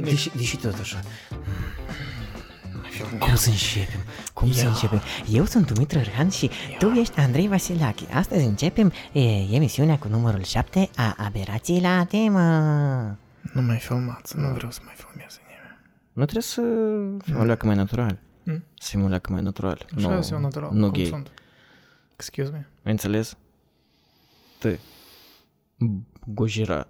Deși, deși tot așa. Cum să începem? Cum să începem? Eu sunt Dumitru Răhan și tu ești Andrei Vasilache. Astăzi începem e, emisiunea cu numărul 7 a Aberației la temă. Nu mai filmați, nu vreau să mai filmeze nimeni. Nu trebuie să fim o leacă mai natural. Mm. Să fim o leacă mai natural. Așa nu, sunt natural. Nu cum gay. Sunt. Excuse me? Ai înțeles? Tu. Gojira.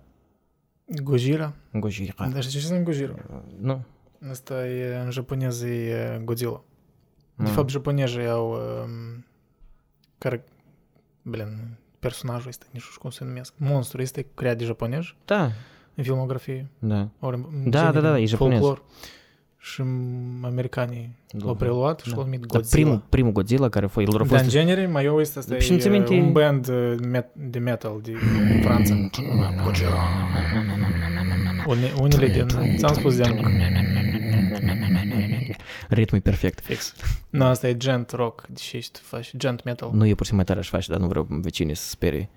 Gojira? Gojira. Dar știi ce înseamnă Gojira? Nu. Asta e, în japoneză e Godzilla. De Mm. fapt, japonezii au... Um, care... Blin, personajul este, nici nu știu cum se numesc. Monstru este creat de japonezi Da, în filmografie. da. Ori, în Da, genere, da, da, e japonez. folclor. Și m, americanii l-au preluat și Da. l-au numit Dar Godzilla. primul, primul Godzilla care foi, el a Dar fost... în genere, mai eu este asta Și îmi țin e minte- un band uh, met- de metal de Franța. Une, unele din... Ți-am spus de Ritmul e perfect. fix. Nu, asta e gent rock, deși ești faci gent metal. Nu e puțin mai tare aș face, dar nu vreau vecinii să sperie.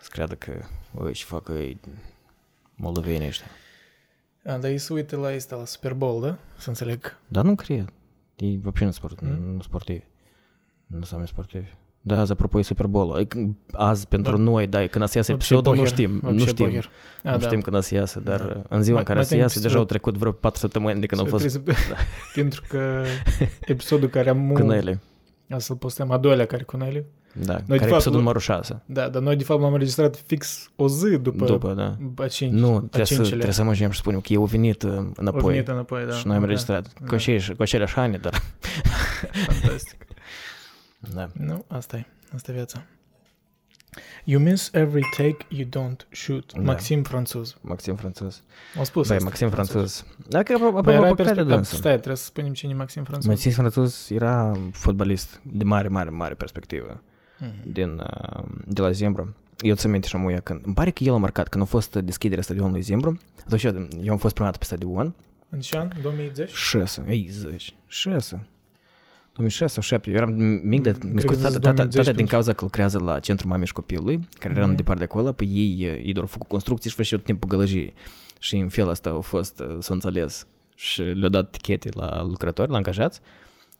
Să creadă că, oi, și facă ei moldoveni ăștia. A, dar ei se uită la asta, la Super Bowl, da? Să înțeleg. Dar nu cred. Ei вообще nu sport, Mm. nu sportivi. Nu sunt sportivi. Da, azi, apropo, e Super Bowl. E când- Azi, pentru Da. noi, da, când o să iasă Вообще episodul, nu похер, știm. Nu вообще știm. pохер. A, Nu da. știm când o să iasă, dar Da. în ziua Mai- în care mai o să tem iasă, să- deja au trecut vreo 4 săptămâni de când au fost Trebuie să- Pentru că episodul care am... cânele. A să-l postăm, a doilea care cu Nelly. Da, de care e fapt, episodul nu- numărul 6. Da, dar noi de fapt l-am înregistrat fix o zi după, După, da. a cinci, Nu, a trebuie să, cincilea. trebuie să mă și spunem că eu au venit uh, Au înapoi. venit înapoi, da. Și noi am Da, înregistrat cu, da. aceiași, cu aceleași ani, dar... Fantastic. Da. Nu, asta e. Asta e viața. You miss every take you don't shoot. Da. Maxim francuz. Maxim Franțuz. Au spus Băi, asta, Maxim Franțuz. Dacă Băi, apropo era apropo care perspectiva. dânsă. Stai, trebuie să spunem cine e Maxim francuz. Maxim Franțuz era fotbalist de mare, mare, mare perspectivă Mhm. Din, uh, de la Zimbru. Eu țin minte și amuia când... Îmi pare că el a marcat când a fost deschiderea stadionului Zimbru. Atunci eu, eu am fost prima dată pe stadion. În ce an? 2010? 6, ei, 10, 6. 2006 sau 7, eu eram mic, dar Cred mi-a că scos zis tata, tata, 2010 tata din pentru- cauza că lucrează la Centrul Mamei și Copilului, care era Mhm. în departe de acolo, pe ei, eh, ei doar au făcut construcții și făceau tot timpul gălăjii. Și în felul ăsta au fost, eh, s-au înțeles și le-au dat tichete la lucrători, la angajați.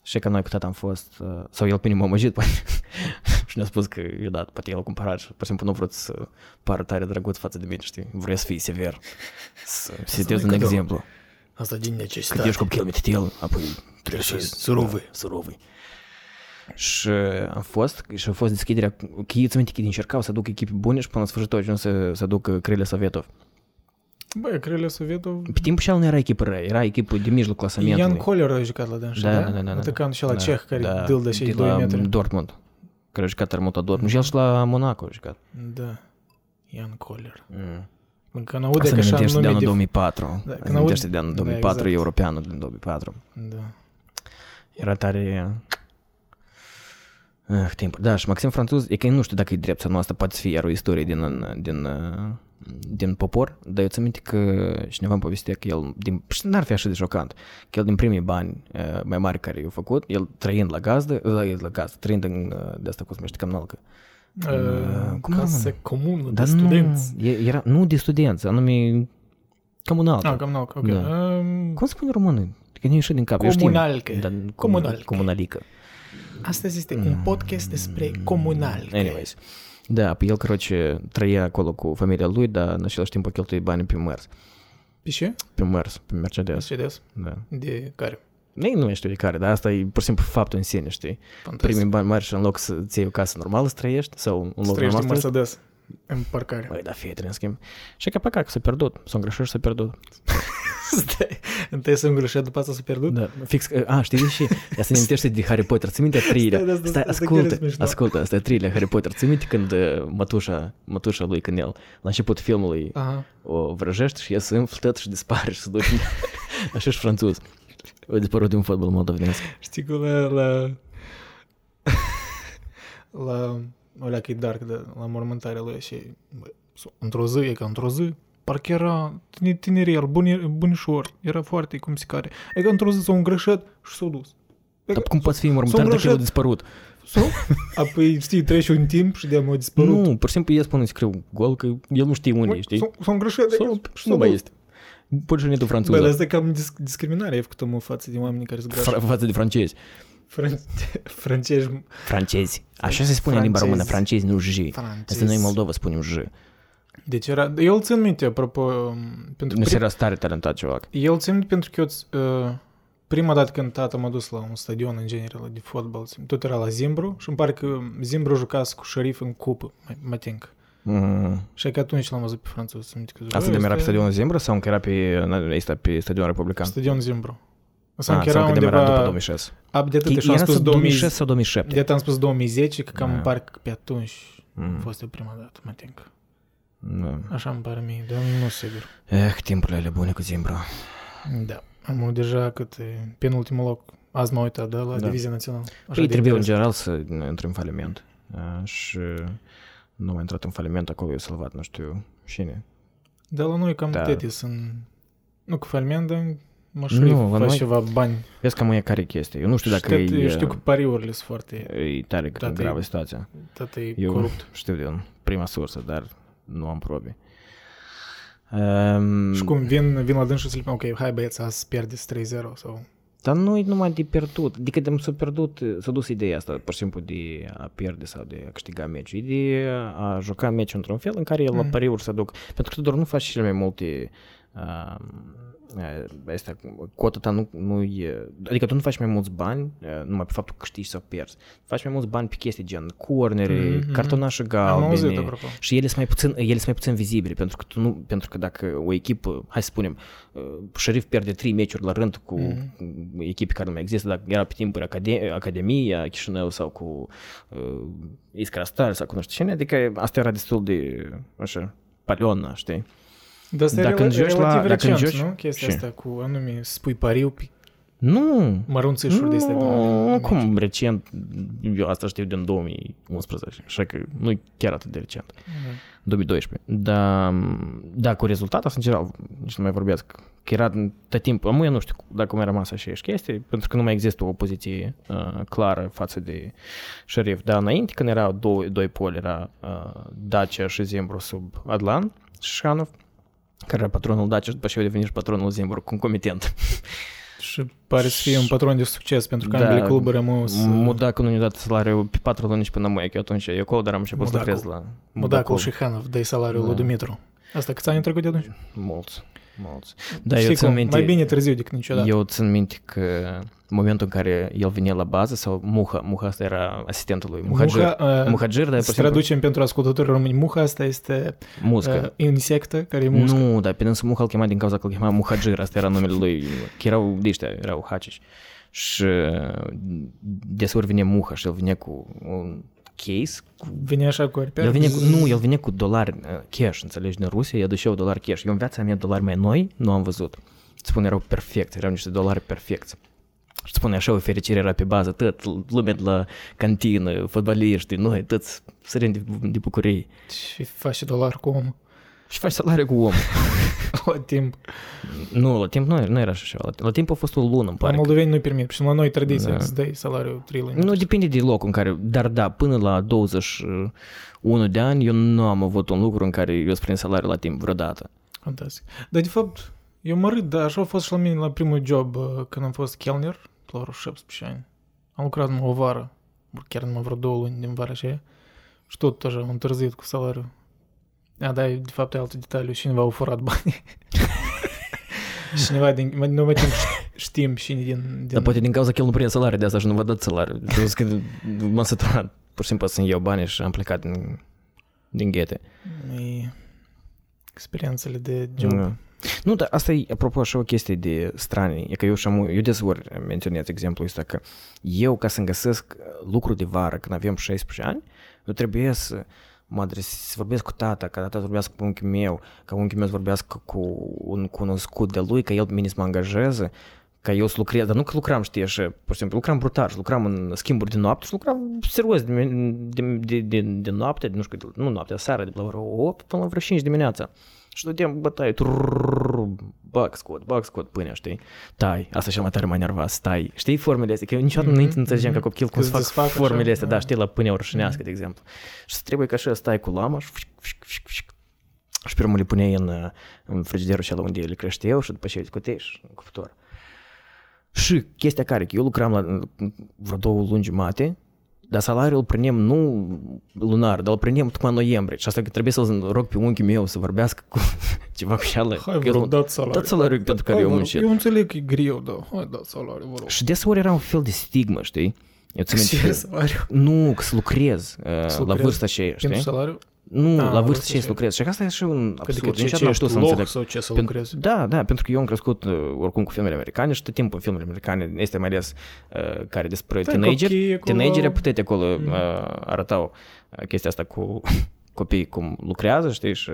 Și că noi cu tata am fost, uh, sau el pe mine m-a măjit, poate, păi, și ne-a spus că, da, poate el a cumpărat și, pur și simplu, nu a vrut să pară tare drăguț față de mine, știi? Vrea să fie sever, să setez un exemplu. Asta din necesitate. Când ești copil, mi el, apoi trebuie să... Surovă. Surovă. Da, și am fost, și a fost deschiderea, chiiți minte că încercau să aducă echipe bune și până la sfârșit nu să, să aducă Crele Sovetov. Băi, Crele Sovetov... Pe timpul și nu era echipă rea, era echipă de mijloc clasamentului. Ian Coller a jucat la dânsa, Da, da? da, da, da, da. Atacantul și la Da, ceh care da, dâl de cei de 2 la metri. Dortmund, care a jucat Armuta Dortmund. Și el și la Monaco a jucat. Da. Ian Coller. Mm. Când aude Asta că mi așa amintește de nume anul de... 2004. Da, Da, când amintește aud- de anul da, 2004, exact. europeanul din 2004. Da. Era tare... Ah, timpuri. Da, și Maxim Franțuz, e că eu nu știu dacă e drept sau nu, asta poate să fie iar o istorie din, din, uh, din popor, dar eu țin minte că cineva îmi povestea că el, din, și n-ar fi așa de șocant, că el din primii bani uh, mai mari care i-au făcut, el trăind la gazdă, la, la gazdă, trăind în, uh, de asta cum se numește, camnalcă. Uh, cum Casă mă? comună de Dar studenți. nu, e- era, nu de studenți, anume comunal. Ah, comunal, ok. Da. Um, Cum spune română? Că nu ieșit din cap. eu știu. Comunalcă. Da, Comunalcă. Comunalică. Astăzi este un podcast despre comunal. Anyways. Da, pe el, короче, trăia acolo cu familia lui, dar în același timp a cheltuit bani pe mers. Pe ce? Pe mers, pe Mercedes. Mercedes. Da. De care? Ei nu știu de care, dar asta e pur și simplu faptul în sine, știi? Fantastic. Primii bani mari și în loc să-ți iei o casă normală să trăiești, sau un loc Străiești normal în să trăiești. Mercedes. În parcare. Băi, da, fie în schimb. Și că pe acasă s-a pierdut, s-a îngreșit și s-a pierdut. Stai, întâi să îngreșit, după asta s-a pierdut? Da, fix, a, știi de ce? Ea se ne amintește de Harry Potter, ți minte a treilea? Stai, asta- Stai, asta chiar e ascultă, smișno. ascultă, asta e a treilea Harry Potter. Ți minte când uh, mătușa, mătușa lui, când el, la început filmului, Aha. o vrăjește și iese înflătă și dispare și se duce. Așa și francuz. O dispărut din fotbal moldovenesc. Știi că la... la alea că e dark de, la mormântarea lui și bă, într-o zi, e ca într-o zi, parcă era tinerel, bunișor, era foarte cum se care. E că într-o zi s-a îngreșit și s-a dus. Dar cum poți fi mormântar dacă el a dispărut? Apoi, știi, trece un timp și de-a mai dispărut. Nu, pur și simplu el spune scriu gol, că el nu știe unde, știi? S-a îngreșit. Nu mai este. Pur și simplu franceză. Bă, dar asta e cam discriminare, e făcută mă față de oamenii care sunt Față de francezi. Fran- francezi, Francezi. Așa se spune în limba română, francezi, nu J. Asta francezi. noi în Moldova spunem J. Deci era, eu îl țin minte, apropo, um, pentru Nu că se era tare talentat ceva. eu îl țin minte pentru că eu, uh, prima dată când tata m-a dus la un stadion în general de fotbal, țin- tot era la Zimbru și îmi pare că Zimbru jucase cu șerif în cupă, mă- mă think. Mm. Și că atunci l-am văzut pe francez. Țin minte că Asta "Bă, de era pe ăsta e stadionul Zimbru sau încă era pe, este pe stadionul republican? Stadion Zimbru. Sau Ah, încă era sau că de era după undeva... 2006. Ab, de atât și am Era spus sau 2000, 2006 sau 2007? de atât am spus 2010, că cam Da. îmi pare că pe atunci a Mm. fost eu prima dată, mă think. Da. Așa îmi pare mie, dar nu sigur. Eh, timpurile alea bune cu Zimbru. Da. Am deja cât e penultimul loc. Azi m-am uitat, da, la Da. Divizia Națională. Așa Ei de trebuie în interes. general să intre în faliment. Ah, Și nu a intrat în faliment, acolo e salvat, nu știu, cine. Dar la noi cam Da. tete sunt... Nu cu faliment, dar mă Nu, știu, la faci noi- ceva bani. Vezi cam e care chestie. Eu nu știu dacă Și tot- e, eu știu că pariurile sunt foarte... e tare Tata e- gravă situația. Tata e Eu corupt. știu din prima sursă, dar nu am probe. Um, Și cum vin, vin la dâns și să le spun, ok, hai băieți, azi pierdeți 3-0 sau... Dar nu e numai de pierdut. Adică de s-a pierdut, s-a dus ideea asta, pur și simplu, de a pierde sau de a câștiga meciul. E de a juca meciul într-un fel în care el la Mm. pariuri să duc. Pentru că tu doar nu faci cele mai multe uh, Asta, cota ta nu, nu e... Adică tu nu faci mai mulți bani uh, numai pe faptul că câștigi sau pierzi. Faci mai mulți bani pe chestii gen cornere, Mhm. cartonașe Am auzit, galbene. apropo. Și ele sunt mai puțin, ele sunt mai puțin vizibile, pentru că, tu nu, pentru că dacă o echipă, hai să spunem, uh, Șerif pierde trei meciuri la rând cu Mhm. mm. echipe care nu mai există, dacă era pe timpuri Acade- Academia, Chișinău sau cu uh, Iskra Star sau cu nu știu cine, adică asta era destul de, așa, paliona, știi? Dar asta Dacă e înjoci relativ la- dacă recent, înjoci- nu? Chestia Ce? asta cu anume spui pariu pe Nu, mărunțișuri de astea. nu, de- cum recent, eu asta știu din 2011, așa că nu e chiar atât de recent. Da. 2012. Da, da, cu rezultatul asta, în general, nici nu mai vorbesc, că era tot timpul, amu eu nu știu dacă mai rămas așa și chestii, pentru că nu mai există o poziție uh, clară față de șerif. Dar înainte, când erau doi, doi poli, era uh, Dacia și Zimbru sub Adlan Șanov, care era patronul Dacia și după aceea a devenit și patronul Zimbru concomitent. Și pare să fie un patron de succes, pentru că Da. ambele cluburi rămas... Mudacul nu ne-a dat salariul pe patru luni și până mai, că eu atunci eu acolo, dar am început să Mudacul. lucrez la Mudacul și Hanov, dai salariul Da. lui Dumitru. Asta câți ani trecut de atunci? Mulți, mulți. Da, Știi eu țin cum? minte, Mai bine târziu decât niciodată. eu țin minte că în momentul în care el venea la bază, sau Muha, Muha asta era asistentul lui, Muhagir, Muha, uh, Muhagir, dar să traducem pentru ascultătorii români, muha asta este muscă. uh, insectă care e muscă. Nu, dar pe dânsul Muha îl chema din cauza că îl chema Muhagir, asta era numele lui, că erau de ăștia, erau hacici. Și desori vine Muha și el vine cu un case, cu Vine așa cu arpear. El vine cu, nu, el vine cu dolari uh, cash, înțelegi, din Rusia, i-a dus și eu dolari cash. Eu în viața mea dolari mai noi nu am văzut. Îți spune, erau perfect, erau niște dolari perfecți. Și spune așa, o fericire era pe bază, tot lumea de la cantină, fotbaliști, noi, toți sărim de, de bucurie. Și faci dolar cu omul. Și faci salariu cu omul. La timp. nu, la timp nu, nu era așa ceva. La, la timp a fost o lună, îmi La pare. moldoveni nu-i permit. Și la noi tradiția Da. îți dai salariul 3 luni. Nu, depinde de locul în care, dar da, până la 21 de ani eu nu am avut un lucru în care eu prind salariul la timp vreodată. Fantastic. Dar de fapt, eu mă râd, dar așa a fost și la mine la primul job uh, când am fost chelner la vreo 17 ani. Am lucrat numai o vară, chiar numai vreo două luni din vara aceea. Și tot așa, am întârziat cu salariul. A, da, de fapt e alt detaliu, cineva a furat bani. cineva din, mai- nu mai timp știm cine din... din Dar poate din cauza că el nu prinde salariu, de asta și nu vă dat salariu. Eu zic că m-am săturat pur și simplu să-mi iau bani și am plecat din, din ghete. E experiențele de job. Da. Nu, dar asta e, apropo, așa o chestie de strani. E că eu, și-am, eu desori menționez exemplul ăsta că eu, ca să-mi găsesc lucru de vară când aveam 16 ani, eu trebuie să mă adresez, să vorbesc cu tata, ca tata să vorbească cu unchiul meu, ca unchiul meu să vorbească cu un cunoscut de lui, ca el pe mine să mă angajeze, ca eu să lucrez, dar nu că lucram, știi, așa, pur și simplu, lucram brutal și lucram în schimburi de noapte și lucram serios de, de, de, de, de noapte, nu știu, cât- nu noapte, seara, de la vreo 8 până la vreo 5 dimineața. Și dădeam bătaie, trrrr, bag scot, bag scot pâinea, știi? Tai, asta și mai tare m-a enervat, stai. Știi formele astea? Că eu niciodată Mhm, înainte nu înțelegeam mhm. ca copil cum Că să fac îți desfac așa, formele astea, da. da, știi, la pâinea orășinească, de exemplu. Și să trebuie ca așa stai cu lama și fișc, fișc, fișc, fișc. Și pe urmă le puneai în, uh, în frigiderul acela unde le creșteau și după aceea le scoteai și în cuptor. Și chestia care, că eu lucram la uh, vreo două luni jumate, dar salariul îl prindem nu lunar, dar îl prindem tocmai în noiembrie. Și asta că trebuie să-l rog pe unchiul meu să vorbească cu ceva cu șală. Hai, vă rog, dați salariu. Dați salariul pentru care Hai, eu vă rog, muncit. Eu înțeleg că e greu, da. Hai, dați salariu, vă rog. Și deseori era un fel de stigmă, știi? Eu țin minte Ce că- salariu? nu, că să lucrez uh, la lucrezi vârsta aceea, știi? Pentru salariu? Nu, Ah, la la vârsta vârsta aceea să aceea. lucrez. Și asta e și un absurd. Adică ce, Nici ce n-am ești știut să loc înțeleg. sau ce să Pentru- lucrezi? Da, da, pentru că eu am crescut uh, oricum cu filmele americane și tot timpul în filmele americane este mai ales uh, care despre Da, teenageri. copii acolo. Teenageri puteți acolo Mm. uh, arătau uh, chestia asta cu copiii cum lucrează, știi, și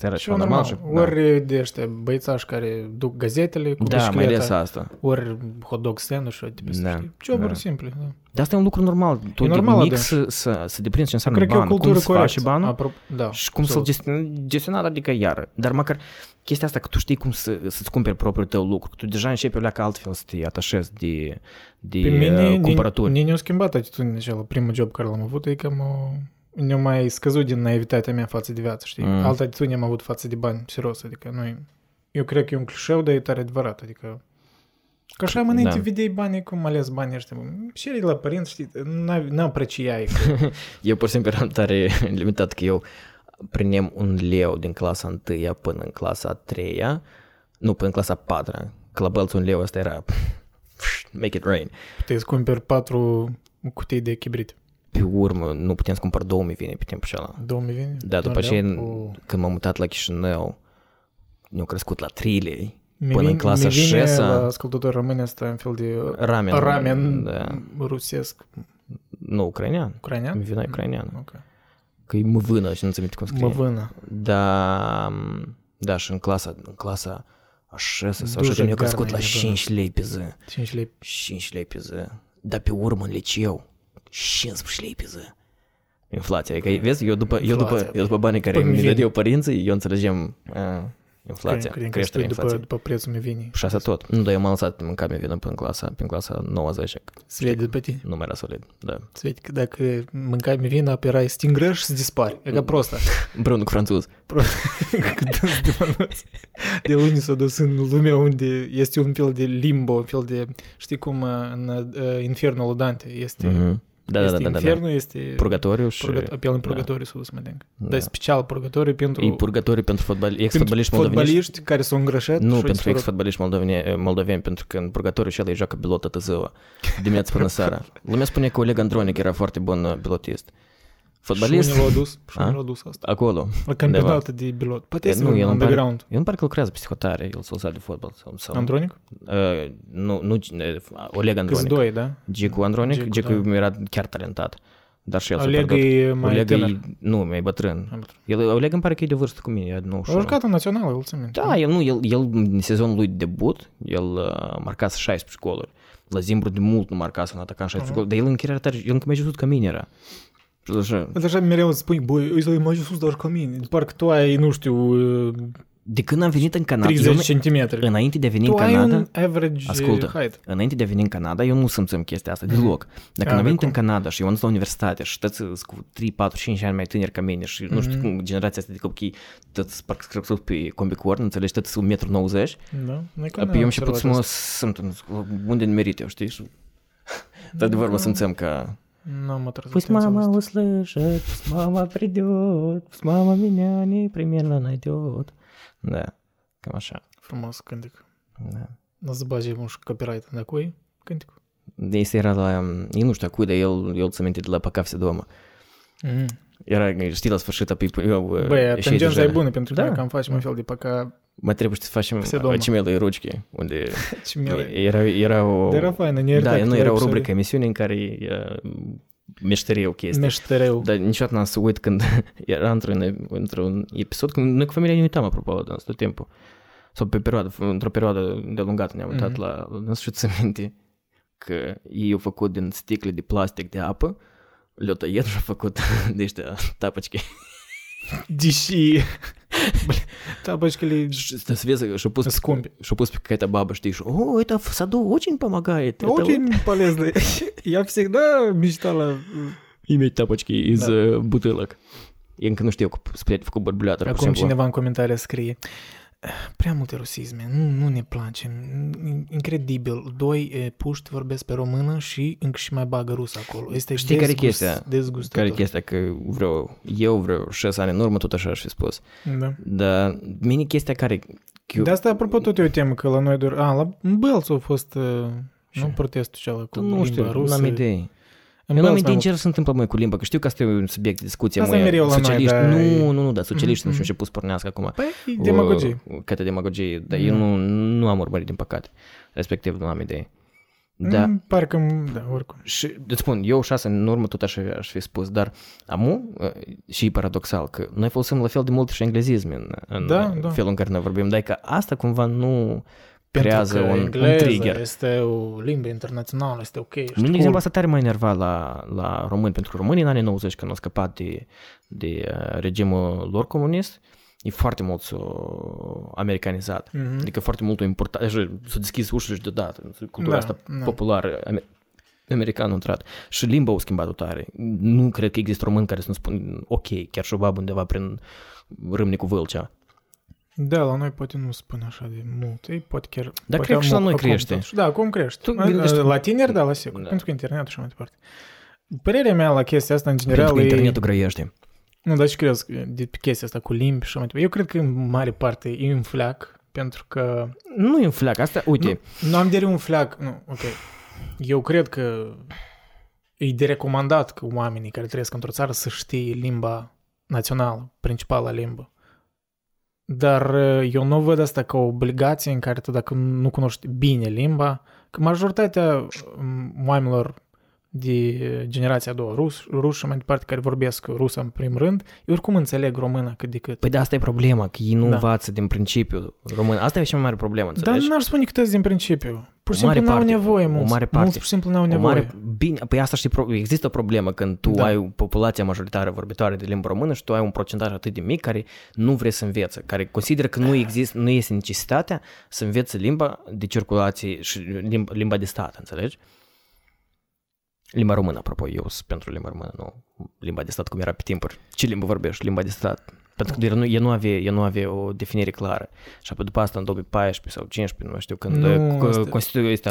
era Și ceva normal, normal. și- ori de ăștia băițași care duc gazetele cu da, da, mai ales bicicleta, asta. ori hot dog stand-uri și de Da, da, Joburi da. simple, da. Dar asta e un lucru normal. Tu E de normal, mic da. să, să, să deprinzi ce înseamnă Cred că e o banul, cum cultură să faci corectă. banul. Apro- da. Și cum să-l absolut. gestiona, gestiona, adică iar. Dar măcar chestia asta că tu știi cum să, să-ți cumperi propriul tău lucru, că tu deja începi o leacă altfel să te atașezi de, de Pe mine, uh, ni- cumpărături. ni ne-a schimbat atitudinea așa la primul job care l-am avut, e că m-a, ne-a mai scăzut din naivitatea mea față de viață, știi? Mm. Mm. Altă atitudine am avut față de bani, serios, adică noi... Eu cred că e un clișeu, dar e tare adevărat, adică... Că așa mă înainte Da. vedeai banii, cum ales banii ăștia. Și erai la părinți, știi, n- n-apreciai. Că... Eu pur și simplu eram tare limitat că eu prindem un leu din clasa 1 până în clasa 3 nu, până în clasa 4 că la bălți un leu ăsta era make it rain. Puteai să cumperi patru cutii de chibrit pe urmă nu putem să cumpăr 2000 vine pe timpul acela. 2000 vine? Da, după da, aceea când m-am mutat la Chișinău, ne-au crescut la 3 lei. Mi până în clasa 6 la ascultători români asta în fel de ramen, ramen da. rusesc. Nu, ucrainean. Ucrainean? Mi vina ucrainean. Mm, okay. Că e măvână și nu ți cum scrie. Măvână. Da, da, și în clasa, în clasa a 6 sau 7 mi-a crescut la da. 5 lei pe zi. 5 lei. 5 lei pe zi. Dar pe urmă în liceu 15 lei pe zi. Inflația, adică, vezi, eu după, eu după, Inflația. eu după banii care Păi mi mi vine. dădeau părinții, eu înțelegem uh, inflația, Cred că creșterea după, inflației. după prețul mi vine. Și asta tot. Nu, dar eu m-am lăsat de mâncat mi vină până în clasa, prin clasa 90, Se vede după tine. nu mai era solid, da. Se vede că dacă mâncai mi vină, aperai stingreș și dispari. E ca prosta. Împreună cu franțuz. Cât de manuți. De unii s-au dus în lumea unde este un fel de limbo, un fel de, știi cum uh, în uh, infernul lui Dante este, Mhm. Da, da, este da, da, da. infernul, este Purgatoriu și... purgat, apel în da. purgatoriu sus, mă denk. Da. Dar special purgatoriu pentru, E purgatoriu pentru fotbali, pentru ex-fotbaliști moldoveni. fotbaliști care s-au îngrășat. Nu, și au pentru dispărut. ex-fotbaliști moldoveni, moldoveni, pentru că în purgatoriu și el joacă pilot toată ziua, dimineața până seara. Lumea spune că Oleg Andronic era foarte bun uh, pilotist. Fotbalist, Și unii l-au dus, și A? unii l-au dus asta. acolo. La campionatul de pilot. Poate E, este nu, un el îmi pare- underground. Eu îmi pare că lucrează peste hotare, el s-a de fotbal. Sau, sau, Andronic? uh, nu, nu, uh, Oleg Câți Andronic. doi, da? Gicu Andronic, Gicu, Gicu da. era chiar talentat. Dar și el s-a Oleg pierdut. e mai Oleg tânăr. e, nu, mai bătrân. Mai bătrân. El, Oleg îmi pare că e de vârstă cu mine, e de 91. A jucat în național, îl țin minte. Da, el nu, el, el în sezonul lui de debut, el uh, marcase 16 goluri. La Zimbru de mult nu marcase un atacant 16 Mhm. goluri, dar el încă era tare, el încă mai jos ca mine era. Și așa, Dar așa mereu îți spui, băi, ăsta e mai sus, dar ca mine. Parcă tu ai, nu știu, uh, de când am venit în Canada, 30 eu, nu- centimetri. înainte de a veni Tu în ai Canada, un average Ascultă. height. înainte de a veni în Canada, eu nu simțeam chestia asta deloc. Dar când Ah, am venit cum? în Canada și eu am dus la universitate și toți sunt cu 3, 4, 5 ani mai tineri ca mine și nu știu Mhm. cum generația asta de copii, toți parcă crescut pe combicorn, înțelegi, toți sunt 1,90 m. Da? Noi că Apoi n-am eu am început să observat mă asta. simt în- unde merit eu, știi? Și, de adevăr mă simțeam ca... Но мотор пусть мама услышит, пусть мама придет, пусть мама меня непременно найдет. Да, Камаша. Формоз кандик. Да. На базе муж копирайт такой кандик? Да, если рада, не нужно, куда ел, ел цементит для пока все дома. Mm. Era, știi, la sfârșit, apoi eu... Băi, și tangența deja- e bună pentru Da. noi, că am face un fel de păca Mai trebuie să facem Pse Doma. cimelei rucchi, unde ce mele. era, era o... Dar era faină, ne da, nu era o rubrică emisiune în care uh, meșterie o chestie. Meștereu. Dar niciodată n-am să uit când era într-un, într-un episod, când noi cu familia ne uitam apropo de tot timpul. Sau pe perioadă, într-o perioadă de lungată ne-am uitat Mhm. la, nu știu ți minte, că ei au făcut din sticle de plastic de apă, Лютоед pakut niște tapăci. ты, Тапочки или... Связок, что пусть, что пусть какая-то баба, что о, это в саду очень помогает. Очень это... полезно. Я всегда мечтала... Иметь тапочки из э, бутылок. Я, конечно, eu spre făcut bărbulator. Acum cineva în comentarii scrie, prea multe rusisme, nu, nu ne place, incredibil. Doi puști vorbesc pe română și încă și mai bagă rus acolo. Este Știi care chestia? Dezgustător. Care chestia? Că vreo, eu vreo șase ani în urmă tot așa aș fi spus. Da. Dar mini chestia care... De asta, apropo, tot e o temă, că la noi doar... A, la Bălț a fost... Uh, nu protestul cealaltă cu nu știu, rusă. Nu am idee. În eu nu am idee ce se întâmplă mai cu limba, că știu că asta e un subiect de discuție. Asta mai mereu la socialiști. noi, dar... Nu, nu, nu, dar socialiști mm-hmm. nu știu ce pus pornească acum. Păi, demagogie. Către demagogie, dar mm. eu nu, nu am urmărit, din păcate. Respectiv, nu am idee. Da. Mm, parcă, da, oricum. Și îți spun, eu șase în urmă tot așa aș fi spus, dar amu, și paradoxal, că noi folosim la fel de mult și englezism în, în da, da. felul în care noi vorbim, dar e că asta cumva nu creează un, un trigger. este o limbă internațională, este ok. Mine, de exemplu, asta tare mai enerva la, la români, pentru că românii în anii 90, când au scăpat de, de uh, regimul lor comunist, e foarte mult s-o americanizat. Mm-hmm. Adică foarte mult o importat, s-a deschis ușile deodată. Cultura da, asta da. populară american a intrat. Și limba au schimbat-o tare. Nu cred că există român care să nu spun ok, chiar și o babă undeva prin Râmnicu Vâlcea. Da, la noi poate nu spune așa de mult. Ei poate chiar... Dar poate cred că și la noi crește. Totuși. Da, acum crește. Tu gândești... La tineri, da, la sigur. Da. Pentru că internetul și mai departe. Părerea mea la chestia asta, în general, Pentru că internetul grăiește. Nu, dar și crezi de chestia asta cu limbi și mai departe. Eu cred că în mare parte e un fleac, pentru că... Nu e un fleac, asta, uite... Nu, nu am de un fleac, nu, ok. Eu cred că e de recomandat că oamenii care trăiesc într-o țară să știe limba națională, principala limbă. Dar eu nu văd asta ca o obligație în care tu dacă nu cunoști bine limba, că majoritatea oamenilor de generația a doua, rus, ruși mai departe, care vorbesc rusă în prim rând, eu oricum înțeleg română cât de cât. Păi de asta e problema, că ei nu da. învață din principiu român. Asta e cea mai mare problemă, înțelegi? Dar n-aș spune că din principiu. Pur și simplu n-au nevoie mulți. O mare parte. Mulți pur și simplu n-au nevoie. Mare, bine, păi asta știi, există o problemă când tu da. ai o populație majoritară vorbitoare de limbă română și tu ai un procentaj atât de mic care nu vrea să învețe, care consideră că nu există, nu este necesitatea să învețe limba de circulație și limba, limba de stat, înțelegi? Limba română, apropo, eu sunt pentru limba română, nu limba de stat cum era pe timpuri. Ce limbă vorbești? Limba de stat. Pentru că el nu, el nu, avea, el nu avea o definire clară. Și apoi după asta, în 2014 sau 2015, nu știu, când nu, este, Constituția este...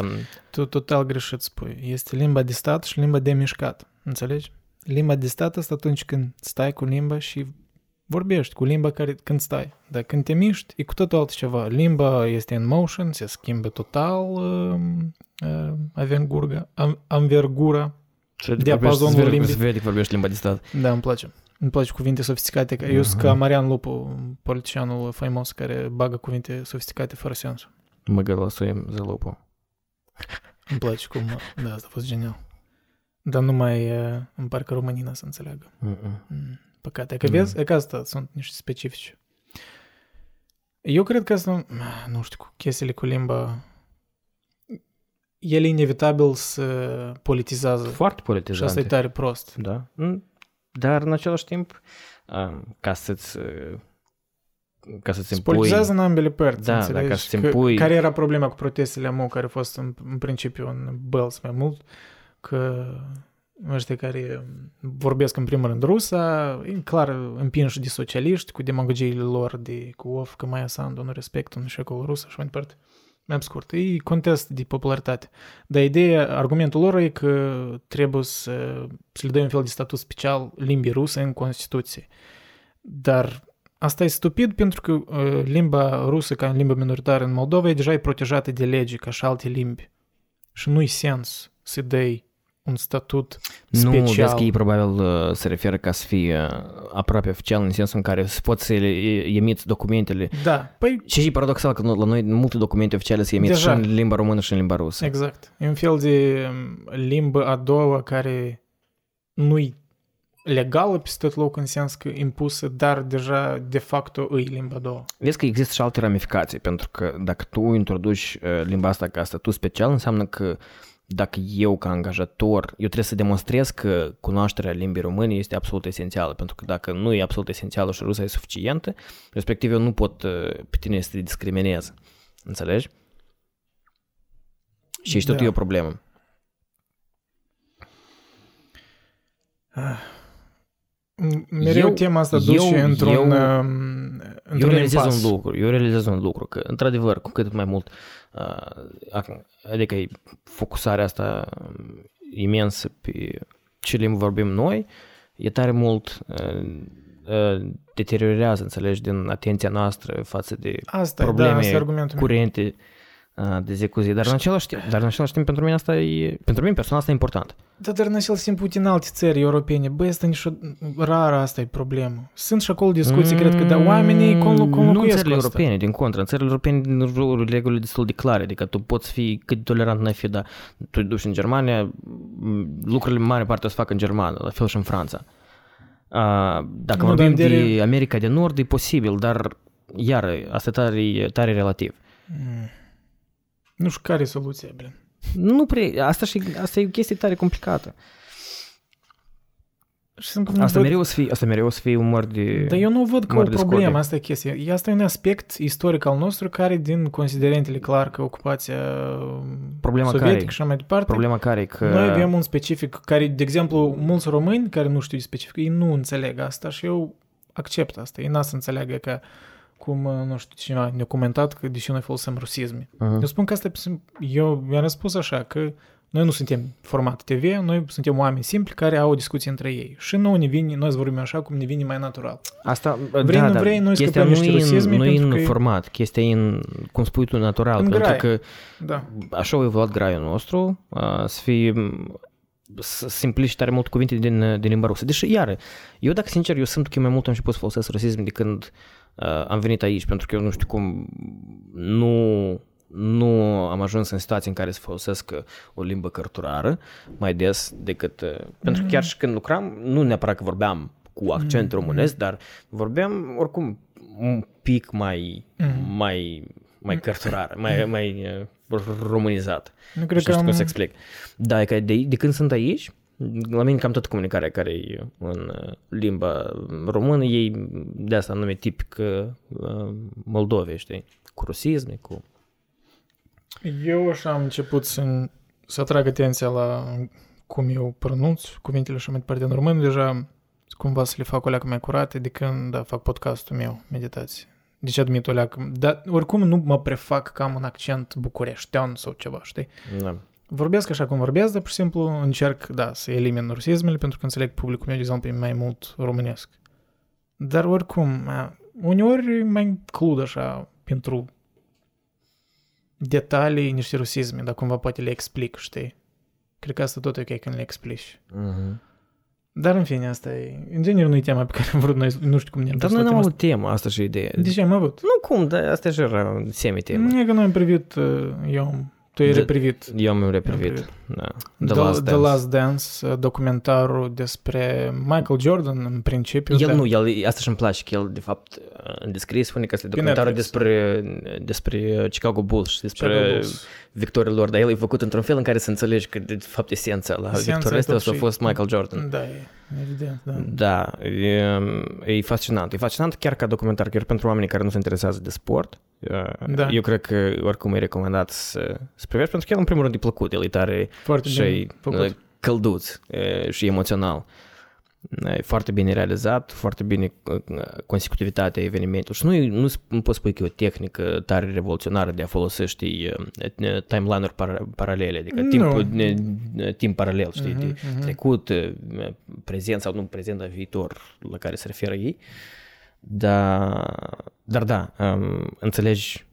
Tu total greșit spui. Este limba de stat și limba de mișcat. Înțelegi? Limba de stat este atunci când stai cu limba și vorbești cu limba care, când stai. Dar când te miști, e cu totul altceva. Limba este în motion, se schimbă total uh, uh, avergura, avergura diapazonul limbii. Se vede că vorbești limba de stat. Da, îmi place. Îmi place cuvinte sofisticate. Uh-huh. Eu sunt ca mhm. Marian Lupu, politicianul faimos care bagă cuvinte sofisticate fără sens. Mă gălăsuim za Lupu. Îmi place cum... Da, asta a fost genial. Dar numai îmi parcă românina să înțeleagă. Uh-uh. Păcate. Că vezi, uh-huh. că asta sunt niște specifice. Eu cred că asta... Nu știu, cu chestiile cu limba... El inevitabil să politizează. Foarte politizant. Și asta e tare prost. Da. Mm. Dar în același timp, ca să-ți ca să-ți impui... Politizează în ambele părți, da, da, ca să-ți impui... Care era problema cu protestele AMO, care a fost în, în principiu în Bells mai mult, că ăștia care vorbesc în primul rând rusa, clar împinși de socialiști cu demagogiile lor de cu of, că mai Sandu nu respectă un șecol rusă și mai departe. Mai scurt, e contest de popularitate. Dar ideea, argumentul lor e că trebuie să, să le dai un fel de statut special limbii ruse în Constituție. Dar asta e stupid pentru că uh, limba rusă ca limba minoritară în Moldova e deja e protejată de lege ca și alte limbi. Și nu-i sens să dai un statut special. Nu, vezi că ei probabil uh, se referă ca să fie uh, aproape oficial, în sensul în care să poți să emiți documentele. Da. Păi... Și e paradoxal că la noi multe documente oficiale se emit Deja. și în limba română și în limba rusă. Exact. E un fel de um, limbă a doua care nu-i legală pe tot loc în sens că impusă, dar deja de facto îi limba a doua. Vezi că există și alte ramificații, pentru că dacă tu introduci uh, limba asta ca statut special, înseamnă că dacă eu ca angajator, eu trebuie să demonstrez că cunoașterea limbii române este absolut esențială, pentru că dacă nu e absolut esențială și rusa e suficientă, respectiv eu nu pot uh, pe tine să te discriminez. Înțelegi? Și ești da. tot e o problemă. Ah. mereu Eu- tema asta eu- duce într-un, eu- um, Eu într-un realizez impas. un lucru, eu realizez un lucru, că într-adevăr, cu cât mai mult, uh, ac- adică e focusarea asta um, imensă pe ce limbi vorbim noi, e tare mult uh, uh, deteriorează, înțelegi, din atenția noastră față de Asta, e, da, probleme asta e argumentul meu. curente uh, de zi cu zi. Dar în același timp, dar în același timp pentru mine asta e, pentru mine personal asta e important. Da, dar în același timp, uite, în alte țări europene, băi, asta nici rar asta e problemă. Sunt și acolo discuții, cred că, da, oamenii cum, cum Mm, Nu în locuiesc țările cu asta. europene, din contră. În țările europene regulile destul de clare, adică tu poți fi cât de tolerant n-ai fi, dar tu te duci în Germania, m, lucrurile în mare parte o să facă în germană, la fel și în Franța. A, dacă Nu, vorbim dar de de- America de Nord, e posibil, dar iar, asta e tare, tare relativ. Mm. Nu știu care e soluția, blin. Nu prea, asta, și, asta e o chestie tare complicată. Și sunt cum Asta văd- mereu o să fie, asta mereu o să fie un măr de... Dar eu nu văd ca o mari discordii. problemă, asta e chestia. E- Asta e un aspect istoric al nostru care, din considerentele clar că ocupația Problema sovietică care e? și așa mai departe, Problema care e că... Noi avem un specific care, de exemplu, mulți români care nu știu de specific, ei nu înțeleg asta și eu accept asta. Ei n-a să înțeleagă că cum, nu știu, cineva ne-a comentat că deși noi folosim rusisme. Mhm. Eu spun că asta, e sim- eu mi-am răspuns așa, că noi nu suntem format TV, noi suntem oameni simpli care au o discuție între ei. Și nouă ne vine, noi vorbim așa cum ne vine mai natural. Asta, Vrei, da, nu da, vrei, noi chestia scăpăm nu niște e în, rusisme nu e pentru în că e- format, chestia e în, cum spui tu, natural, În pentru grai. că Da. așa a evoluat graiul nostru, a, să fie m, să simpliști tare mult cuvinte din, din limba rusă. Deși, iară, eu dacă sincer, eu simt că eu mai mult am început să folosesc rasism de când uh, am venit aici, pentru că eu nu știu cum, nu, nu am ajuns în situații în care să folosesc uh, o limbă cărturară mai des decât... Uh, pentru că chiar și când lucram, nu neapărat că vorbeam cu accent românesc, dar vorbeam oricum un pic mai, Mhm. mai, mai cărturar, mai, mai uh, românizat. Nu Nu cred știu că cum am... să explic. Da, e că de, de când sunt aici, la mine cam toată comunicarea care e în uh, limba română, ei de asta nume tipic uh, Moldove, știi? Cu rusisme, cu... Eu așa am început să, să atrag atenția la cum eu pronunț cuvintele și mai departe în român, deja cumva să le fac o leacă mai curate de când da, fac podcastul meu, meditație. Deci admit o leacă, dar oricum nu mă prefac că am un accent bucureștean sau ceva, știi? Da. Vorbesc așa cum vorbesc, dar pur și simplu încerc, da, să elimin rusismele pentru că înțeleg că publicul meu, de exemplu, e mai mult românesc. Dar oricum, a, uneori e mai clud așa pentru detalii niște rusisme, dar cumva poate le explic, știi? Cred că asta tot e ok când le explici. Uh-huh. Dar în fine, asta e... În genere nu e tema pe care am vrut noi, nu știu cum ne-am Dar dus noi la n-am tema avut temă, asta și ideea. asta. De ce am avut? Nu cum, dar asta și era semi-temă. E că noi am privit, uh, eu am... Tu ai De- reprivit Eu am Am reprivit. privit. Da. The, The Last The Dance. Last Dance, uh, documentarul despre Michael Jordan, în principiu. El dar- nu, el, asta și-mi place, că el, de fapt, în descris spune că este Pe documentarul Netflix. despre, despre Chicago Bulls și despre Chicago Bulls. victoria lor, dar el e făcut într-un fel în care să înțelegi că, de fapt, esența la Esența victoria e asta tot a și- fost Michael Jordan. Da, e, evident, da. Da, e, e fascinant. E fascinant chiar ca documentar, chiar pentru oamenii care nu se interesează de sport. Da. Eu cred că oricum e recomandat să, să privești, pentru că el în primul rând e plăcut, el e tare Foarte și bine făcut. e călduț e, și emoțional. E foarte bine realizat, foarte bine uh, consecutivitatea evenimentului și nu, e- nu, sp- nu poți spune că e o tehnică tare revoluționară de a folosi, știi, uh, timeline-uri par- paralele, adică Nu. timpul, ne- timp paralel, știi, de Mhm, mhm. trecut, uh, prezent sau nu prezent, dar viitor la care se referă ei. Dar, dar da, um, înțelegi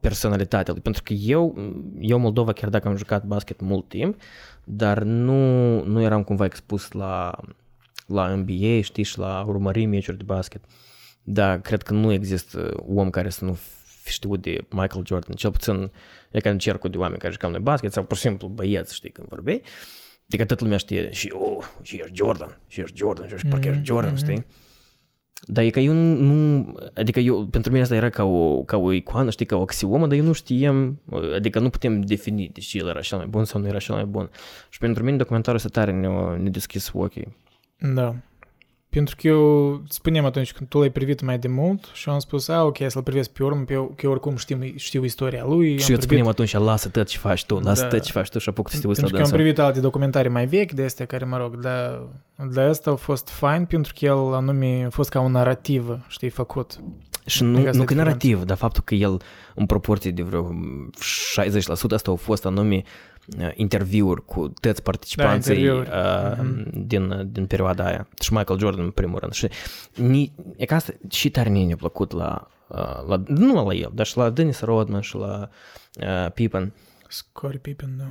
personalitatea lui. Pentru că eu, eu Moldova, chiar dacă am jucat basket mult timp, dar nu, nu eram cumva expus la, la NBA, știi, și la urmări meciuri de basket. Da, cred că nu există om care să nu fi știut de Michael Jordan, cel puțin e ca în cercul de oameni care jucam noi basket sau pur și simplu băieți, știi, când vorbeai. Adică toată lumea știe și, oh, și ești Jordan, și ești Jordan, și ești parcă ești Jordan, știi? Dar e că eu nu, nu, adică eu, pentru mine asta era ca o, ca o icoană, știi, ca o axiomă, dar eu nu știam, adică nu putem defini de ce el era cel mai bun sau nu era cel mai bun. Și pentru mine documentarul ăsta tare ne-a, ne deschis ochii Da. Pentru că eu spuneam atunci când tu l-ai privit mai de mult și eu am spus, a, ok, să-l privesc pe urmă, că eu, că eu oricum știu, știu istoria lui. Și am eu îți spuneam privit, atunci, lasă tot ce faci tu, lasă Da. tot ce faci tu și apucă să te uiți la pentru că am dânsul. privit alte documentare mai vechi de astea care, mă rog, dar de asta a fost fain pentru că el anume a fost ca o narrativă, știi, făcut. Și Adică nu, asta nu e că diferența. narrativ, dar faptul că el în proporție de vreo 60% asta au fost anume uh, interviuri cu toți participanții interviuri. uh, Mhm. din, din perioada aia. Și Michael Jordan în primul rând. Și ni, e ca asta și tare mie ne-a plăcut la, uh, la, nu la el, dar și la Dennis Rodman și la uh, Pippen Scottie Pippen, da.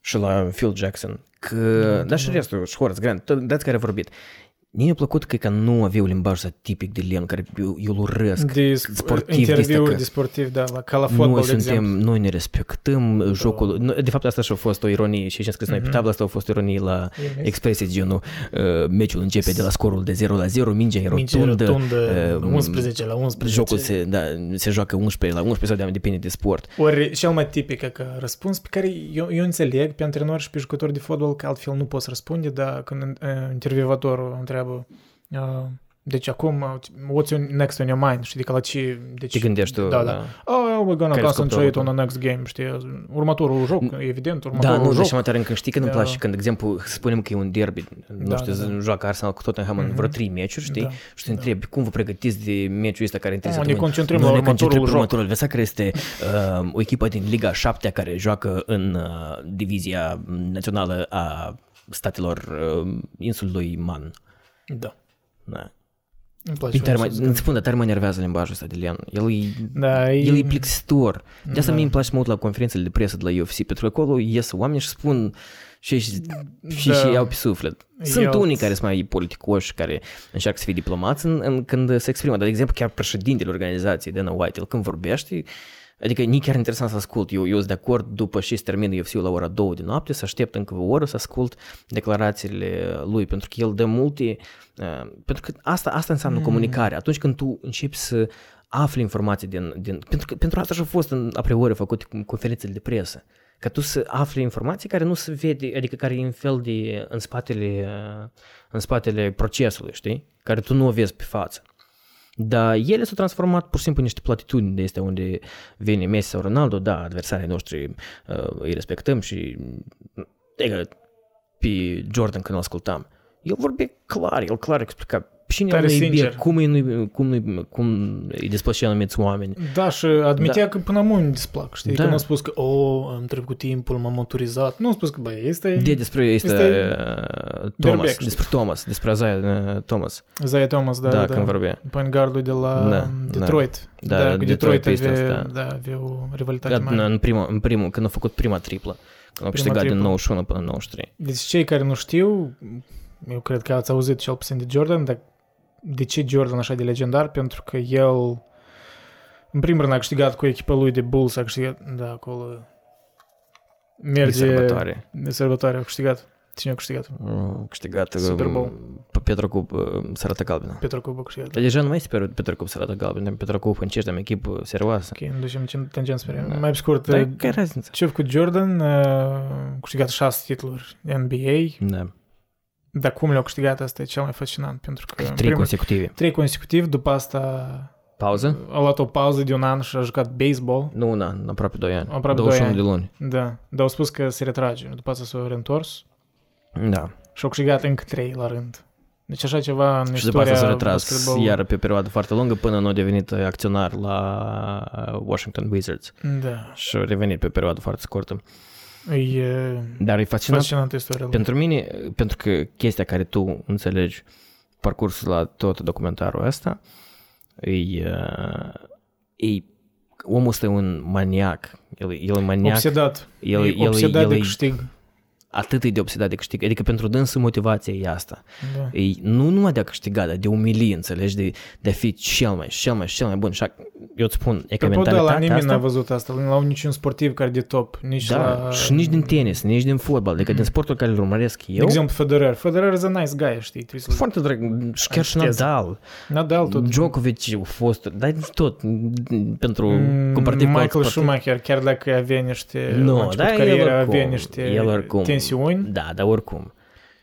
și la Phil Jackson. Că, Da, dar și da. restul, și Horace Grant, tot- dați care a vorbit. Mie mi-a plăcut că, că nu aveau limbaj ăsta tipic de len, care eu, eu îl urăsc. De sportiv de interviuri asta că- de sportiv, da, la, ca la fotbal, noi de suntem, exemplu. noi ne respectăm jocul. nu, De fapt, asta și a fost o ironie și ce am scris noi pe Mhm. tablă, asta a fost o ironie la expresii de genul uh, meciul începe de la scorul de 0 la 0, mingea e Minge rotundă, rotundă, uh, 11 la 11. jocul se, da, se joacă 11 la 11 sau de depinde de sport. Ori cel mai tipic ca răspuns pe care eu, eu înțeleg pe antrenori și pe jucători de fotbal că altfel nu poți răspunde, dar când uh, intervievatorul întreabă uh, deci acum, uh, what's your next on your mind? Știi, că la ce... Deci, Ce gândești tu? Da, da. Oh, we're gonna Care concentrate scopul on the next game, știi? Următorul joc, evident, următorul Da, nu, joc. dar și mai tare când știi când îmi Da. place, când, de exemplu, spunem că e un derby, nu Da, știu, da, da. joacă Arsenal cu Tottenham în Mhm. vreo 3 meciuri, știi? Da, Și te da. întrebi, cum vă pregătiți de meciul ăsta care între Oh, ne săptămâni? concentrăm Noi la ne concentrăm următorul pe joc. următorul adversar care este uh, o echipă din Liga 7 care joacă în uh, divizia națională a statelor uh, insulului Man. Da. Da. Îmi place. E tare, foarte mă, mult. îți spun, dar tare mă nervează limbajul ăsta de Lian. El e, Da, el e plictisitor. De asta Da. mie îmi place să mă uit la conferințele de presă de la UFC, pentru că acolo ies oameni și spun și, și, și, Da. și iau pe suflet. Sunt Eu- unii care sunt mai politicoși, care încearcă să fie diplomați în, în, când se exprimă. Dar, de exemplu, chiar președintele organizației, Dana White, el când vorbește, Adică nici chiar interesant să ascult. Eu, eu sunt de acord după ce se termină UFC-ul la ora 2 de noapte să aștept încă o oră să ascult declarațiile lui, pentru că el dă multe... Uh, pentru că asta, asta înseamnă Mm. comunicare. Atunci când tu începi să afli informații din... din pentru, că, pentru asta și-a fost în, a priori făcut cu conferințele de presă. Ca tu să afli informații care nu se vede, adică care e în fel de în spatele, uh, în spatele procesului, știi? Care tu nu o vezi pe față. Dar ele s-au transformat pur și simplu în niște platitudini. De astea unde vine Messi sau Ronaldo, da, adversarii noștri uh, îi respectăm și adică, pe Jordan când îl ascultam, el vorbea clar, el clar explica cine Tare el nu sincer. iubea, cum, îi, nu- cum, nu- cum îi despășea anumiți oameni. Da, și admitea că până mult îmi displac, știi? Da. Că nu a spus că, oh, am trecut timpul, m-am maturizat. Nu a spus că, băi, este De despre este, Este uh, Thomas, Berbec, știi? despre Thomas, despre Isaiah uh, Thomas, Zaya Thomas, da, da, da. când vorbea. Point guardul de la Da, Detroit. Da, Da, da, cu Detroit Detroit, Pistons, avea, da. da, avea o rivalitate Da, mare. în, primul, în primul, când a făcut prima triplă, când a câștigat din triplă. 91 până în 93. Deci cei care nu știu, eu cred că ați auzit cel puțin de Jordan, dar de ce Jordan așa de legendar? Pentru că el, în primul rând, a câștigat cu echipa lui de Bulls, a câștigat, da, acolo De merge sărbătoare. de sărbătoare, a câștigat. Cine a câștigat? A câștigat Super Bowl. pe Petru Cup uh, Sărată Galbenă. Petru Cup a câștigat. Dar deja nu mai este pe Petru Cup Sărată Galbenă, Petru Cup încește am echipă serioasă. Ok, nu ducem tangent spre Da. Mai pe scurt, Dar uh, care razniță? ce a făcut Jordan? uh, A câștigat șase titluri NBA, Da, dar cum le-a câștigat asta e cel mai fascinant, pentru că în trei primul- consecutive. trei consecutiv, după asta Pauză? a luat o pauză de un an și a jucat baseball. Nu un an, aproape 2 ani. Aproape 21 doi de luni. Da, dar au spus că se retrage. După asta s-a reîntors Da. și au câștigat încă trei la rând. Deci așa ceva în Și după asta s-a istoria retras basketballului. iar pe o perioadă foarte lungă până nu a devenit acționar la Washington Wizards. Da, Și a revenit pe o perioadă foarte scurtă. E Dar e fascinant fascinantă istoria lui. Pentru mine, pentru că chestia care tu înțelegi parcursul la tot documentarul ăsta, e, uh, e omul ăsta e un maniac. El, el e maniac. Obsedat. el, e el, obsedat el, de e câștig. Atât e de obsedat de câștig. Adică pentru dânsul motivația e asta. Da. E, nu numai de a câștiga, dar de umili, înțelegi, de, de a fi cel mai, cel mai, cel mai bun. Și ac- eu îți spun, e că Pe podea la mentalitatea nimeni n-a asta... văzut asta, la niciun sportiv care de top, nici Da, la... și nici din tenis, nici din fotbal, adică din sportul care îl urmăresc De eu, exemplu, Federer. Federer e a nice guy, știi? Trebuie să foarte drag, și chiar și Antiteză. Nadal. Nadal tot. Djokovic a fost, dar tot pentru Mm, comparativ cu alți Michael sportivi. Schumacher, chiar dacă avea niște Nu, la început da, el cariera, oricum, avea niște el oricum. Tensiuni, Da, dar oricum.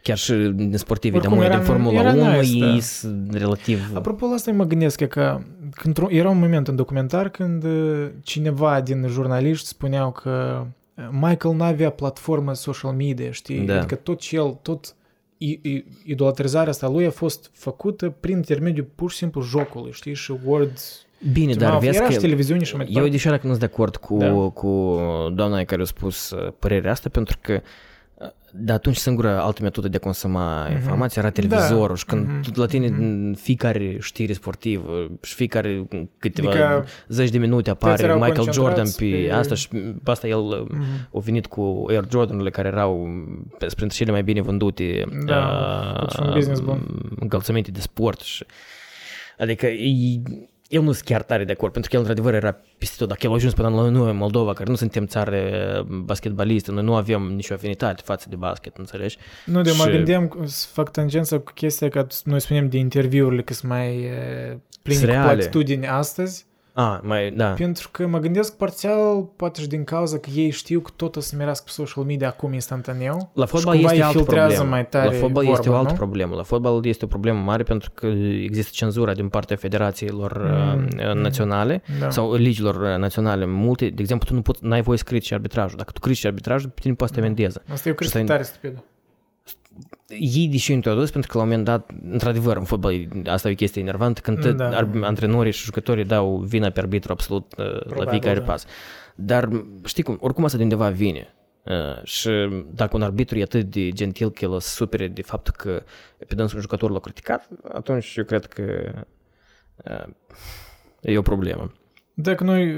Chiar și din sportivii de Oricum, mult, era- din Formula era 1, nice, da. ei sunt relativ... Apropo la asta mă gândesc e că când era un moment în documentar când uh, cineva din jurnaliști spuneau că uh, Michael n-avea platformă social media, știi? Da. Adică tot ce el, tot i- i- idolatrizarea asta lui a fost făcută prin intermediul pur și simplu jocului, știi? Și Word... Bine, dar vezi era că... și televiziune și mai Eu departe. de dacă nu sunt de acord cu, Da. cu doamna care a spus uh, părerea asta, pentru că uh, de atunci singura altă metodă de a consuma Mhm. informația era televizorul Da. și când Mhm. tu la tine Mhm. în fiecare știre sportivă și fiecare câteva Adică zeci de minute toți apare erau Michael Jordan concentrați pe, pe- asta și pe asta el uh, Mhm. a venit cu Air Jordanurile care erau pe- printre cele mai bine vândute Da, tot și un business bun. încălțăminte de sport și adică e, eu nu sunt chiar tare de acord, pentru că el într-adevăr era peste tot. Dacă el a ajuns până la noi, în Moldova, care nu suntem țară basketbalistă, noi nu avem nicio afinitate față de basket, înțelegi? Nu, de mă Și- gândeam să fac tangență cu chestia că noi spunem de interviurile că sunt mai e, pline Sunt cu reale. platitudini astăzi, A, mai, da. pentru că mă gândesc parțial, poate și din cauza că ei știu că tot o să merească pe social media acum instantaneu. La și fotbal cumva este îi altă filtrează problemă. mai tare la fotbal este o vorba, altă nu? problemă. La fotbal este o problemă mare pentru că există cenzura din partea federațiilor Mm, uh, mm. naționale Da. sau ligilor uh, naționale multe. De exemplu, tu nu poți, n-ai voie să critici arbitrajul. Dacă tu critici arbitrajul, pe tine poate să te Da. amendeze. Asta eu cred Și că e asta- tare stupidă. Ei deși au introdus, pentru că la un moment dat, într-adevăr, în fotbal, asta e o chestie enervantă, când tot Da. ar- antrenorii și jucătorii dau vina pe arbitru absolut uh, la Probabil, fiecare da. pas. Dar știi cum, oricum asta de undeva vine. Uh, și dacă un arbitru e atât de gentil că el o să supere de faptul că pe dânsul un jucător l-a criticat, atunci eu cred că uh, e o problemă. Dacă noi...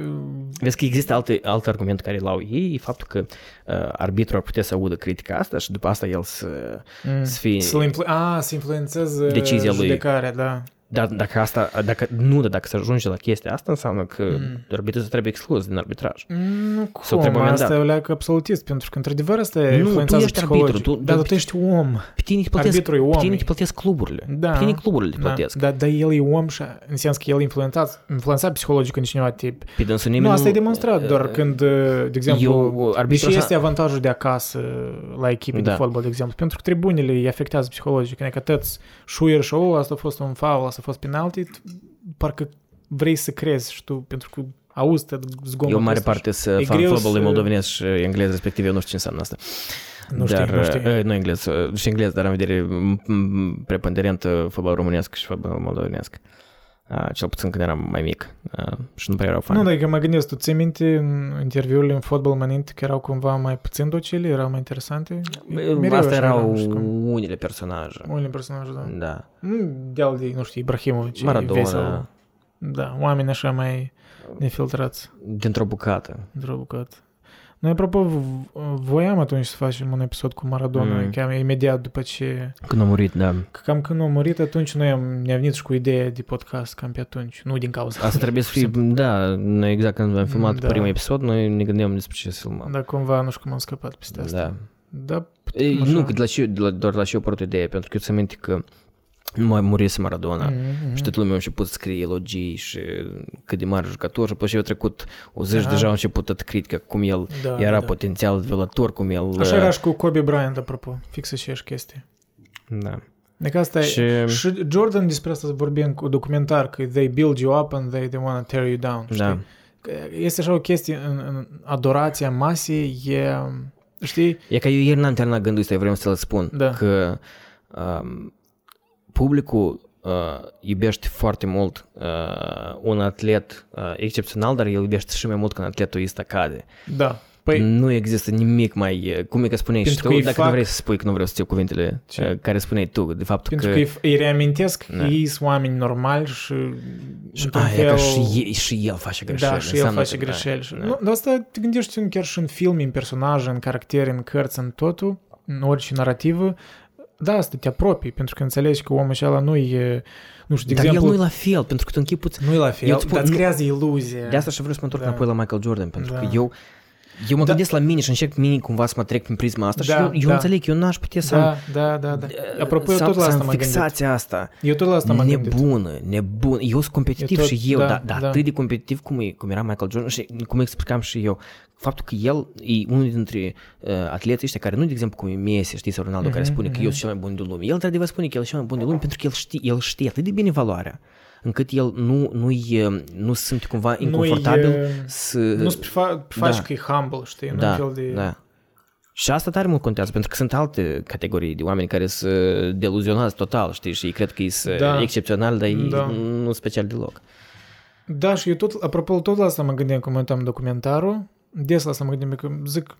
Vezi că există alte, alt argument care l-au ei, e faptul că uh, arbitrul ar putea să audă critica asta și după asta el să, mm, să fie... Să-l influ- a, să influențeze Decizia lui. judecarea, da. Dar dacă asta, dacă, nu, dar dacă se ajunge la chestia asta, înseamnă că Mm. mm. arbitrul să trebuie exclus din arbitraj. Nu Sau cum, trebuie amendat. asta e o leacă absolutist, pentru că într-adar asta Nu, tu influențează ești arbitru, psihologic. tu- da, dar dar- tu ești om. Pe tine te plătesc, Arbitrul e pe om. tine te plătesc cluburile. Da. Pe tine cluburile te Da, plătesc. dar, dar el e om și în sens că el influențat, influențat psihologic în cineva tip. Pe dânsul Nu, nimeni asta e demonstrat, doar când, de exemplu, Eu, deși arbitrul este așa, avantajul de acasă la echipe de Da. fotbal, de exemplu, pentru că tribunile îi afectează psihologic, adică tăți șuier și oh, asta a fost un foul, asta a fost penalty, t- parcă vrei să crezi și tu, pentru că auzi tot zgomotul eu mare ăsta și- parte să E fan greu fotbalului să- moldovenesc și englez, respectiv eu nu știu ce înseamnă asta. Nu știu, dar, nu știu. uh, Nu englez, uh, și englez, dar am vedere m- m- preponderent uh, fotbal românesc și fotbal moldovenesc. Uh, cel puțin când eram mai mic uh, și nu prea erau fan. Nu, dar că mă gândesc, tu ții minte în interviurile în fotbal măninte că erau cumva mai puțin docile, erau mai interesante? Mereu Asta așa era, erau nu știu cum. unele personaje. Unele personaje, da. Da. Nu, de de, nu știu, Ibrahimovic, e Maradona, vesel. Da, oameni așa mai nefiltrați dintr-o bucată. într-o bucată. Noi, apropo, v- voiam atunci să facem un episod cu Maradona, Mm. mm. cam imediat după ce... Când a murit, da. Că cam când a murit, atunci noi am, ne-a venit și cu ideea de podcast, cam pe atunci. Nu din cauza. Asta trebuie să fie, da, noi exact când am filmat Da. primul episod, noi ne gândeam despre ce să filmăm. Dar cumva nu știu cum am scăpat peste asta. Da. Da, Ei, Așa. nu, că de la ce, de la, doar la ce eu apărut ideea, pentru că eu ți minte că nu mai murise Maradona. mm-hmm. Și toată lumea a început să scrie elogii și cât de mare jucător și apoi și au trecut o zi și Da. deja au început tot critică cum el da, era da. potențial violator, cum el... Așa era și cu Kobe Bryant, apropo. Fix aceeași chestie. Da. Deci asta Și- e... Și Jordan despre asta vorbim cu documentar, că they build you up and they, they want to tear you down. Știi? Da. Că Este așa o chestie în, în adorația masei, e... Știi? E că eu ieri n-am terminat gândul ăsta, eu vreau să-l spun, Da. că um, publicul uh, iubește foarte mult uh, un atlet uh, excepțional, dar el iubește și mai mult când atletul ăsta cade. Da. Păi, nu există nimic mai, cum e că spuneai și Pentru tu, că îi dacă fac- nu vrei să spui că nu vreau să țiu cuvintele Ce? uh, care spuneai tu, de faptul pentru că... că, îi, îi reamintesc Da. că ei sunt oameni normali și... și, într-un a, e că fel- și, e, și el face greșeli. Da, și el înseamnă face că- greșeli. și- Da. Nu, dar asta te gândești în- chiar și în filme, în personaje, în caractere, în cărți, în totul, în orice narrativă. Da, asta te apropii, pentru că înțelegi că omul acela nu e, nu știu, de Dar exemplu, el nu e la fel, pentru că tu închipuți... nu e la fel, Eu îți spun, dar îți nu- creează iluzie. De asta și vreau să mă întorc Da. înapoi la Michael Jordan, pentru Da. că eu Eu mă Da. gândesc la mine și încerc mine cumva să mă trec prin prisma asta Da, și eu, eu da. înțeleg, eu n-aș putea să am Da, da, da, da. Apropo, eu să am- tot la să asta am m-am gândit. fixația asta. Eu tot la asta m-am gândit. nebună, nebună. Eu sunt competitiv Eu tot- și eu, da, dar da, da. atât de competitiv cum, e, cum era Michael Jordan și cum explicam și eu. Faptul că el e unul dintre uh, atleții ăștia care nu, de exemplu, cum e Messi, știi, sau Ronaldo, care spune că eu sunt cel mai bun de lume. El, într-adevăr, spune că el e cel mai bun de lume pentru că el știe, el știe atât de bine valoarea încât el nu, nu, e, nu se simte cumva inconfortabil e- să... Nu se prefa- prefaci Da. că e humble, știi? Nu da, un fel de... da. Și asta tare mult contează, pentru că sunt alte categorii de oameni care se deluzionați total, știi, și cred că e Da. excepțional, dar e Da. nu special deloc. Da, și eu tot, apropo, tot la asta mă gândeam când mă uitam documentarul. Des la asta mă gândeam că zic,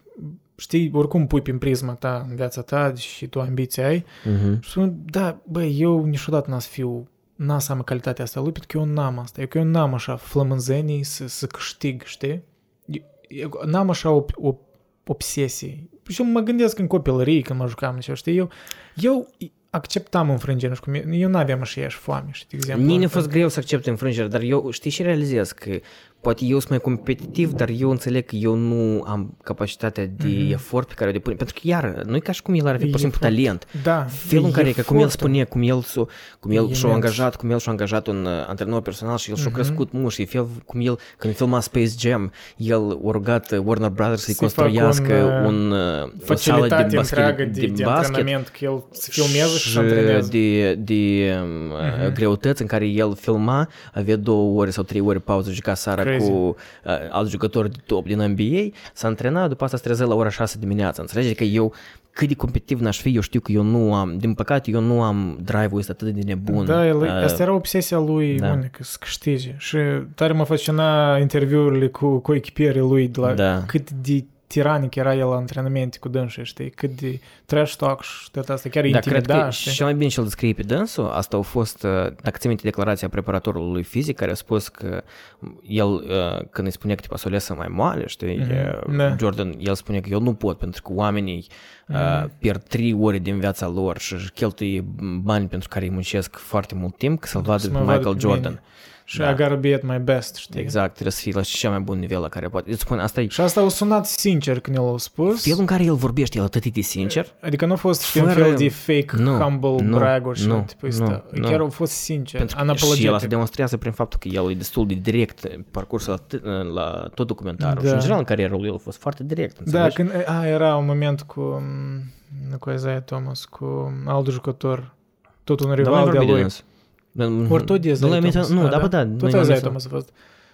știi, oricum pui prin prisma ta în viața ta și tu ambiții ai. Mhm. Și spun, da, băi, eu niciodată n-am să fiu, n-am să am calitatea asta lui, pentru că eu n-am asta. Eu, că eu n-am așa flămânzenii să, să câștig, știi? Eu, eu n-am așa o, o obsesie. Și eu mă gândesc în copilărie, când mă jucam, și știi, eu, eu acceptam înfrângerea și cum eu, eu n-aveam aceeași foame, știi, de exemplu. Mie a fost greu să accept înfrângeri, dar eu știi și realizez că poate eu sunt mai competitiv, dar eu înțeleg că eu nu am capacitatea de Mhm. efort pe care o depune. Pentru că, iar, nu e ca și cum el ar fi E pur și simplu efort. talent. Da, Felul în care, că cum el efortul. spunea, cum el, s-o, cum el E și-a imens. angajat, cum el și-a angajat un uh, antrenor personal și el și-a Mhm. crescut mult și fel cum el, când filma Space Jam, el a rugat uh, Warner Brothers să-i Să facă construiască un, uh, un, uh, o sală de Facilitate basket, întreagă de, de, de basket antrenament, că el se filmează și se antrenează. de, de um, Mhm. greutăți în care el filma, avea două ore sau trei ore pauză, juca seara Crazy. cu uh, alți jucători de top din NBA, s-a antrenat, după asta se trezea la ora 6 dimineața. Înțelegi că eu, cât de competitiv n-aș fi, eu știu că eu nu am, din păcate, eu nu am drive-ul ăsta atât de nebun. Da, el, Uh, asta era obsesia lui da. unică, să câștige. Și tare mă fascina interviurile cu, cu echipierii lui, de la Da. cât de tiranic era el la antrenamente cu dânșii, știi, cât de trash talk și tot asta, chiar Da, cred intimida, că știi? cel mai bine ce-l descrie pe dânsul, asta a fost, uh, dacă ții minte declarația preparatorului fizic, care a spus că el, uh, când îi spunea că te să o lăsă mai moale, știi, Mhm, uh, da. Jordan, el spunea că eu nu pot, pentru că oamenii uh, Mhm. pierd trei ore din viața lor și își cheltuie bani pentru care îi muncesc foarte mult timp, că să-l vadă Să pe mă vadă Michael pe Jordan. mine. Și Da. I gotta be at my best, știi? Exact, trebuie să fie la cel mai bun nivel la care poate. Îți spun, asta e Și asta a sunat sincer când el a spus. felul în care el vorbește, el atât de sincer, Adică nu a fost știi, un Fără- fel de fake, Nu, humble nu, brag și nu, tipul ăsta. nu, Chiar nu. a fost sincer, Pentru că și el asta unapologetic. demonstrează prin faptul că el e destul de direct pe parcursul la, t- la tot documentarul. Da. Și în general în carieră lui el a fost foarte direct. Da, înțelegi? când a, era un moment cu, m, cu Isaiah Thomas, cu alt jucător, tot un Dar noi rival de vorbim de lui. dâns. Dar- Ori tot de Nu Isaiah l-ai Thomas. menționat- Nu, a, da, bă, da. Tot noi l-am Isaiah menționat. Thomas a fost.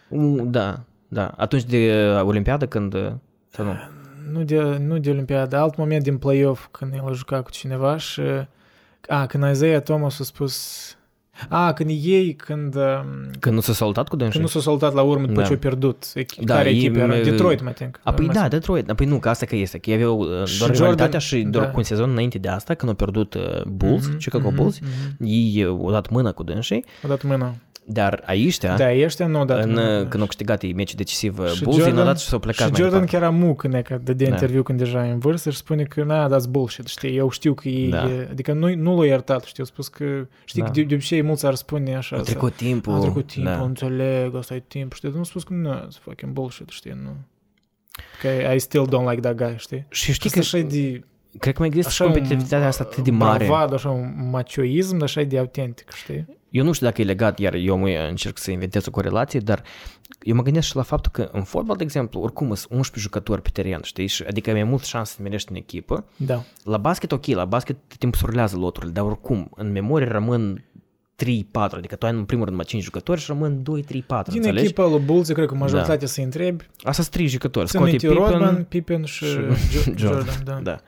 U, Da, da. Atunci de uh, Olimpiadă când... uh, Sau nu? Nu de, nu de Olimpiadă, alt moment din play-off când el a jucat cu cineva și... A, când Isaiah Thomas a spus... A, când ei, când, um, Când nu s-a salutat cu dânsii? când nu s-a soldat la urmă după Da. ce au pierdut. Ech- Da, care ei echipă era? me- Detroit, mă think. Apoi Mai da, Detroit. Apoi nu, că asta că este. Că ei aveau uh, Și doar Jordan- rivalitatea și doar da. cu un sezon înainte de asta, când au pierdut uh, Bulls, Mhm, Chicago mhm, Bulls, mhm. ei uh, au dat mână cu dânsii, A dat mâna. Dar aici, Da, ăștia nu au dat în, mână. uh, când au câștigat ei meciul decisiv uh, Și Bulls, ei n-au Jordan- dat și s-au plecat Și mai Jordan departe. chiar amu când e că dădea Da. interviu când deja e în vârstă și spune că na, dați bullshit, știi, eu știu că ei, Da. adică nu, nu l-a iertat, știi, a spus că, știi, Da. că de, de obicei mulți ar spune așa, A să- trecut timpul. a trecut timpul, da. înțeleg, asta e timp, știi, nu a spus că nu, it's fucking bullshit, știi, nu. Că I still don't like that guy, știi? Și știi Asta că așa de, cred că mai există și așa competitivitatea asta atât de mare. Bravad, așa un macioism, dar așa de autentic, știi? Eu nu știu dacă e legat, iar eu mă încerc să inventez o corelație, dar eu mă gândesc și la faptul că în fotbal, de exemplu, oricum sunt 11 jucători pe teren, știi? Și, adică ai mai mult șanse să merești în echipă. Da. La basket, ok, la basket tot timpul se rulează loturile, dar oricum, în memorie rămân 3-4, adică tu ai în primul rând numai 5 jucători și rămân 2, 3, 4, Din înțelegi? echipa lui Bulls, eu cred că majoritatea să întrebi, Asta sunt 3 jucători, țin Scottie minte Pippen, Rodman, Pippen și, și Jo- Jordan. Jordan, da. da,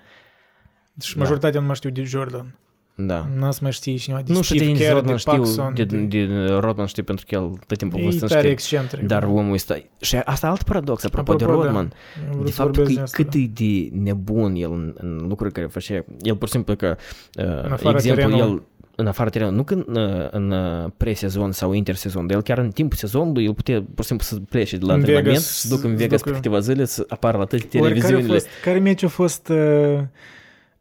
Și Da. majoritatea nu mai știu de Jordan. da. N-ați mai ști cineva de Nu știu Steve de Kerr, Rodman, de știu Paxson, de, de, Rodman știu pentru că el tot timpul a E fost în tare știri. excentric. Dar omul ăsta... Și asta e alt paradox, apropo, de Apropo, da. Rodman. Eu vreau de să faptul vorbesc că de asta, cât da. e de nebun el în, în lucruri care făcea. El pur și simplu că, uh, afara exemplu, terenului. el în afara terenului, nu când uh, în uh, pre-sezon sau intersezon, dar el chiar în timpul sezonului, el putea pur și simplu să plece de la În antrenament, Vegas, să ducă în să Vegas ducă- pe câteva zile, să apară la toate Oare care, a televiziunile. fost, care meci a fost uh,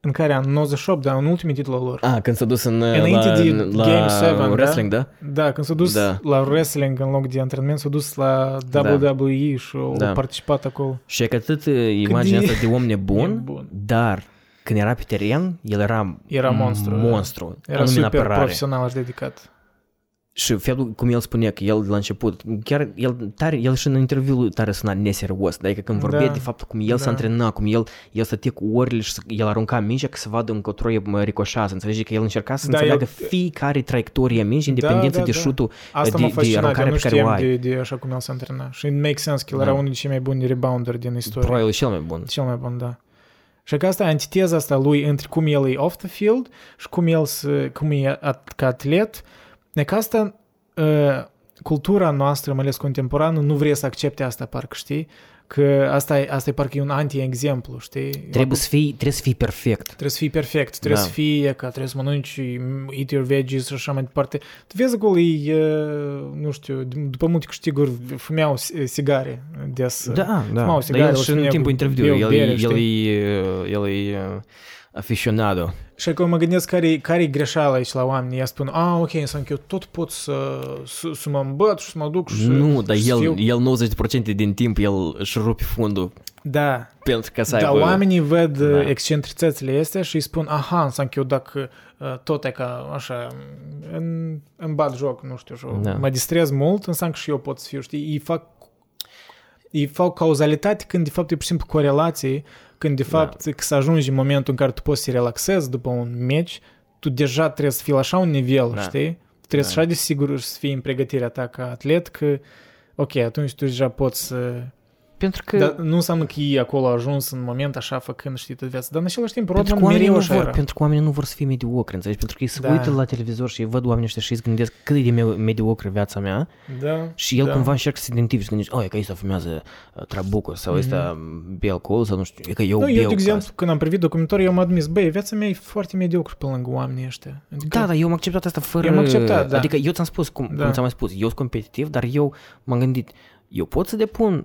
în care an 98, dar în ultimii titlul lor. Ah, când s-a dus în, Înainte la, de la Game 7, wrestling, da? Da, când s-a dus Da. la wrestling în loc de antrenament, s-a dus la WWE și a Da. participat acolo. Și e că atât uh, imaginea e- asta de om nebun, Nebun. dar când era pe teren, el era, Era monstru, da. monstru Era anume în super apărare. profesional și dedicat. Și felul cum el spunea că el de la început, chiar el, tare, el și în interviul lui tare suna neserios, adică când vorbea Da. de faptul cum el se Da. antrena, cum el, el stătea cu orile și să- el arunca mingea că să vadă încotro e mă, ricoșează, înțelegi că el încerca să Da, înțeleagă el- fiecare traiectorie a mingii, independență da, de da. șutul, Asta de, m-a de fascinat, eu aruncarea nu pe care o știam ai. de, de așa cum el se antrena. Și it makes sense că el Da. era unul dintre cei mai buni rebounder din istorie. Probabil e cel mai bun. Cel mai bun, da. Și că asta, antiteza asta lui între cum el e off the field și cum el se, cum e at, ca atlet, e că asta, uh, cultura noastră, mai ales contemporană, nu vrea să accepte asta, parcă, știi? Că asta e, asta e parcă e un anti-exemplu, știi? Trebuie să fii, trebuie să fii perfect. Trebuie să fii perfect, trebuie Da. să fii, că trebuie să mănânci, eat your veggies și așa mai departe. Tu vezi acolo, e, uh, nu știu, după multe câștiguri, fumeau si- sigare des. Da, da. Fumau Dar sigare, el o și în spunea timpul cu- interviului, beau el, bere, el, știi? e, el e uh, aficionado. Și acum mă gândesc care, care e greșeala aici la oameni. Ea spun, a, ok, înseamnă că eu tot pot să, să, să mă îmbăt și să mă duc și Nu, dar și să el, fiu... el 90% din timp el își rupe fundul Da, pentru ca să dar aibă... oamenii văd Da. da. excentricitățile astea și îi spun, aha, înseamnă că eu dacă uh, tot e ca așa, în, îmi bat joc, nu știu, și Da. mă distrez mult, înseamnă că și eu pot să fiu, știi? Ei fac ei fac cauzalitate când de fapt e pur și simplu corelație, când de Da. fapt că să ajungi în momentul în care tu poți să te relaxezi după un meci, tu deja trebuie să fii la așa un nivel, Da. știi? Tu trebuie Da. să așa de sigur să fii în pregătirea ta ca atlet că ok, atunci tu deja poți să... Pentru că, Dar nu înseamnă că ei acolo au ajuns în moment așa făcând, știi, tot viața. Dar în același timp, pentru, că Rodman oamenii mereu nu așa vor, era. pentru că oamenii nu vor să fie mediocri, înțelegi? Pentru că ei se Da. uită la televizor și ei văd oamenii ăștia și îți gândesc cât e de me- mediocră viața mea Da. și el da. cumva încearcă să se identifice, să gândește, oh, e că ăsta fumează uh, trabucul sau ăsta bea alcool sau nu știu, e că eu Mhm. Nu, beau eu, de ca exemplu, asta. când am privit documentarul, eu am admis, băi, viața mea e foarte mediocră pe lângă oamenii ăștia. Adică, Da, dar eu am acceptat asta fără... Eu am acceptat, da. Adică eu ți-am spus, cum, Da. cum ți-am mai spus, eu sunt competitiv, dar eu m-am gândit, eu pot să depun uh,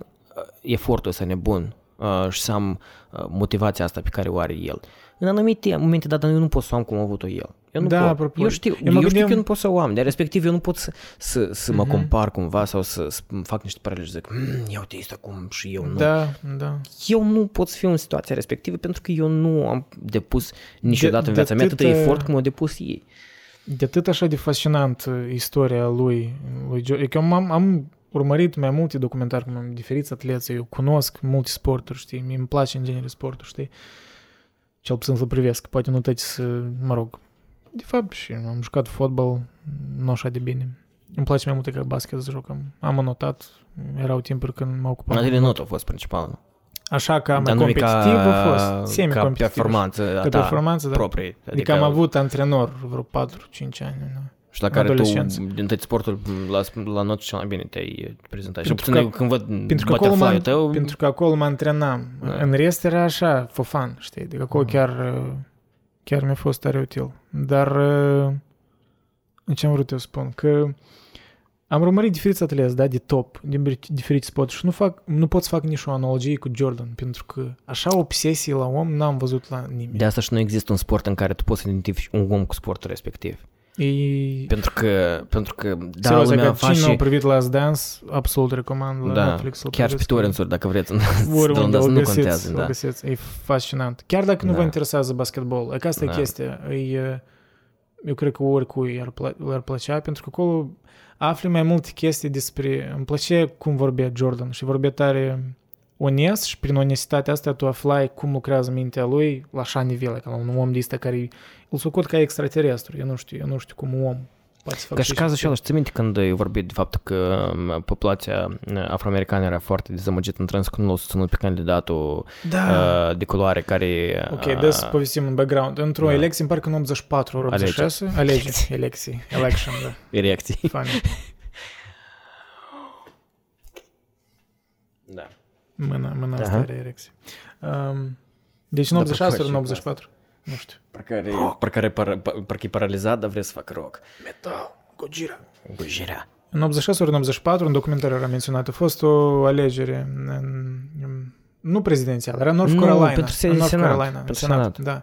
efortul ăsta nebun uh, și să am uh, motivația asta pe care o are el. În anumite momente, da, dar eu nu pot să o am cum a avut-o el. Eu nu Da, pot. apropo, eu știu, eu eu, mă eu știu gândeam- că eu nu pot să o am, de respectiv eu nu pot să, să, să mă Mhm. compar cumva sau să, să fac niște paralele și zic, mm, ia uite asta cum și eu nu. Da, da. Eu nu pot să fiu în situația respectivă pentru că eu nu am depus niciodată De- în de viața mea atât atâta- efort cum au depus ei. De atât așa de fascinant uh, istoria lui, lui Joe. E că eu am, am urmărit mai multe documentari cu mai diferiți atleți, eu cunosc multe sporturi, știi, mi îmi place în genere sporturi, știi, cel puțin să privesc, poate nu toți să, mă rog, de fapt și am jucat fotbal, nu așa de bine. Îmi place mai mult decât basket să jucăm. Am anotat, erau timpuri când mă ocupam. Natele not a fost principal. nu? Așa ca mai Dar nu e competitiv ca, a fost, ca semi-competitiv. performanță a Ca ta performanță, da. proprie. Adică am avut antrenor vreo 4-5 ani. Da. Și la care tu, adolescență. din toate sportul, la, la not cel mai bine te-ai prezentat. Și Pentru puțin că- eu când văd Pentru că, acolo mă, butterfly-ul tău, pentru că acolo mă antrenam. Da. În rest era așa, for fun, știi? Adică acolo Mhm. chiar, uh, chiar mi-a fost tare util. Dar uh, ce am vrut eu să spun? Că am urmărit diferiți atleți, da, de top, din bri- diferite sport și nu, fac, nu pot să fac nici o analogie cu Jordan, pentru că așa obsesie la om n-am văzut la nimeni. de asta și nu există un sport în care tu poți să identifici un om cu sportul respectiv. E... Pentru că, pentru că da, Serios, lumea dacă cine face... nu a privit Last Dance, absolut recomand la Da, Netflix. să-l chiar și pe priveți. torrents dacă vreți. Oriunde dar o nu găsiți, contează, o da. găsiți. E fascinant. Chiar dacă nu Da. vă interesează basketball, e că asta Da. e chestia. E, eu cred că oricui ar, plă- ar plăcea, pentru că acolo afli mai multe chestii despre... Îmi plăcea cum vorbea Jordan și vorbea tare onest și prin onestitatea asta tu aflai cum lucrează mintea lui la așa nivel, ca la un om de ăsta care îl socot ca extraterestru. Eu nu știu, eu nu știu cum un om poate să facă Ca și cazul ăla, și ți minte când ai vorbit de faptul că m, populația uh, afroamericană era foarte dezamăgită în trans că nu l-au susținut pe candidatul Da. uh, de culoare care... Ok, uh, dă să povestim în background. Într-o da. elecție, îmi parcă în 84, ori 86, alegeri, elecții, election, da, Erecții. funny. Da. Mâna, mâna asta Aha. are erecție. Um, deci în Da, 86 ori în faci 84? Nu știu. Parcă, are, parcă, are, par, par- parcă e paralizat, dar vrea să facă rock. Metal, Gojira. Gujirea. În 86 ori în 84, în documentar era menționat, a fost o alegere în, în, nu prezidențială, era North Nu, Carolina. pentru în North Senat, Carolina, pentru Senat, Senat. da.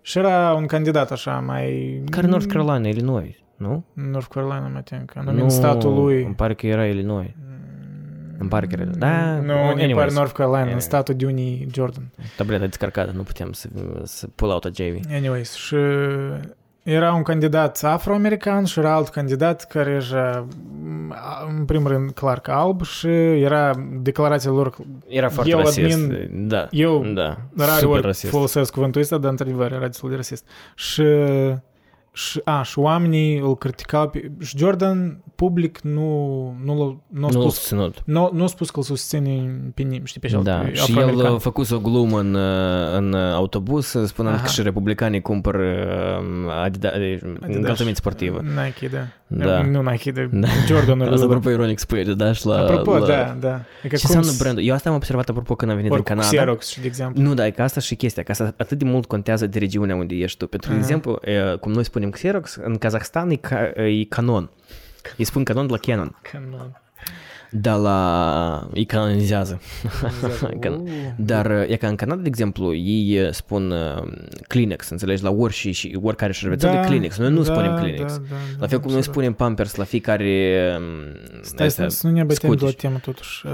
Și era un candidat așa mai... Care North Carolina, Illinois, nu? North Carolina, mă tem, că anumit statul lui. Îmi pare că era Illinois. Îmi pare că era. Da, Nu, mi anyways. pare North Carolina, în Anyways. statul de unii Jordan. Tableta descărcată, nu putem să, să pull out a JV. Anyways, și era un candidat afroamerican și era alt candidat care era, în primul rând, clar că alb și era declarația lor Era foarte Eu rasist. admin- da. eu da. rare super ori rasist. folosesc cuvântul ăsta, dar într-adevăr era destul de rasist. Și, și, a, și oamenii îl criticau pe, și Jordan public nu, nu, l- nu a Nu spus susținut. nu, nu a spus că îl susține pe nimeni, știi, pe cel Da, pe și el afroamerican. a făcut o glumă în, în autobuz, spunând Aha. că și republicanii cumpără Adidas, încălțăminte sportivă. Nike, da. Da. Nu Nike, de Da. Jordanul. Asta apropo ironic spui Adidas la... Apropo, la... da, da. E că Ce cum înseamnă s- brandul? Eu asta am observat apropo când am venit ori în cu Canada. Xerox, și de exemplu. Nu, da, e că asta și chestia, că asta atât de mult contează de regiunea unde ești tu. Pentru Aha. exemplu, e, cum noi spunem Xerox, în Kazahstan e, ca, e Canon. Îi spun Canon la Canon, Canon. dar la... îi canonizează. Canon. Uh. Dar e ca în Canada, de exemplu, ei uh, spun uh, Kleenex, înțelegi, la ori și, și oricare șervețel de Kleenex. Noi nu da, spunem Kleenex. Da, da, da, La fel cum noi absolut. spunem Pampers la fiecare... um, Stai astea, să, să nu ne abătem de o scutici. temă totuși.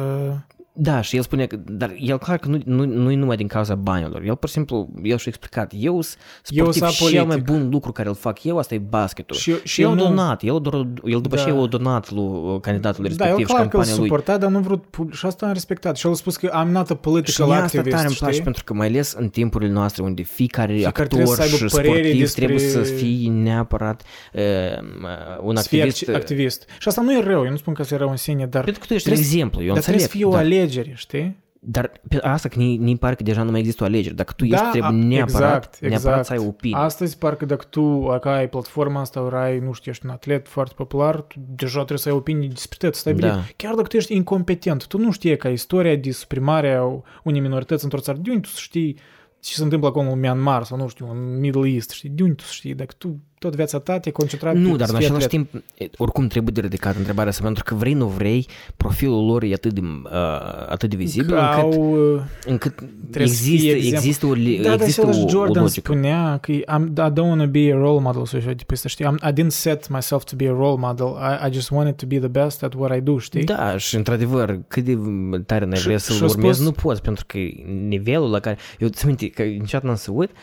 Uh, Da, și el spune că, dar el clar că nu, nu, nu e numai din cauza banilor. El, pur și simplu, el și-a explicat, eu sunt Eu sportiv sunt și cel mai apolitic. bun lucru care îl fac eu, asta e basketul. Și- Și, și și el eu a nu- donat, el, doar, el după Da. ce el a donat lui uh, candidatul da, el respectiv și clar că îl campania lui. suporta, dar nu vrut public. Și asta am respectat. Și el a spus că am not a Și political mie asta activist, tare îmi place știi? pentru că mai ales în timpurile noastre unde fiecare, Fiecare actor trebuie să aibă și părere sportiv despre- trebuie să fie neapărat uh, un Să fie activist. acti- activist. Și asta nu e rău, eu nu spun că asta e rău în sine, dar, Pentru că tu ești un trebuie- exemplu, eu dar trebuie înțeleg. să fie o dar, alegere, știi? dar pe asta că ni, ni pare că deja nu mai există o alegere. Dacă tu Da, ești, trebuie a- neapărat, exact, neapărat exact. să ai opinie. Astăzi, parcă dacă tu dacă ai platforma asta, ori ai, nu știu, ești un atlet foarte popular, tu deja trebuie să ai opinii despre tăi, stabilit. Da. Chiar dacă tu ești incompetent, tu nu știi ca istoria de suprimare a unei minorități într-o țară, de unde tu să știi ce se întâmplă acolo în Myanmar sau, nu știu, în Middle East, știi, de unde tu să știi, dacă tu tot viața ta te-ai concentrat Nu, pe dar să în fii același atlet. timp, e, oricum trebuie de ridicat întrebarea asta, pentru că vrei, nu vrei, profilul lor e atât de, uh, atât de vizibil, Că au, încât, uh, încât trebuie să fie există, exemplu. există o, li- Da, dar există același o, o Jordan logică. spunea că am, I don't want to be a role model, sau ceva tipul ăsta, știi? I'm, I didn't set myself to be a role model, I, I just wanted to be the best at what I do, știi? Da, și într-adevăr, cât de tare ne Și- vrea și să-l a urmezi, spus- nu poți, pentru că nivelul la care... Eu ți minte că niciodată n-am să uit uh,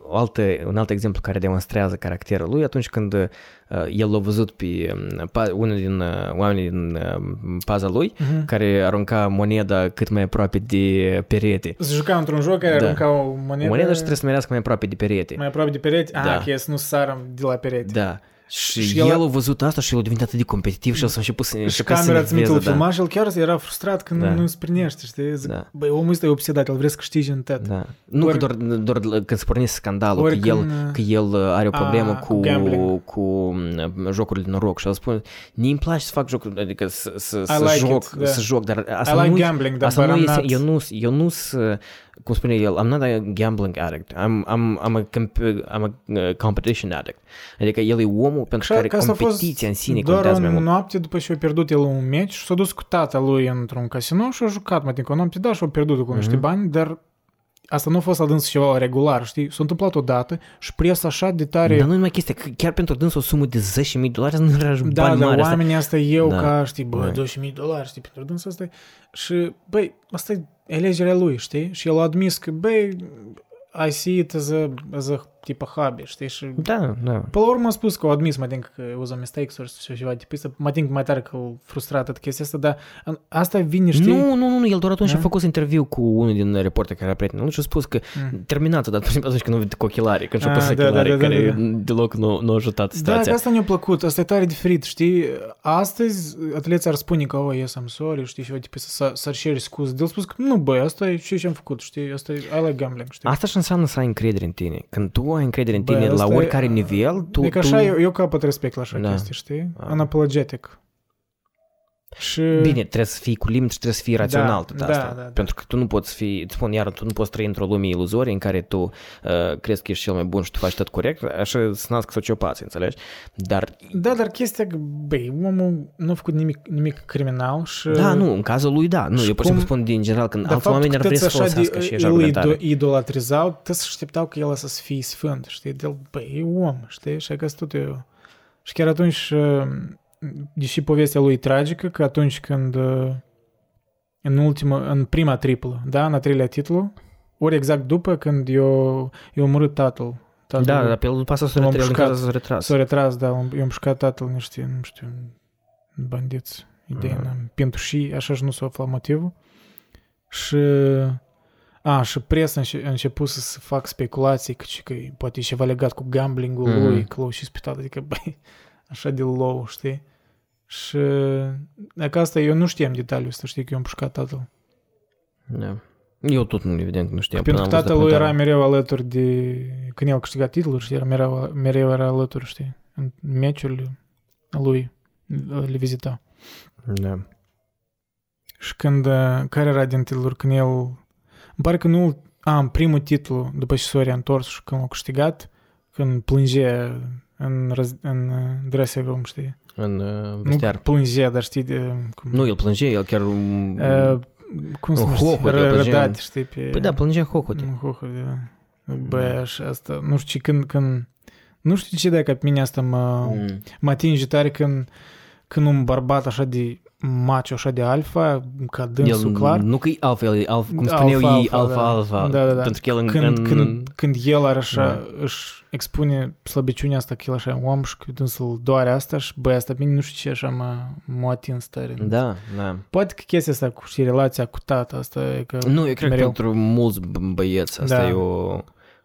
o altă, un alt exemplu care demonstrează caracterul lui atunci când uh, el l-a văzut pe um, pa- unul din uh, oamenii din uh, paza lui Mhm. care arunca moneda cât mai aproape de perete. Se juca într-un joc care Da. arunca o monedă, Moneda și trebuie să merească mai aproape de perete. mai aproape de perete. Da. Ah, că să nu sară de la perete. Da. Și, Și și el- el, a văzut asta și el a devenit atât de competitiv și el s-a început să Și început să camera ți minte, îl nerveze, da. filma și el chiar era frustrat că Da. nu, nu sprinește, știi? Zic, Da. Băi, omul ăsta e obsedat, el vrea să câștige în tet. Da. Nu Ori- că doar, doar când se pornește scandalul, ori că el, când, uh, că el are o problemă a, cu, cu gambling. cu mm, jocurile de noroc și el spune, nu îmi place să fac jocuri, adică să, să, să like joc, it, da. să joc, dar I asta like nu gambling, dar asta but nu I'm este, not- eu nu, eu nu sunt, cum spune el, I'm not a gambling addict, I'm, I'm, I'm, a, comp- I'm a uh, competition addict. Adică el e omul pentru Și care că asta a fost competiția în sine doar contează mai o mult. noapte după ce a pierdut el un meci și s-a dus cu tata lui într-un casino și a jucat, mă, din o noapte, da, și a pierdut cu niște Mhm. bani, dar asta nu a fost la dânsul ceva regular, știi? S-a întâmplat odată și presa așa de tare... Dar nu numai chestia, că chiar pentru dâns o sumă de 10.000 de dolari nu era Da, bani dar mari. Asta, oamenii asta eu Da. ca, știi, bă, Da. 12.000 de dolari, știi, pentru dânsul asta e- Și, băi, asta e alegerea lui, știi? Și el a admis că, băi, I see it as a, as a tipă hobby, știi? Și da, da. Până la urmă a spus că o admis, mă think că it was a mistake sau ceva de pistă. Mă think mai tare că o frustrat tot chestia asta, dar în- asta vine, știi? Nu, nu, nu, nu, el doar atunci Da? a făcut interviu cu unul din reporteri care era prietenul și a spus că Mm. terminat dat pur și simplu atunci când a venit cu ochelarii, când și-a Ah, pus da, da, ochelarii, da, da, care da, da. deloc nu, nu a ajutat Da, că situația. asta mi-a plăcut, asta e tare diferit, știi? Astăzi atleții ar spune că, oh, yes, I'm sorry, știi, și tipul să, să-și ceri scuze. De el spus că, nu, băi, asta e ce am făcut, știi? Asta e, I like gambling, știi? Asta și înseamnă să ai încredere în tine. Când tu ai încredere în Bă, tine la asta e- oricare nivel, tu... Deci tu... așa eu, eu capăt respect la așa Da. chestii, știi? Ah. Unapologetic. Și... Bine, trebuie să fii cu limite și trebuie să fii rațional tot da, asta. da, da. Pentru că tu nu poți fi, îți spun iar, tu nu poți trăi într-o lume iluzorie în care tu uh, crezi că ești cel mai bun și tu faci tot corect, așa să nasc sociopați, înțelegi? Dar, Da, dar chestia, că, băi, omul nu a făcut nimic, nimic criminal și... da, nu, în cazul lui, da. Nu, și eu pur și simplu cum- spun din general, când Dar alți faptul oameni ar că vrea să tăți așa folosească de- și ești îl argumentare. ido- idolatrizau, tăți să așteptau că el să fie sfânt, știi? De el, băi, e om, știi? Și că tot eu. Și chiar atunci, uh, deși povestea lui e tragică, că atunci când uh, în ultima, în prima triplă, da, în a treilea titlu, ori exact după când eu, eu omorât tatăl. tatăl Da, lui. dar pe el după asta s-a L-am retras, din pușcat. casa s-a retras. S-a retras, da, eu am pușcat tatăl niște, nu știu, bandiți, idei, Mhm. mm. pentru și așa și nu s-a aflat motivul. Și, a, și presa înce- a început să se fac speculații că, că e poate e ceva legat cu gambling-ul Mhm. lui, că l-au și spitat, adică, băi, așa de low, știi? Și dacă asta eu nu știam detaliul ăsta, știi, că eu am pușcat tatăl. Da. Eu tot nu, evident, nu știam. Pentru până că am văzut tatăl lui era documentarul. mereu alături de... Când el câștiga titlul, știi, era mereu, mereu era alături, știi, în meciurile lui le vizita. Da. Și când, uh, care era din titluri, când el, îmi pare că nu, a, în primul titlu, după ce s-a reîntors și când l-a câștigat, când plângea în, răz, în uh, dressing room, știi? În uh, Nu vestiar. plângea, dar știi, de, cum, Nu, el plângea, el chiar... um, uh, cum se în numește? hohot, el Ră- plângea. Rădat, știi, pe... Păi da, plângea hohote. În hohot, da. Bă, și asta, nu știu ce, când, când, nu știu ce dacă pe mine asta mă, Mm. mă atinge tare când, când un bărbat așa de macho, așa de alfa, ca dânsul El, clar, Nu că e alfa, el e alfa, cum Alfa, spuneau ei, alfa, alfa, da. alfa. Da, da, da. Pentru că el în... când, în, când, când el are așa, Da. își expune slăbiciunea asta, că el așa e om și că dânsul doare asta și băi, asta pe mine nu știu ce așa m-a, m-a atins tare. Da, da. Poate că chestia asta cu și relația cu tata, asta e că Nu, eu cred că mereu. pentru mulți b- băieți asta Da. e o,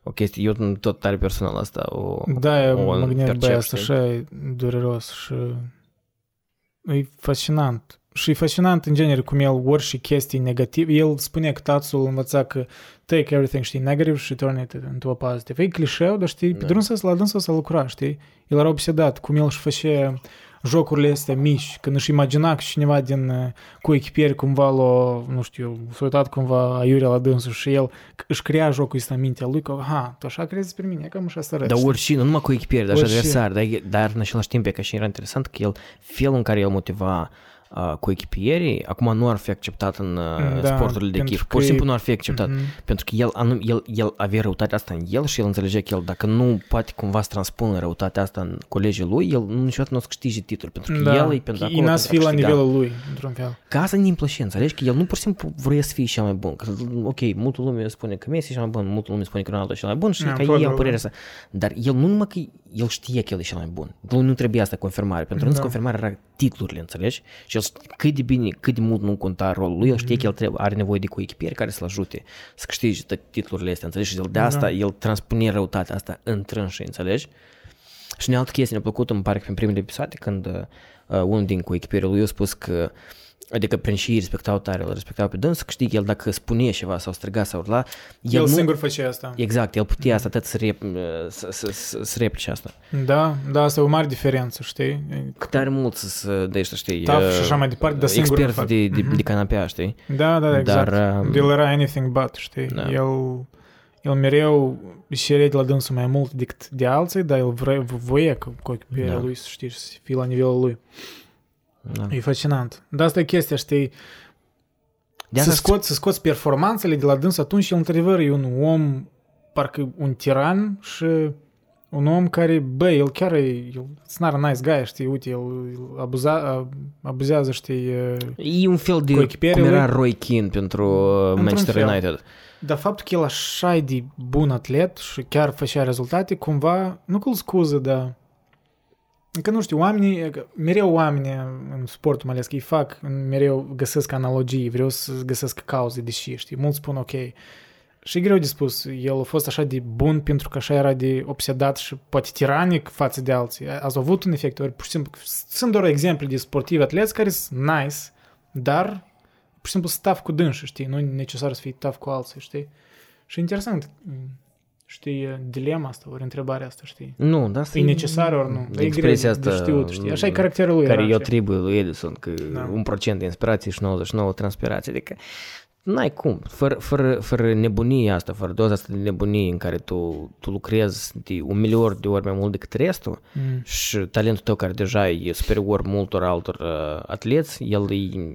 o chestie, eu tot tare personal asta o, Da, eu o mă gândesc, băi, percep, asta știi? așa e dureros și e fascinant. Și e fascinant în genere cum el orice chestii negative, el spune că tatăl învăța că take everything, știi, negative și turn it into a positive. E clișeu, dar știi, pe Da. drum să la dânsul să lucra, știi? El era obsedat, cum el își făcea jocurile astea mici, când își imagina că cineva din uh, coechipieri cumva l-a, nu știu, s-a uitat cumva aiurea la dânsul și el își crea jocul ăsta în mintea lui că, ha, tu așa crezi despre mine, cam așa să arăți. Dar știi? oricine, nu numai cu echipieri, dar și Orice. adversari, dar, e- dar în același timp e ca și era interesant că el, felul în care el motiva uh, cu echipierii, acum nu ar fi acceptat în uh, Da, sporturile de pentru echipă. că Pur și e- simplu nu ar fi acceptat. Mhm. Pentru că el, anum, el, el avea răutatea asta în el și el înțelegea că el, dacă nu poate cumva să transpună răutatea asta în colegii lui, el niciodată nu o să câștige titlul. Pentru că Da, el e pentru acolo e n-ați fi pentru a la câștiga. nivelul lui, într-un fel. Ca asta ne plăcea, înțelegi? Că el nu pur și simplu vrea să fie cel mai bun. Că, ok, multă lume spune că Messi e cel mai bun, multă lume spune că Ronaldo e cel mai bun și Da, că probabil, ei au da. părerea asta. Dar el nu numai că el știe că el e cel mai bun. Nu, nu trebuia asta confirmare. Pentru că Da. confirmarea era titlurile, înțelegi? Și el știe cât de bine, cât de mult nu conta rolul lui, el știe Mhm. că el trebuie, are nevoie de coechipieri care să-l ajute să câștige toate titlurile astea, înțelegi? Și el de Da. asta, el transpune răutatea asta în trânșă, înțelegi? Și în altă chestie ne-a plăcut, îmi pare că prin primele episoade, când uh, unul din coechipierii lui a spus că Adică prin și îi respectau tare, îl respectau pe dâns, că știi că el dacă spunea ceva sau striga sau urla, el, El, nu, singur făcea asta. Exact, el putea asta atât să, rep, să, să, să, să replice asta. Da, da, asta e o mare diferență, știi? Cât tare mult să, să de ăștia, știi, Taf uh, și așa mai departe, dar singur expert fac. de, de, Mhm. de canapea, știi? Da, da, da, exact. Dar, um, El era anything but, știi? Da. El, el mereu și de la dânsul mai mult decât de alții, dar el vre, voie că coechipierea Da. lui să știi, să fie la nivelul lui. Da. E fascinant. Dar asta e chestia, știi? De să, asta scoți, să scoți performanțele de la dâns, atunci el într-adevăr e un om, parcă un tiran și un om care, bă, el chiar e, el, it's not a nice guy, știi, uite, el, el abuza, abuzează, știi, e- e un fel de, coechipierii cum era lui- Roy Keane pentru uh, Manchester fel. United. dar faptul că el așa e de bun atlet și chiar făcea rezultate, cumva, nu că îl scuză, dar Încă nu știu, oamenii, că mereu oamenii în sportul mai ales că îi fac, mereu găsesc analogii, vreau să găsesc cauze, deși, știi, mulți spun ok. Și e greu de spus, el a fost așa de bun pentru că așa era de obsedat și poate tiranic față de alții. Ați avut un efect, ori pur și simplu, sunt doar exemple de sportivi atleți care sunt nice, dar pur și simplu staf cu dânși, știi, nu e necesar să fii taf cu alții, știi? Și interesant. Știi, dilema asta, ori întrebarea asta, știi? Nu, dar asta E necesar ori nu? E expresia greu de asta știut, știi? Așa e caracterul lui. care era eu așa. atribui lui Edison, că Da. un procent de inspirație și 99 transpirație. Adică n-ai cum, fără, fără, fără nebunia asta, fără doza asta de nebunie în care tu, tu lucrezi de un milion de ori mai mult decât restul Mm. și talentul tău care deja e superior multor altor uh, atleți, el e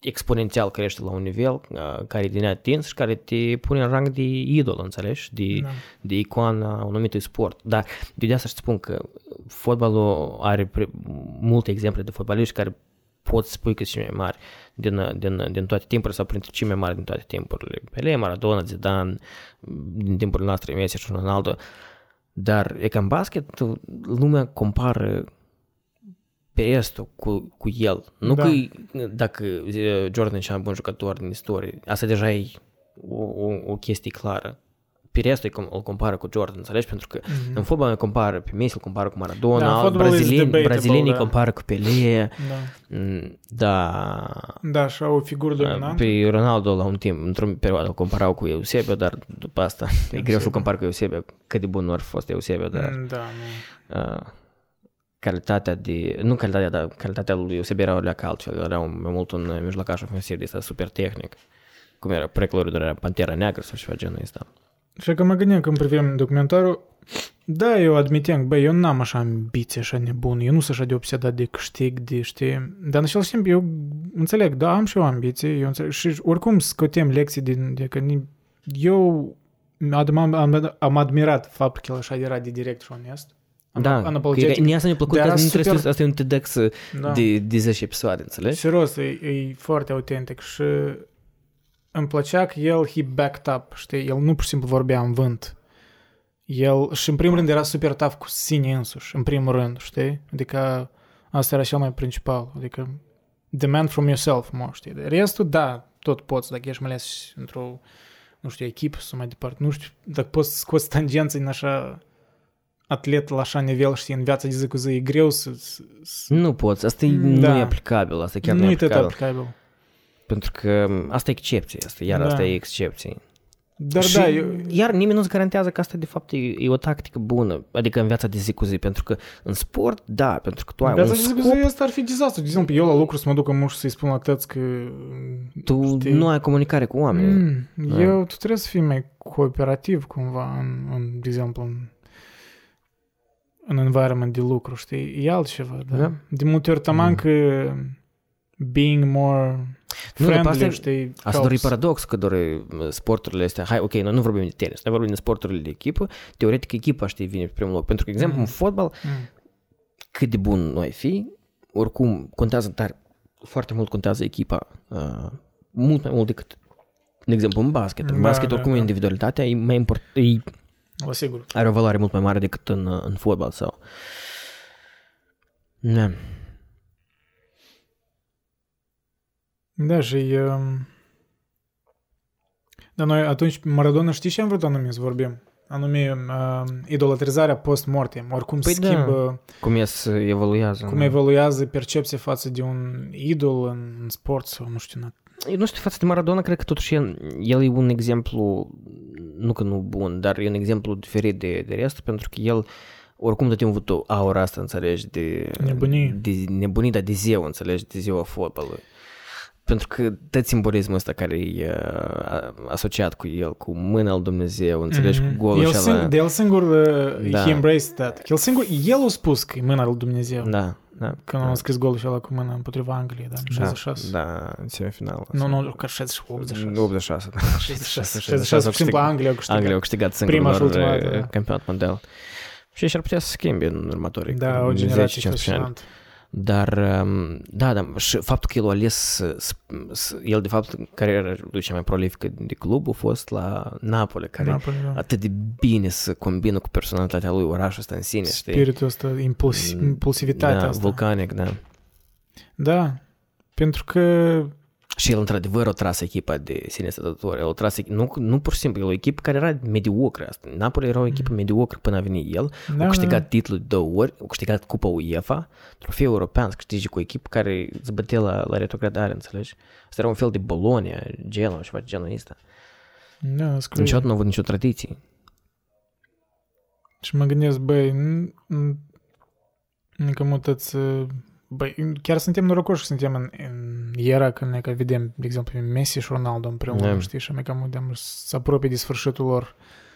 exponențial crește la un nivel uh, care e de neatins și care te pune în rang de idol, înțelegi? De, Da. de icoana anumitui sport. Dar eu de asta să spun că fotbalul are pre- multe exemple de fotbaliști care pot să spui că sunt cei mai mari din, din, din toate timpurile sau printre cei mai mari din toate timpurile. Pele, Maradona, Zidane, din timpurile noastre, Messi și Ronaldo. Dar e ca în basket, lumea compară pe restul cu, cu el. Nu Da. că e- dacă e, Jordan e cel mai bun jucător din istorie. Asta deja e o, o, o chestie clară. Pe restul îi com- îl compară cu Jordan, înțelegi? Pentru că Mhm. în fotbal îl compară pe Messi, îl compară cu Maradona, Da, da, fotbalul is brazilieni, debatable, brazilienii da. compară cu Pelé, Da. Mm, da, Da, așa o figură dominantă. pe Ronaldo la un timp, într-o perioadă îl comparau cu Eusebio, dar după asta e greu să-l compar cu Eusebio, cât de bun nu ar fi fost Eusebio, dar Mm, Da, nu. uh, calitatea de, nu calitatea, dar calitatea lui Eusebio era o leacă altfel, era un, mai mult un mijlocaș ofensiv de ăsta super tehnic, cum era precolorul era Pantera Neagră sau ceva genul ăsta. Și că mă gândeam când privim documentarul, da, eu admiteam, bă, eu n-am așa ambiție așa nebună, eu nu sunt așa de obsedat de câștig, de știi, dar în același timp eu înțeleg, da, am și eu ambiție, eu înțeleg, și oricum scotem lecții din, de că ni- eu am, am, am admirat faptul că el așa era de direct și onest. Am, Da, unapologetic. că, mie asta mi-a plăcut, Dar că era nu trebuie super- să, asta e un TEDx Da. de, de 10 episoade, înțelegi? Serios, e, e foarte autentic și îmi plăcea că el, he backed up, știi, el nu pur și simplu vorbea în vânt. El, și în primul rând era super tough cu sine însuși, în primul rând, știi? Adică asta era cel mai principal, adică demand from yourself, mă, știi? De restul, da, tot poți, dacă ești mai ales într-o, nu știu, echipă sau mai departe, nu știu, dacă poți să scoți tangență în așa atlet la așa nivel, știi, în viața de zi cu zi, e greu să... să, să Nu poți, asta e, Da. nu e aplicabil, asta chiar nu, nu e e tot aplicabil. aplicabil. Pentru că asta e excepție, asta, iar Da. asta e excepție. Dar și da, eu, iar nimeni nu-ți garantează că asta de fapt e, e o tactică bună, adică în viața de zi cu zi, pentru că în sport, da, pentru că tu ai Viața un de zi cu scop, zi asta ar fi dezastru. De exemplu, eu la lucru să mă duc în muș să-i spun la tăți că... tu știi? nu ai comunicare cu oamenii. Mm, Da. eu, tu trebuie să fii mai cooperativ cumva, în, în de exemplu, în, în environment de lucru, știi? E altceva, da. Da. De multe ori taman Mm. că being more Nu, dar friendly, asta e- știi, Asta doar e helps. paradox că doar e, sporturile astea, hai, ok, noi nu vorbim de tenis, noi vorbim de sporturile de echipă, teoretic echipa, știi, vine pe primul loc. Pentru că, de exemplu, Mm. în fotbal, Mm. cât de bun noi fi, oricum contează tare, foarte mult contează echipa, uh, mult mai mult decât, de exemplu, în basket. În Da, basket, da, oricum, da. individualitatea e mai import, e, Vă sigur. are o valoare mult mai mare decât în, uh, în fotbal sau... Da. Da, și... Um... Dar noi atunci, Maradona, știi ce am vrut anume să vorbim? Anume, uh, idolatrizarea post-mortem, oricum Păi da. schimbă, Cum e să evoluează. cum da. evoluează percepția față de un idol în, în sport sau nu știu, na- Eu nu știu, față de Maradona, cred că totuși el, el e un exemplu, nu că nu bun, dar e un exemplu diferit de, de rest, pentru că el oricum tot timpul a avut o aura asta, înțelegi, de Nebunie. de nebunie, dar de zeu, înțelegi, de ziua fotbalului. Pentru că tot simbolismul ăsta care e uh, asociat cu el, cu mâna lui Dumnezeu, înțelegi, Mhm. cu golul el, și sing, de el singur, uh, Da. he embraced that. El singur, el a spus că e mâna lui Dumnezeu. Da, da. Când da. a scris golul și ăla cu mâna împotriva Angliei, da, în 66. Da, în semifinală. Nu, nu, că 66. 86. 86, da. 66. 66, pur și simplu Anglia a câștigat. Anglia au câștigat singur Prima și doar ultima uh, dată, da. campionat mondial. Și și ar putea să schimbe în următorii Da, o 10-15 generație ani. Fascinantă. Dar, um, da, da, și faptul că el a ales, să- să- să- el de fapt, cariera lui cea mai prolifică de club a fost la Napoli, care Napoli, da. atât de bine să combină cu personalitatea lui orașul ăsta în sine, știi? Spiritul ăsta, impuls, Mm, impulsivitatea da, asta. vulcanic, da. Da, pentru că Și el, într-adevăr, a tras echipa de sine stătători. El a tras, nu, nu pur și simplu, el o echipă care era mediocră. Asta. Napoli era o echipă mediocră până a venit el. da, a câștigat titlul de două ori, a câștigat Cupa UEFA, trofeu european, să câștigi cu o echipă care îți bătea la, la retrogradare, înțelegi? Asta era un fel de Bologna, Genoa, ceva de genul ăsta. Da, da, scrie. Niciodată nu a avut nicio tradiție. Și mă gândesc, băi, n- n- încă mutăți, băi, chiar suntem norocoși că suntem în, în era când ne că vedem, de exemplu, Messi și Ronaldo împreună, Da. știi, și mai cam udem să apropie de sfârșitul lor.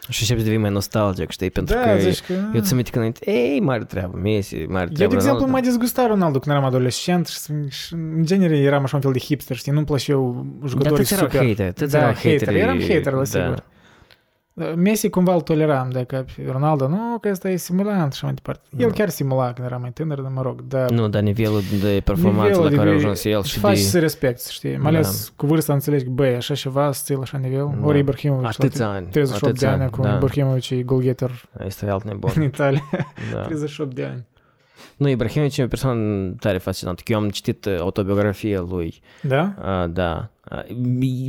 Și începi să devii mai nostalgic, știi? Pentru da, că zici că... eu ți aminte că înainte, ei, mare treabă, Messi, mare Eu, treabă. de exemplu, Ronaldo. m-a dezgustat Ronaldo când eram adolescent și, și în genere eram așa un fel de hipster, știi, nu-mi plăceau Dar jucătorii toți erau super. hater, toți Da, erau hater, hateri. eram hater, la da. sigur. Messi cumva îl toleram, de că Ronaldo, nu, că ăsta e simulant și mai departe. El Da. chiar simula când era mai tânăr, dar mă rog, dar Nu, dar nivelul de performanță nivelul la de- care a ajuns el îți și faci de... să respecti, știi? Mai ales cu vârsta înțelegi că, băi, așa ceva, să ții la așa nivel. Da. Ori Ibrahimovic, Atâția la ani, 38 de atâția ani, ani, acum da. Ibrahimovic e golgeter Este alt nebun. în Italia, da. 38 de ani. Nu, Ibrahimovic e o persoană tare fascinantă. Eu am citit uh, autobiografia lui. Da? Uh, da. Uh,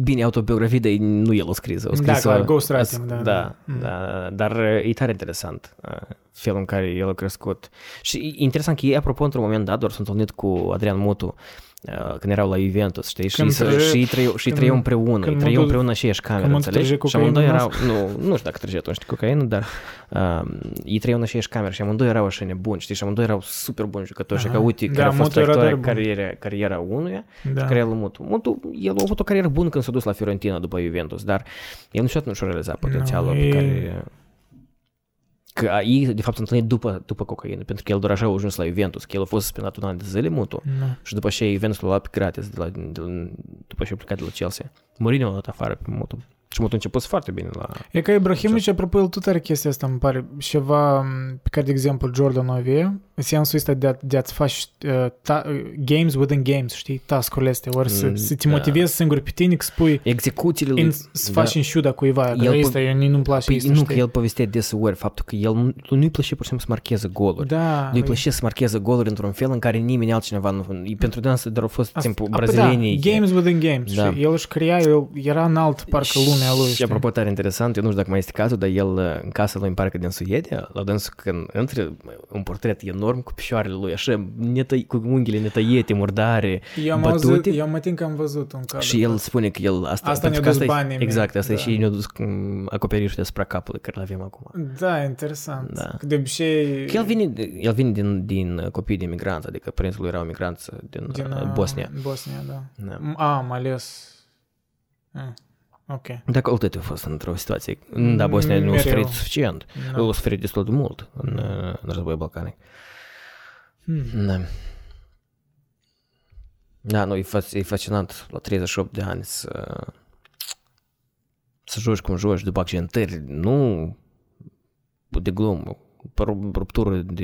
bine, autobiografie, dar nu el o scris. O Da, scris clar, ghostwriting, da, da, da. da, Mm. da, dar uh, e tare interesant uh, felul în care el a crescut. Și e interesant că ei, apropo, într-un moment dat, doar s-au întâlnit cu Adrian Mutu uh, când erau la Juventus, știi? Și, Când să, trăie- și, trăiau, și când- trăiau împreună, când trăiau Mutu- împreună în aceeași cameră, Mutu înțelegi? trăgea Și amândoi cocaină erau, nu, nu știu dacă trăgea atunci cocaină, dar uh, ei trăiau în aceeași cameră și amândoi erau așa nebuni, știi? Și amândoi erau super buni jucători și Aha. că uite Da, care a fost Mutu era tare traiectoria bun. cariera, cariera unuia Da. care el Mutu. Mutu, el a avut o carieră bună când s-a dus la Fiorentina după Juventus, dar el niciodată nu și-a realizat potențialul Nu, pe e- care... Că a- ei, de fapt, s-au întâlnit după, după cocaină, pentru că el doar așa a ajuns la Juventus, că el a fost suspendat un an de zile, Mutu, Nu. și după aceea Juventus l-a luat pe gratis, de la, de la, după ce a plecat de la Chelsea. Mourinho l-a dat afară pe Mutu. Și Mutu a început foarte bine la... E ca Ibrahimovic, apropo, el tot are chestia asta, îmi pare, ceva m, pe care, de exemplu, Jordan o avea, sensul ăsta de, a, de a-ți faci uh, ta, uh, games within games, știi, task-urile astea, ori să, Mm, să te da. motivezi singur pe tine, că spui, Execuțiile lui... în, să faci în șuda cuiva, că El ăsta, eu nu-mi place Păi ăsta, nu, că știi? el povestea deseori faptul că el nu- nu-i plăcea pur și simplu să marcheze goluri. Da, Nu-i plăcea să marcheze goluri într-un fel în care nimeni altcineva nu... e Pentru dânsa doar au fost Asta- timpul a, păi brazilienii. Da, games within games, Da. știi? El își crea, el era în alt parcă lumea lui, Și știi? apropo, tare interesant, eu nu știu dacă mai este cazul, dar el uh, în casa lui în parcă din Suedia, la dânsul când între un portret enorm cu picioarele lui, așa, netăi, cu unghiile netăiete, murdare, Eu am bătute. auzit, eu mă tin că am văzut un cadru. și el spune că el asta, Asta pentru ne-a că dus asta e- banii mei, Exact, asta da. e și ne-a dus um, acoperișul deasupra capului care îl avem acum. Da, interesant. Da. Că de obicei... Că el vine, el vine din, din uh, copii de migranți, adică părinții lui erau migranți din, Din uh, uh, Bosnia. Bosnia, da. Da. M- A, am ales... Ah, ok. Dacă uite, a fost într-o situație, da, Bosnia nu a Mereu. suferit suficient, Da. a suferit destul de mult în, uh, în războiul balcanic. Hmm. Da. Da, nu, e, fac, e fascinant la 38 de ani să, să joci cum joci după accidentări, nu de glumă, ru- ruptură de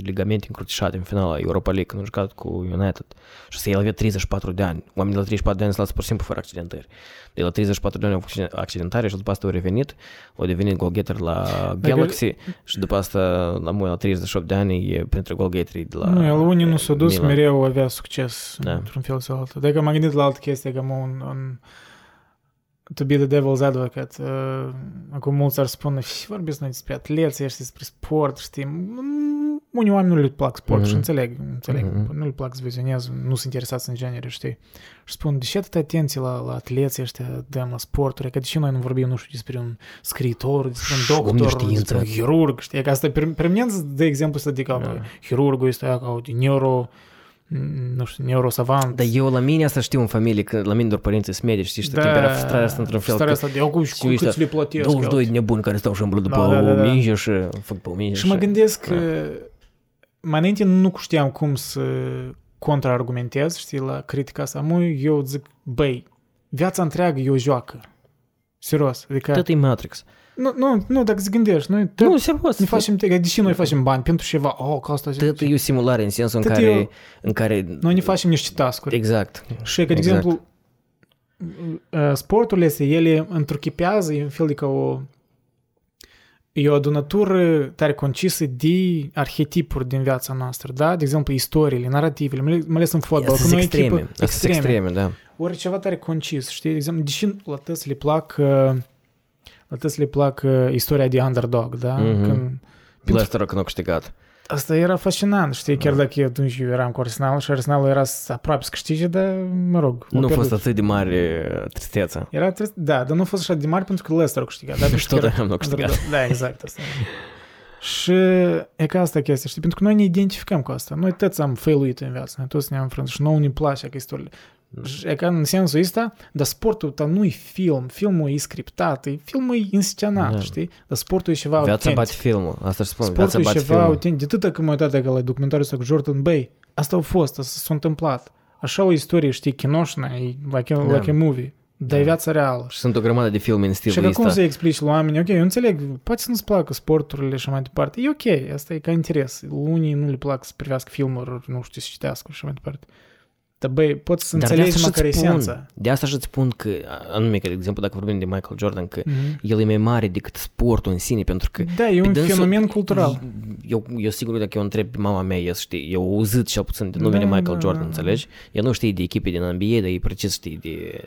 ligamente încrucișate în finala Europa League când a jucat cu United și să el avea 34 de ani. Oamenii la 34 de ani se lasă pur și simplu fără accidentări. De la 34 de ani au fost accidentare și după asta au revenit, au devenit goalgetter la Galaxy și după asta la mult la 38 de ani e printre goalgetterii de la nu, el unii nu s-a dus, Milan. mereu avea succes Da. într-un fel sau altul. Dacă m-am gândit la altă chestie, că mă un, un to be the devil's advocate. Uh, acum mulți ar spune, și vorbiți noi despre atleți, ești despre sport, știi? Mm, Unii oameni nu le plac sport Mhm. și înțeleg, înțeleg, Mhm. nu le plac să vizionez, nu sunt interesați în genere, știi? Și spun, de ce atâta atenție la, la atleții ăștia, dăm la sporturi, că de ce noi nu vorbim, nu știu, despre un scriitor, despre un Om de doctor, știință. despre un chirurg, știi? Că asta, per, per mine, de exemplu, să zic, Da. că chirurgul este ca de neuro, nu știu, neurosavant. Dar eu la mine asta știu în familie, că la mine doar părinții sunt medici, știi, și da, tempera frustrarea asta într-un fel. Starea că asta de acum și și cum ăștia cât le plătesc. 22 de nebuni care stau și umblă după Da, da, da, o da. minge și fac pe o minge. Și mă gândesc Da. că mai înainte nu știam cum să contraargumentez, știi, la critica asta. Mui, eu zic, băi, viața întreagă e o joacă. Serios. Adică, Tot e Matrix. Nu, nu, nu, dacă îți gândești, noi tot Nu, serios. ne facem, de deși noi facem bani pentru ceva, oh, că asta Tot e o simulare în sensul în Tot care, eu- în care... Noi ne facem niște task-uri. Exact. Și că, de Exact. exemplu, uh, sporturile astea, ele întruchipează, e un fel de ca o e o adunătură tare concisă de arhetipuri din viața noastră, da? De exemplu, istoriile, narativele, mai ales- mai ales în fotbal. Asta Când sunt o extreme. echipă Asta sunt extreme, da. ori ceva tare concis, știi? De exemplu, deși la tăți le plac uh, la tăți le plac uh, istoria de underdog, da? Mhm. Când, Pentru- Leicester când a câștigat. Asta era fascinant, știi? Chiar Da. dacă eu atunci eu eram cu Arsenal și Arsenalul era s- aproape să câștige, dar, mă rog, Nu au a fost pierdut. atât de mare uh, tristețe. Era trist, da, dar nu a fost așa de mare pentru că Leicester a câștigat. Da, Și tot chiar- am câștigat. Da, exact asta. Și e ca asta chestia, știi? Pentru că noi ne identificăm cu asta. Noi toți am failuit în viață, noi toți ne-am frânt și nouă ne place că istorie. Și e ca în sensul ăsta, dar sportul ăsta nu e film, filmul e scriptat, e, filmul e inscenat, Da. știi? Dar sportul e ceva Viața autentic. bate filmul. Asta își spun. Viața Sportul e bate ceva filmul. autentic. De atâta că m-am uitat că la documentarul ăsta cu Jordan Bay, asta a fost, asta s-a întâmplat. Așa o istorie, știi, chinoșna, e like a, Da. like a movie. Dar e Da. viața reală. Și sunt o grămadă de filme în Și stilul că cum ăsta. să explici la oameni, ok, eu înțeleg, poate să nu-ți placă sporturile și așa mai departe, e ok, asta e ca interes. Unii nu le plac să privească filmuri, nu știu, să citească și așa mai departe. Dar băi, poți să Dar de înțelegi asta măcar și-ți spun, esența. de asta și spun că, anume că, de exemplu, dacă vorbim de Michael Jordan, că Mhm. el e mai mare decât sportul în sine, pentru că Da, e pe un dânsul- fenomen cultural. Eu, eu sigur, dacă eu întreb pe mama mea, el știe, eu au auzit cel puțin de numele Da, Michael da, Jordan, da. înțelegi? El nu știe de echipe din NBA, dar e precis știe de,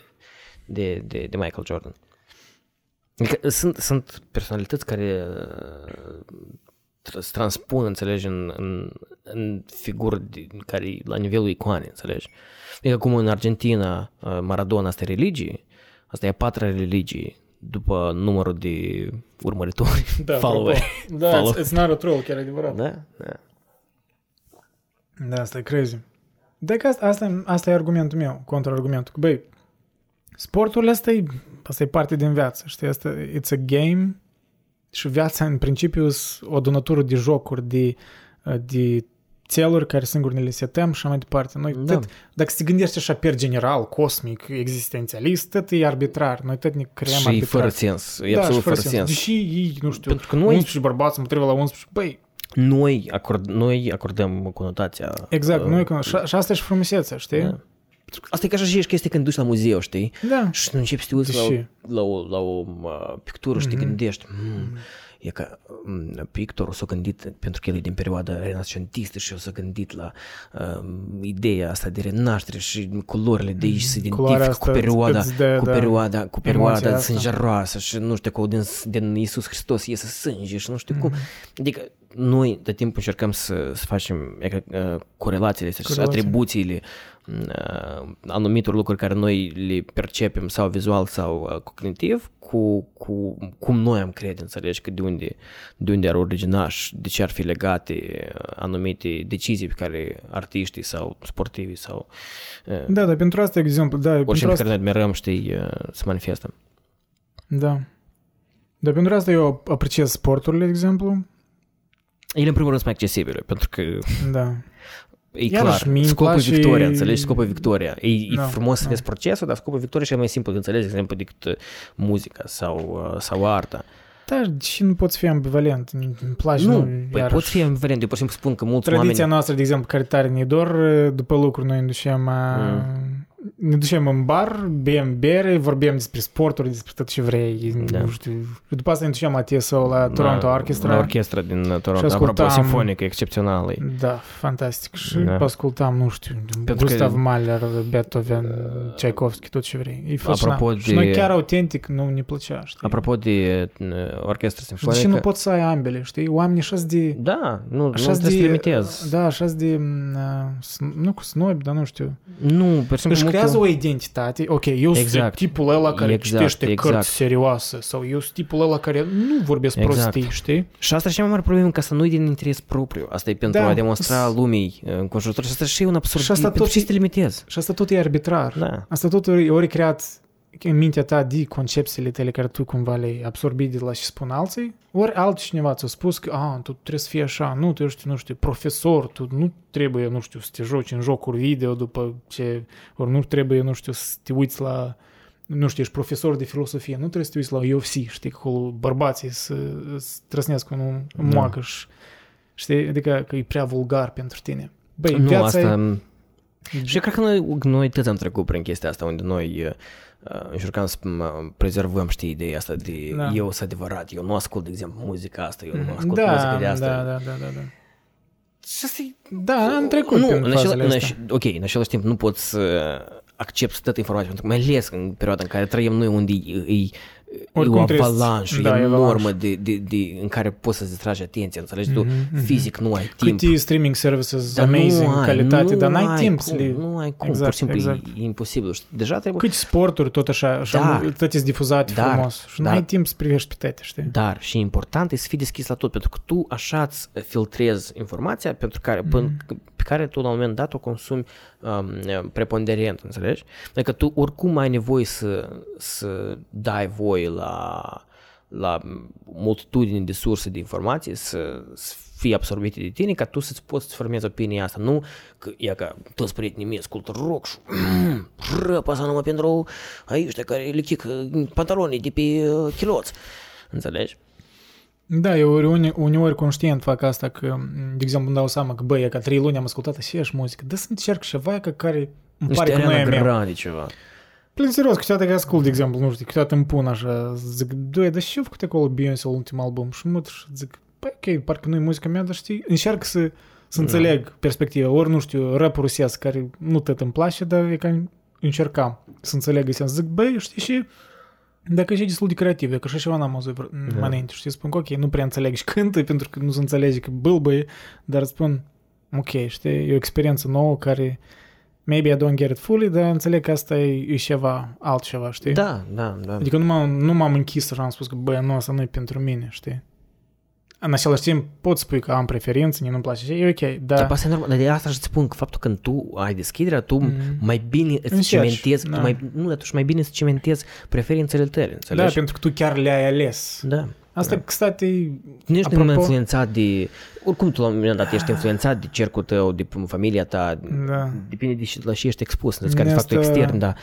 de, de, de Michael Jordan. Adică sunt, sunt personalități care uh, tra- se transpun, înțelegi, în, în, în figuri de, care la nivelul icoane, înțelegi? Adică cum în Argentina uh, Maradona asta e religie, asta e a patra religie după numărul de urmăritori, Da, follower. apropo. Da, Follow. it's, it's not a troll, chiar adevărat. Da, da. Da, asta e crazy. De că asta, asta, asta e argumentul meu, contraargumentul. Că, băi, sportul ăsta e, asta e parte din viață, știi? Asta, it's a game și viața în principiu sunt o donatură de jocuri, de, de țeluri care singur ne le setăm și așa mai departe. Noi Da. tot, dacă se gândește așa per general, cosmic, existențialist, tot e arbitrar. Noi tot ne creăm Și arbitrar. fără sens, e da, absolut și fără sens. Deși ei, nu știu, Pentru că noi- 11 bărbați împotriva la 11, băi, Noi, acord, noi acordăm conotația. exact, uh, noi, și, și asta e și frumusețea, știi? da. Pentru că Asta e ca și ești chestie când duci la muzeu, știi? Da. Și nu începi să te uiți la, o, Deși- la o, la o uh, pictură și te Mhm. gândești, mm, e ca mm, pictorul s-a gândit, pentru că el e din perioada renascentistă și s-a gândit la uh, ideea asta de renaștere și culorile de aici se Culoarea identifică cu asta perioada, îți dă, cu da, perioada, cu emoția perioada asta. sângeroasă și nu știu, că din, din Iisus Hristos iese sânge și nu știu cum. Mhm. Adică noi de timp încercăm să, să facem e, ca, uh, corelațiile astea și Corelații. atribuțiile uh, anumitor lucruri care noi le percepem sau vizual sau uh, cognitiv cu, cu cum noi am crede, înțelegi, că de unde, de unde ar origina și de ce ar fi legate uh, anumite decizii pe care artiștii sau sportivii sau uh, Da, dar pentru asta, de exemplu, da, orice pentru pe asta, care noi admirăm, știi, uh, se manifestă. da. Dar pentru asta eu apreciez sporturile, de exemplu, Ele, în primul rând, sunt mai accesibile, pentru că da. E Iarăși, clar, mie îmi scopul place- victoria, înțelegi? Scopul victoria. E, e Da, frumos să da. vezi procesul, dar scopul victoriei e cel mai simplu de înțeles, de exemplu, decât uh, muzica sau, uh, sau arta. Da, și nu poți fi ambivalent, îmi place, nu, nu, păi iarăși. poți fi ambivalent, eu pur și simplu spun că mulți Tradiția oameni... noastră, de exemplu, care tare ne dor, după lucru noi ne ducem, mm. Ne ducem în bar, bem bere, vorbim despre sporturi, despre tot ce vrei, Da. nu știu. Și după asta ne ducem la TSO, la Toronto Orchestra. La orchestra din uh, Toronto, ascultam- apropo, simfonică, excepțională. e. Da, fantastic. Și Da. da. ascultam, nu știu, Pentru că- Gustav Mahler, Beethoven, Tchaikovsky, tot ce vrei. E fascinant. Apropo Și noi de- chiar autentic nu ne plăcea, știi? Apropo de uh, orchestra și deși simfonică... nu poți să ai ambele, știi? Oamenii așa de... Da, nu, nu Așa trebuie să de... limitezi. Da, așa de... m, uh, Nu cu snobi, dar nu știu. Nu, per exemplu, Își creează mulți- o identitate. Ok, eu sunt Exact. tipul ăla care Exact, citește exact. cărți serioase sau eu sunt tipul ăla care nu vorbesc Exact. prostii, știi? Și asta e cea mai mare problemă, ca să nu-i din interes propriu. Asta e pentru Da. a demonstra lumii uh, înconjurătoare. Și asta și e un absurd. Și asta pentru tot ce e- să te limitezi? Și asta tot e arbitrar. Da. Asta tot e ori creat în mintea ta de concepțiile tale care tu cumva le-ai absorbit de la ce spun alții, ori altcineva ți-a spus că a, tu trebuie să fii așa, nu, tu ești, nu știu, profesor, tu nu trebuie, nu știu, să te joci în jocuri video după ce, ori nu trebuie, nu știu, să te uiți la nu știu, ești profesor de filosofie, nu trebuie să te uiți la UFC, știi, că acolo bărbații să, să trăsnesc un Da. moacă și, știi, adică că e prea vulgar pentru tine. Băi, nu, viața asta... e... Și eu cred că noi, noi toți am trecut prin chestia asta, unde noi uh, încercam să uh, prezervăm, știi, ideea asta de Da. eu sunt adevărat, eu nu ascult, de exemplu, muzica asta, eu nu ascult Da, muzica de da, asta. da, da, da, da. Și asta e Da, am trecut nu, prin în fazele acela, în, astea. ok, în același timp nu poți să accepti toată informația, pentru că mai ales în perioada în care trăim noi, unde e, e Oricum e o trebuie să- avalanșă da, e enormă avalanșă. de, de, de, în care poți să-ți tragi atenția, înțelegi? Tu Mhm, mhm. fizic nu ai timp. Câte streaming services Dar nu amazing, ai, calitate, nu dar n-ai ai timp cum, să le... Nu ai cum, Exact, pur și simplu exact. e, e imposibil. știi? Deja trebuie... Câte sporturi tot așa, așa Da. da. toate difuzate Dar- frumos. Și dar- n-ai timp să privești pe toate, știi? Dar și important e să fii deschis la tot, pentru că tu așa îți filtrezi informația pentru care, Mhm. până, pe care tu la un moment dat o consumi um, preponderent, înțelegi? Adică tu oricum ai nevoie să, să dai voie la, la multitudine de surse de informații să, să fie absorbite de tine ca tu să-ți poți să formezi opinia asta, nu că ia ca toți prietenii mei ascultă rock și răp asta numai pentru ai ăștia care le chic pantalonii de pe uh, chiloți. Înțelegi? Da, eu uneori, uneori conștient fac asta că, de exemplu, îmi dau seama că, băi, e ca trei luni am ascultat aceeași muzică, dă să încerc ceva ca care îmi pare Niște că nu e a Ariana mea. Grande ceva. Plin serios, câteodată că ascult, de exemplu, nu știu, câteodată îmi pun așa, zic, doi, dar ce a făcut acolo Beyoncé la ultimul album? Și mă și zic, păi ok, parcă nu e muzica mea, dar știi, încerc să, să înțeleg perspectiva. Ori, nu știu, rap rusesc, care nu tot îmi place, dar e ca încercam să înțeleg sens. Zic, băi, știi și dacă e destul de creativ, că așa ceva n-am auzit Da. da. mai înainte, știi, spun că ok, nu prea înțeleg și cântă pentru că nu se înțelege că bâlbăie, dar spun, ok, știi, e o experiență nouă care maybe I don't get it fully, dar înțeleg că asta e, e ceva, altceva, știi? Da, da, da. Adică nu m-am, nu m-am închis și am spus că, băi, nu, asta nu e pentru mine, știi? în același timp pot spui că am preferințe, nu-mi place, e ok, da. Dar asta e normal, dar de asta și spun că faptul când tu ai deschiderea, tu mm. mai bine îți Încerci, cimentezi, da. tu mai, nu, dar tu mai bine îți cimentezi preferințele tale, da, înțelegi? Da, pentru că tu chiar le-ai ales. Da. Asta, da. stat, e... Nici apropo... nu m-am influențat de... Oricum, tu la un moment dat ești influențat de cercul tău, de familia ta, da. depinde de la ce ești expus, deci care faptul extern, dar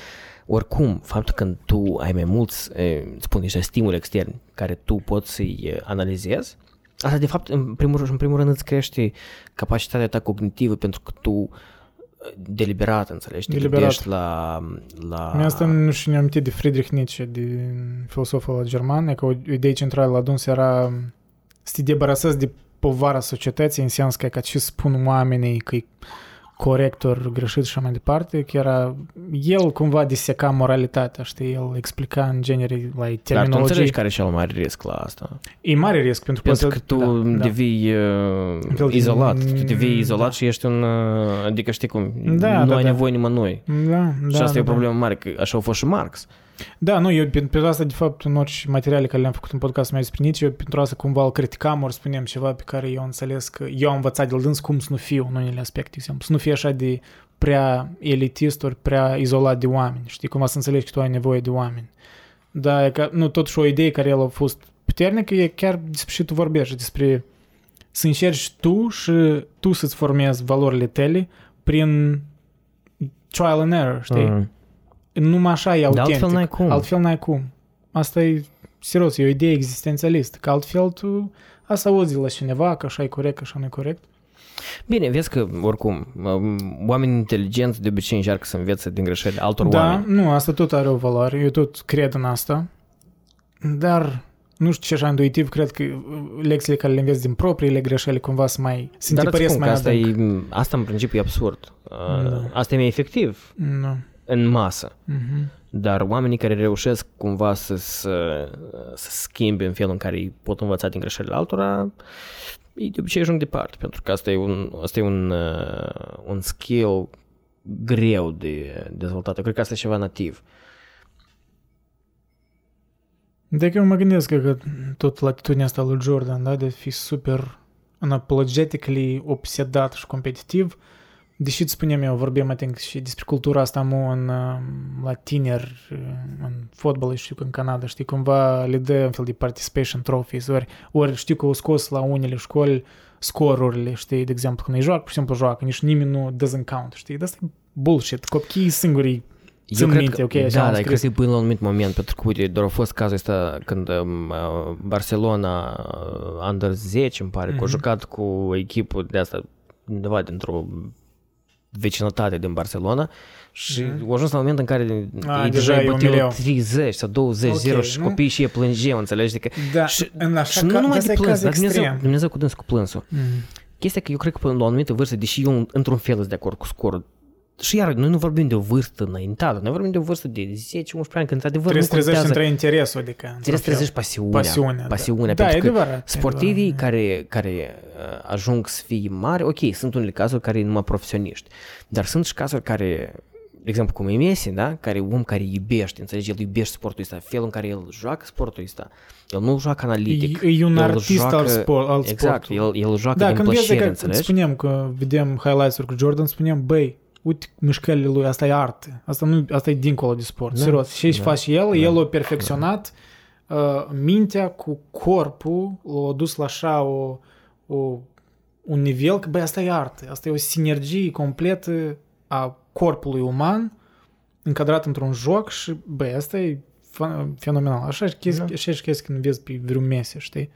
oricum, faptul că tu ai mai mulți, eh, îți spun, niște stimuli externi care tu poți să-i eh, analizezi, asta de fapt, în primul, rând- în primul rând îți crește capacitatea ta cognitivă pentru că tu e, deliberat, înțelegi, te Deliberat. gândești la... la... Mi asta nu știu, ne-am amintit de Friedrich Nietzsche, de filosoful ăla german, e că o idee centrală la dâns era să te debarasezi de povara societății, în sens că ca ce spun oamenii că e corect ori greșit și așa mai departe, că era, el cumva diseca moralitatea, știi, el explica în genere la Dar tu terminologie. înțelegi care e cel mai mare risc la asta? E mare risc pentru, Pentru poți că tu da, da. devii Un fel uh, de- izolat, tu devii da. izolat și ești un, uh, adică știi cum, Da, nu da, ai da. nevoie nimănui. Da, și da, asta da, e o da. problemă mare, că așa a fost și Marx. Da, nu, eu pentru asta, de fapt, în orice materiale care le-am făcut în podcast mai despre Nietzsche, eu pentru asta cumva îl criticam, ori spuneam ceva pe care eu am înțeles că eu am învățat de-l dâns cum să nu fiu în unele aspecte, de exemplu, să nu fie așa de prea elitist ori prea izolat de oameni, știi, cumva să înțelegi că tu ai nevoie de oameni. Da, e ca, nu, totuși o idee care el a fost puternică e chiar despre ce tu vorbești, despre să încerci tu și tu să-ți formezi valorile tale prin trial and error, știi? Mm. Numai așa e De autentic. altfel n-ai cum. Altfel n-ai cum. Asta e, serios, e o idee existențialistă, că altfel tu asta auzi de la cineva, că așa e corect, că așa nu e corect. Bine, vezi că, oricum, um, oamenii inteligenți de obicei încearcă să învețe din greșelile altor da, oameni. nu, asta tot are o valoare, eu tot cred în asta, dar nu știu ce așa intuitiv, cred că uh, lecțiile care le înveți din propriile greșeli cumva să mai, să Dar te îți păresc spun că mai asta, adânc. e, asta în principiu e absurd. Uh, Da. Asta e mai efectiv Nu. În masă. Mhm. Dar oamenii care reușesc cumva să, să, să schimbe în felul în care îi pot învăța din greșelile altora, ei de obicei ajung departe, pentru că asta e un, asta e un, uh, un skill greu de dezvoltat. Eu cred că asta e ceva nativ. Dacă eu mă gândesc că, că tot latitudinea asta lui Jordan, da, de a fi super unapologetically obsedat și competitiv, deși îți spuneam eu, vorbim atent și despre cultura asta mu în, uh, la tineri, uh, în fotbal, știu că în Canada, știi, cumva le dă un fel de participation trophies, ori, ori știu că au scos la unele școli scorurile, știi, de exemplu, când ei joacă, pur și simplu joacă, nici nimeni nu doesn't count, știi, dar asta e bullshit, copiii singuri Țin cred minte, că, ok, așa da, am dar scris. cred că e până la un anumit moment, pentru că, uite, doar a fost cazul ăsta când um, uh, Barcelona uh, Under 10, îmi pare, că a Mhm. jucat cu o echipă de asta undeva dintr-o vecinătate din Barcelona și Mhm. a ajuns la moment în care A, ei deja deja e îi un băteau milion. 30 sau 20 Ok, 0 și nu? copiii și ei plângeau, înțelegi? Adică, Da, și, în așa și nu ca, numai asta de e plâns, caz dar Dumnezeu, extrem. Dumnezeu cu dânsul cu plânsul. Mm. Chestia că eu cred că până la o anumită vârstă, deși eu într-un fel sunt de acord cu scorul și iar, noi nu vorbim de o vârstă înaintată, noi vorbim de o vârstă de 10-11 ani, când într-adevăr Trebuie nu să trezești contează. între interesul, adică... într-un Trebuie să fel. trezești pasiunea. Pasiunea, pasiunea da. Da, pentru e că adevărat, e sportivii adevărat. care, care uh, ajung să fie mari, ok, sunt unele cazuri care e numai profesioniști, dar sunt și cazuri care, de exemplu, cum e Messi, da? care e un om care iubește, înțelegi, el iubește sportul ăsta, felul în care el joacă sportul ăsta, el nu joacă analitic. E, e un el artist joacă, al, sport, al Exact, sportului. el, el joacă Da, din când vezi plăcere, că înțelegi? spuneam că vedem highlights-uri cu Jordan, spuneam, băi, uite mișcările lui, asta e artă. Asta, nu, asta e dincolo de sport. Da, Serios. Și ce da, face el? da, el a perfecționat uh, mintea cu corpul, l-a dus la așa o, o, un nivel că, băi, asta e artă. Asta e o sinergie completă a corpului uman încadrat într-un joc și, băi, asta e fa- fenomenal. Așa și chestii, Da. așa și chestii când vezi pe vreun Messi, știi?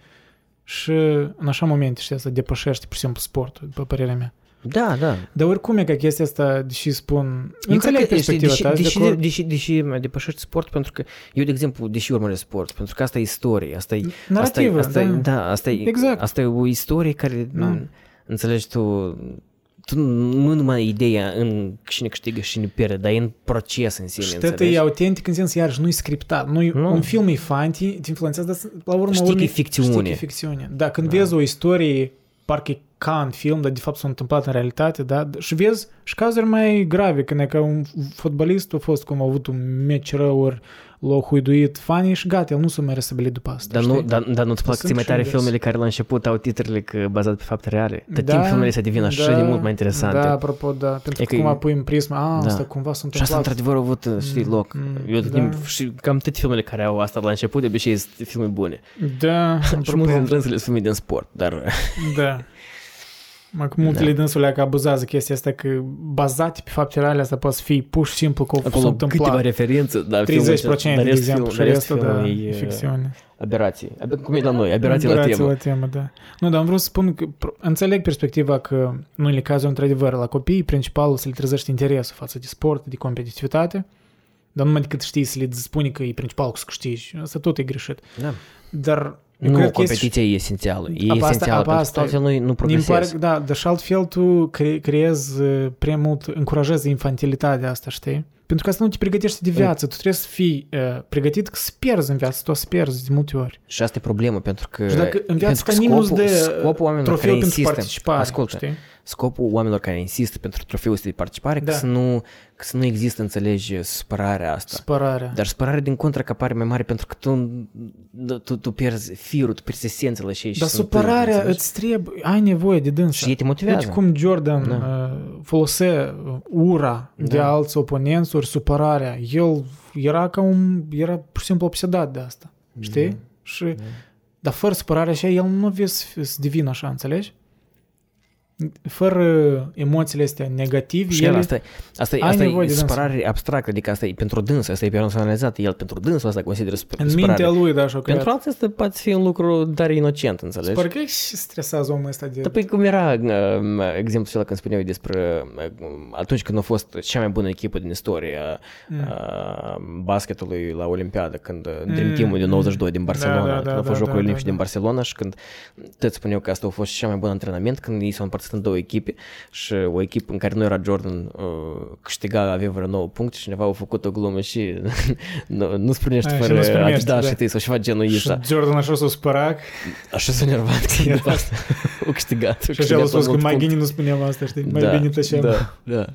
Și în așa momente, știi, să depășește, pur și simplu, sportul, după părerea mea. Da, da. Dar oricum e că chestia asta, deși spun... Eu Înțeleg cred că, știi, perspectiva deși, ta, deși, de deși, deși, deși mai depășești sport, pentru că eu, de exemplu, deși urmăresc sport, pentru că asta e istorie, asta e, Narrativă, asta e, asta da. e, da, asta e, Exact. asta e o istorie care, Da. nu, înțelegi tu, tu nu numai ideea în cine câștigă și cine pierde, dar e în proces în sine, Și tot înțelegi? e autentic în sens, iarăși, nu e scriptat. Nu, Nu. Un film e fan, te, te influențează, dar la urmă Știi că e urmei- ficțiune. Știi că e ficțiune. Da, când Da. vezi o istorie, parcă e ca în film, dar de fapt s-a întâmplat în realitate, da? Și vezi și cazuri mai grave, când e că un fotbalist a fost cum a avut un meci rău, ori l-a huiduit fanii și gata, el nu s-a mai resabilit după asta, Dar, nu, știi? dar, dar nu-ți plac Sunt ție mai și tare invers. filmele care la început au titrele că bazat pe fapte reale? Tot Da, timp filmele să devină așa de mult mai interesante. Da, apropo, da. Pentru E că că- cum apoi în prisma, a, Da. asta cumva s-a Și asta întâmplat. într-adevăr a avut, știi, Mm, loc. mm, Eu tot da. timp, și cam toate filmele care au asta la început, de obicei sunt filme bune. Da, Și apropo, multe dintre ele sunt filme din sport, dar Da. Mă, că multele Da. dânsurile că abuzează chestia asta, că bazate pe fapte reale, asta poate să fie pur și simplu că s-a acolo câteva întâmplat. referențe, dar 30% de exemplu, și restul, da, e ficțiune. aberații. Ab- Cum e la noi, aberații la Aberații temă. la temă, da. Nu, dar am vrut să spun că pro- înțeleg perspectiva că în unele cazuri, într-adevăr, la copii, principalul să le trezești interesul față de sport, de competitivitate, dar numai decât știi să le spuni că e principalul să câștigi. Asta tot e greșit. Da. Dar eu Nu, cred că este- competiția e esențială. E Apa asta- esențială, apa pentru că asta- altfel nu, nu Mi pare, progresezi. da, dar și altfel tu cre- creezi uh, prea mult, încurajezi infantilitatea asta, știi? Pentru că asta nu te pregătește de viață. Tu trebuie să fii uh, pregătit că să pierzi în viață, tu o să pierzi de multe ori. Și asta e problemă, pentru că... Și dacă în viață pentru că ca nimeni nu-ți scopul- dă scopul oamenilor trofeu care pentru insistă, participare, Ascultă, știi? Scopul oamenilor care insistă pentru trofeul ăsta de participare, Da. că, să nu, că să nu există, înțelegi, supărarea asta. Spărarea. Dar supărarea din contră că apare mai mare pentru că tu, tu, tu pierzi firul, tu pierzi esența la ce Dar supărarea îți trebuie, ai nevoie de dânsa. Și ei te motivează. Uite cum Jordan Da. uh, folosea uh, ura de Da. alți oponenți ori supărarea. El era ca un, era pur și simplu obsedat de asta. Știi? Da. Și, dar fără supărare așa, el nu vrea să, fie- să devină așa, înțelegi? Fără emoțiile astea negative, Și el, el asta, e- asta, e- ai asta nevoie e de dânsul. supărare abstractă, adică asta e pentru dâns, asta e personalizat, el pentru dânsul asta consideră sup- în supărare. mintea lui, da, așa Pentru alții asta poate fi un lucru dar inocent, înțelegi? Sper că și stresează omul ăsta de... Dar păi cum era uh, exemplul acela când spuneau despre uh, atunci când a fost cea mai bună echipă din istorie Mm. uh, basketului la Olimpiadă, când uh, Mm, Dream Team-ul din mm. 92 din Barcelona, Da, da, când da, a fost da, Jocurile da, Olimpice da, din da. Barcelona și când toți spuneau că asta a fost cel mai bun antrenament, când ei s-au împărțit în două echipe și o echipă în care nu era Jordan uh, câștiga, avea vreo 9 puncte și cineva a făcut o glumă și nu, nu-ți primești A, și fără nu-ți primești, ajuda da. și tăi sau ceva genul Și ăsta. Jordan așa s-a spărat Așa s-a nervat că după asta a câștigat. și așa a spus că mai bine nu spuneam asta, știi? Mai da, bine tăceam. Da, da.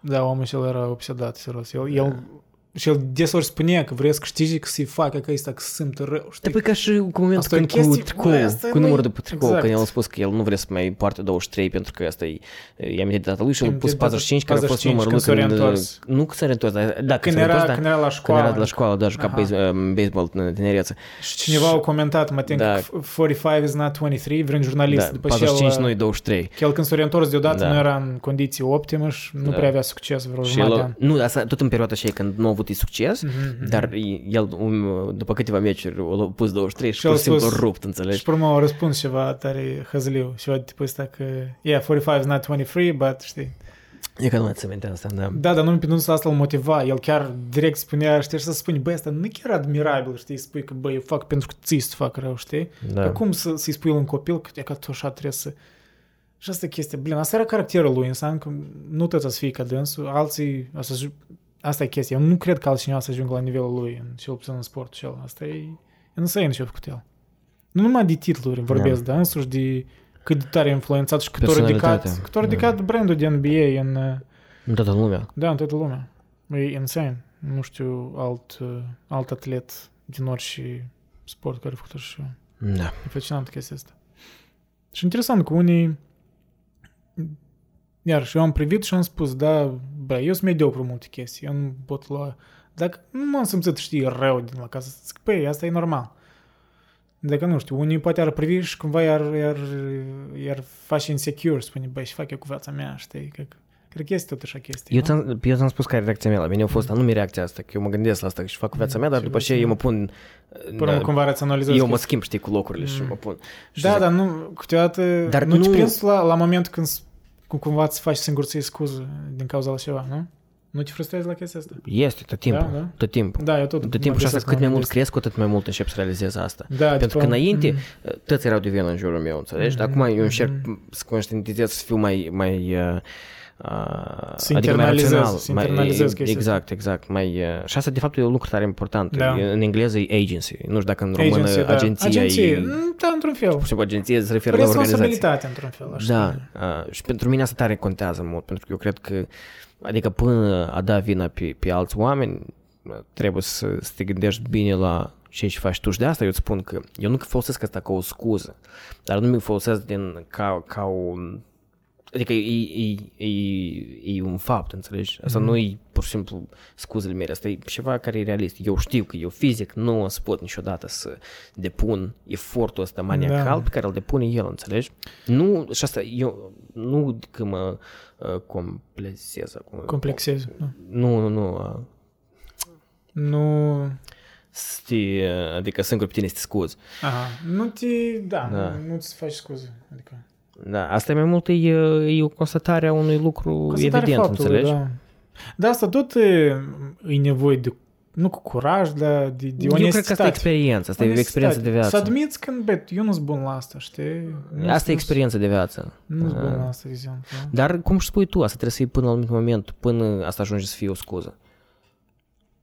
Da, omul și era obsedat, serios. El, el, și el desori spunea că vrea să câștige, că să-i facă că ăsta, că se simtă rău, Dar știi? păi ca și cu momentul Asta e când chestii- cu tricou, băi, asta cu nu e- numărul de pe tricou, exact. când el a spus că el nu vrea să mai poarte 23 pentru că asta e, e amintit de tatălui și el a E pus amintit de 45 care a fost 45 numărul lui când s-a când, reîntors. nu că s-a reîntors, dar da, Când s-a era, reîntors, da, când era la când școală. era de la școală, da, juca Aha. base- baseball în tinerețe. Și cineva a comentat, mă tem Da. că 45 is not 23, vreun jurnalist. Da, după ce 45 el, nu e 23. că el când s-a reîntors deodată Da. nu era în condiții optime și nu Da. prea avea succes vreo Și jumătate de el, an. nu, asta tot în perioada aceea când nu a avut succes, Mhm, mhm. dar el, um, după câteva meciuri, a pus 23 și Și pur el și simplu spus- a rupt, înțelegi? Și pe urmă au răspuns ceva tare hăzliu, ceva de tipul ăsta că yeah, 45 is not 23, but știi. E că nu mai ți minte asta, da. Da, dar nu pe dânsul asta îl motiva. El chiar direct spunea, știi, și să spui, băi, asta nu e chiar admirabil, știi, spui că, băi, eu fac pentru că ți să fac rău, știi? da. Da. Cum să, să-i spui la un copil că, e că tu așa trebuie să... Și asta e chestia. Blin, asta era caracterul lui, înseamnă că nu toți să fie ca dânsul, alții, asta, asta e chestia. Eu nu cred că altcineva să ajungă la nivelul lui, în cel puțin în sport cel. Asta e insane ce a făcut el. Nu numai de titluri vorbesc, da. dar însuși de cât de tare a influențat și cât a ridicat, cât a ridicat da. brandul de NBA în... În toată lumea. Da, în toată lumea. E insane. Nu știu alt, alt atlet din orice sport care a făcut așa. Da. E fascinant chestia asta. Și interesant că unii iar și eu am privit și am spus, da, bă, eu sunt mediocru multe chestii, eu nu pot lua... Dacă nu m-am simțit, știi, rău din la casă, zic, păi, asta e normal. Dacă nu știu, unii poate ar privi și cumva iar, iar, iar face insecure, spune, băi, și fac eu cu viața mea, știi, că Cred că este tot așa chestie. Eu ți-am, eu ți-am spus care e reacția mea la mine. A fost mm. anume reacția asta, că eu mă gândesc la asta și fac viața mea, dar după ce eu mă pun... Până na, cumva raționalizez. Eu mă schimb, știi, cu locurile mm. și mă pun. Și da, dar nu, câteodată dar nu, nu... te prins la, la moment când cu cumva îți faci singur să-i scuză din cauza la ceva, nu? Nu te frustrezi la chestia asta? Este, tot timpul. Da, da? Tot timpul. Da, eu tot. Tot timpul și asta cât mai mult cresc, cu atât mai mult încep să realizez asta. Da, Pentru după... că înainte mm. toți erau de vină în jurul meu, înțelegi? Mm-hmm. Acum eu încerc mm-hmm. să conștientizez, să fiu mai, mai uh, să adică mai rațional. Să mai, exact, exact. Mai, și asta de fapt e un lucru tare important. Da. În engleză e agency. Nu știu dacă în română agency, da. agenția agenție, e... Mm, da, într-un fel. Și agenție se referă la organizație. Responsabilitate într-un fel. Așa. Da. Uh, și pentru mine asta tare contează mult, pentru că eu cred că adică până a da vina pe, pe alți oameni, trebuie să, să te gândești bine la ce și faci tu și de asta eu îți spun că eu nu folosesc asta ca o scuză, dar nu mi folosesc din, ca, ca o Adică e, e, e, e un fapt, înțelegi? Asta mm. nu e pur și simplu scuzele mele, asta e ceva care e realist. Eu știu că eu fizic nu o să pot niciodată să depun efortul ăsta maniacal da. pe care îl depune el, înțelegi? Nu, și asta, eu nu că mă uh, complexez acum. Complexez, nu. Nu, nu, uh, nu... Știi, adică singur pe tine să te scuzi. Aha, nu te, da, da. nu, nu-ți faci scuze, adică... Da, asta e mai mult e, e o constatare a unui lucru Constatare evident, faptului, înțelegi? Da. Dar asta tot e, e nevoie de nu cu curaj, dar de, de Eu cred că asta e experiență, asta e experiență de viață. Să admiți când, bet, eu nu sunt bun la asta, știi? Nu asta e experiență de viață. Nu sunt bun la asta, de exemplu. Dar, cum și spui tu, asta trebuie să fie până la un moment, până asta ajunge să fie o scuză.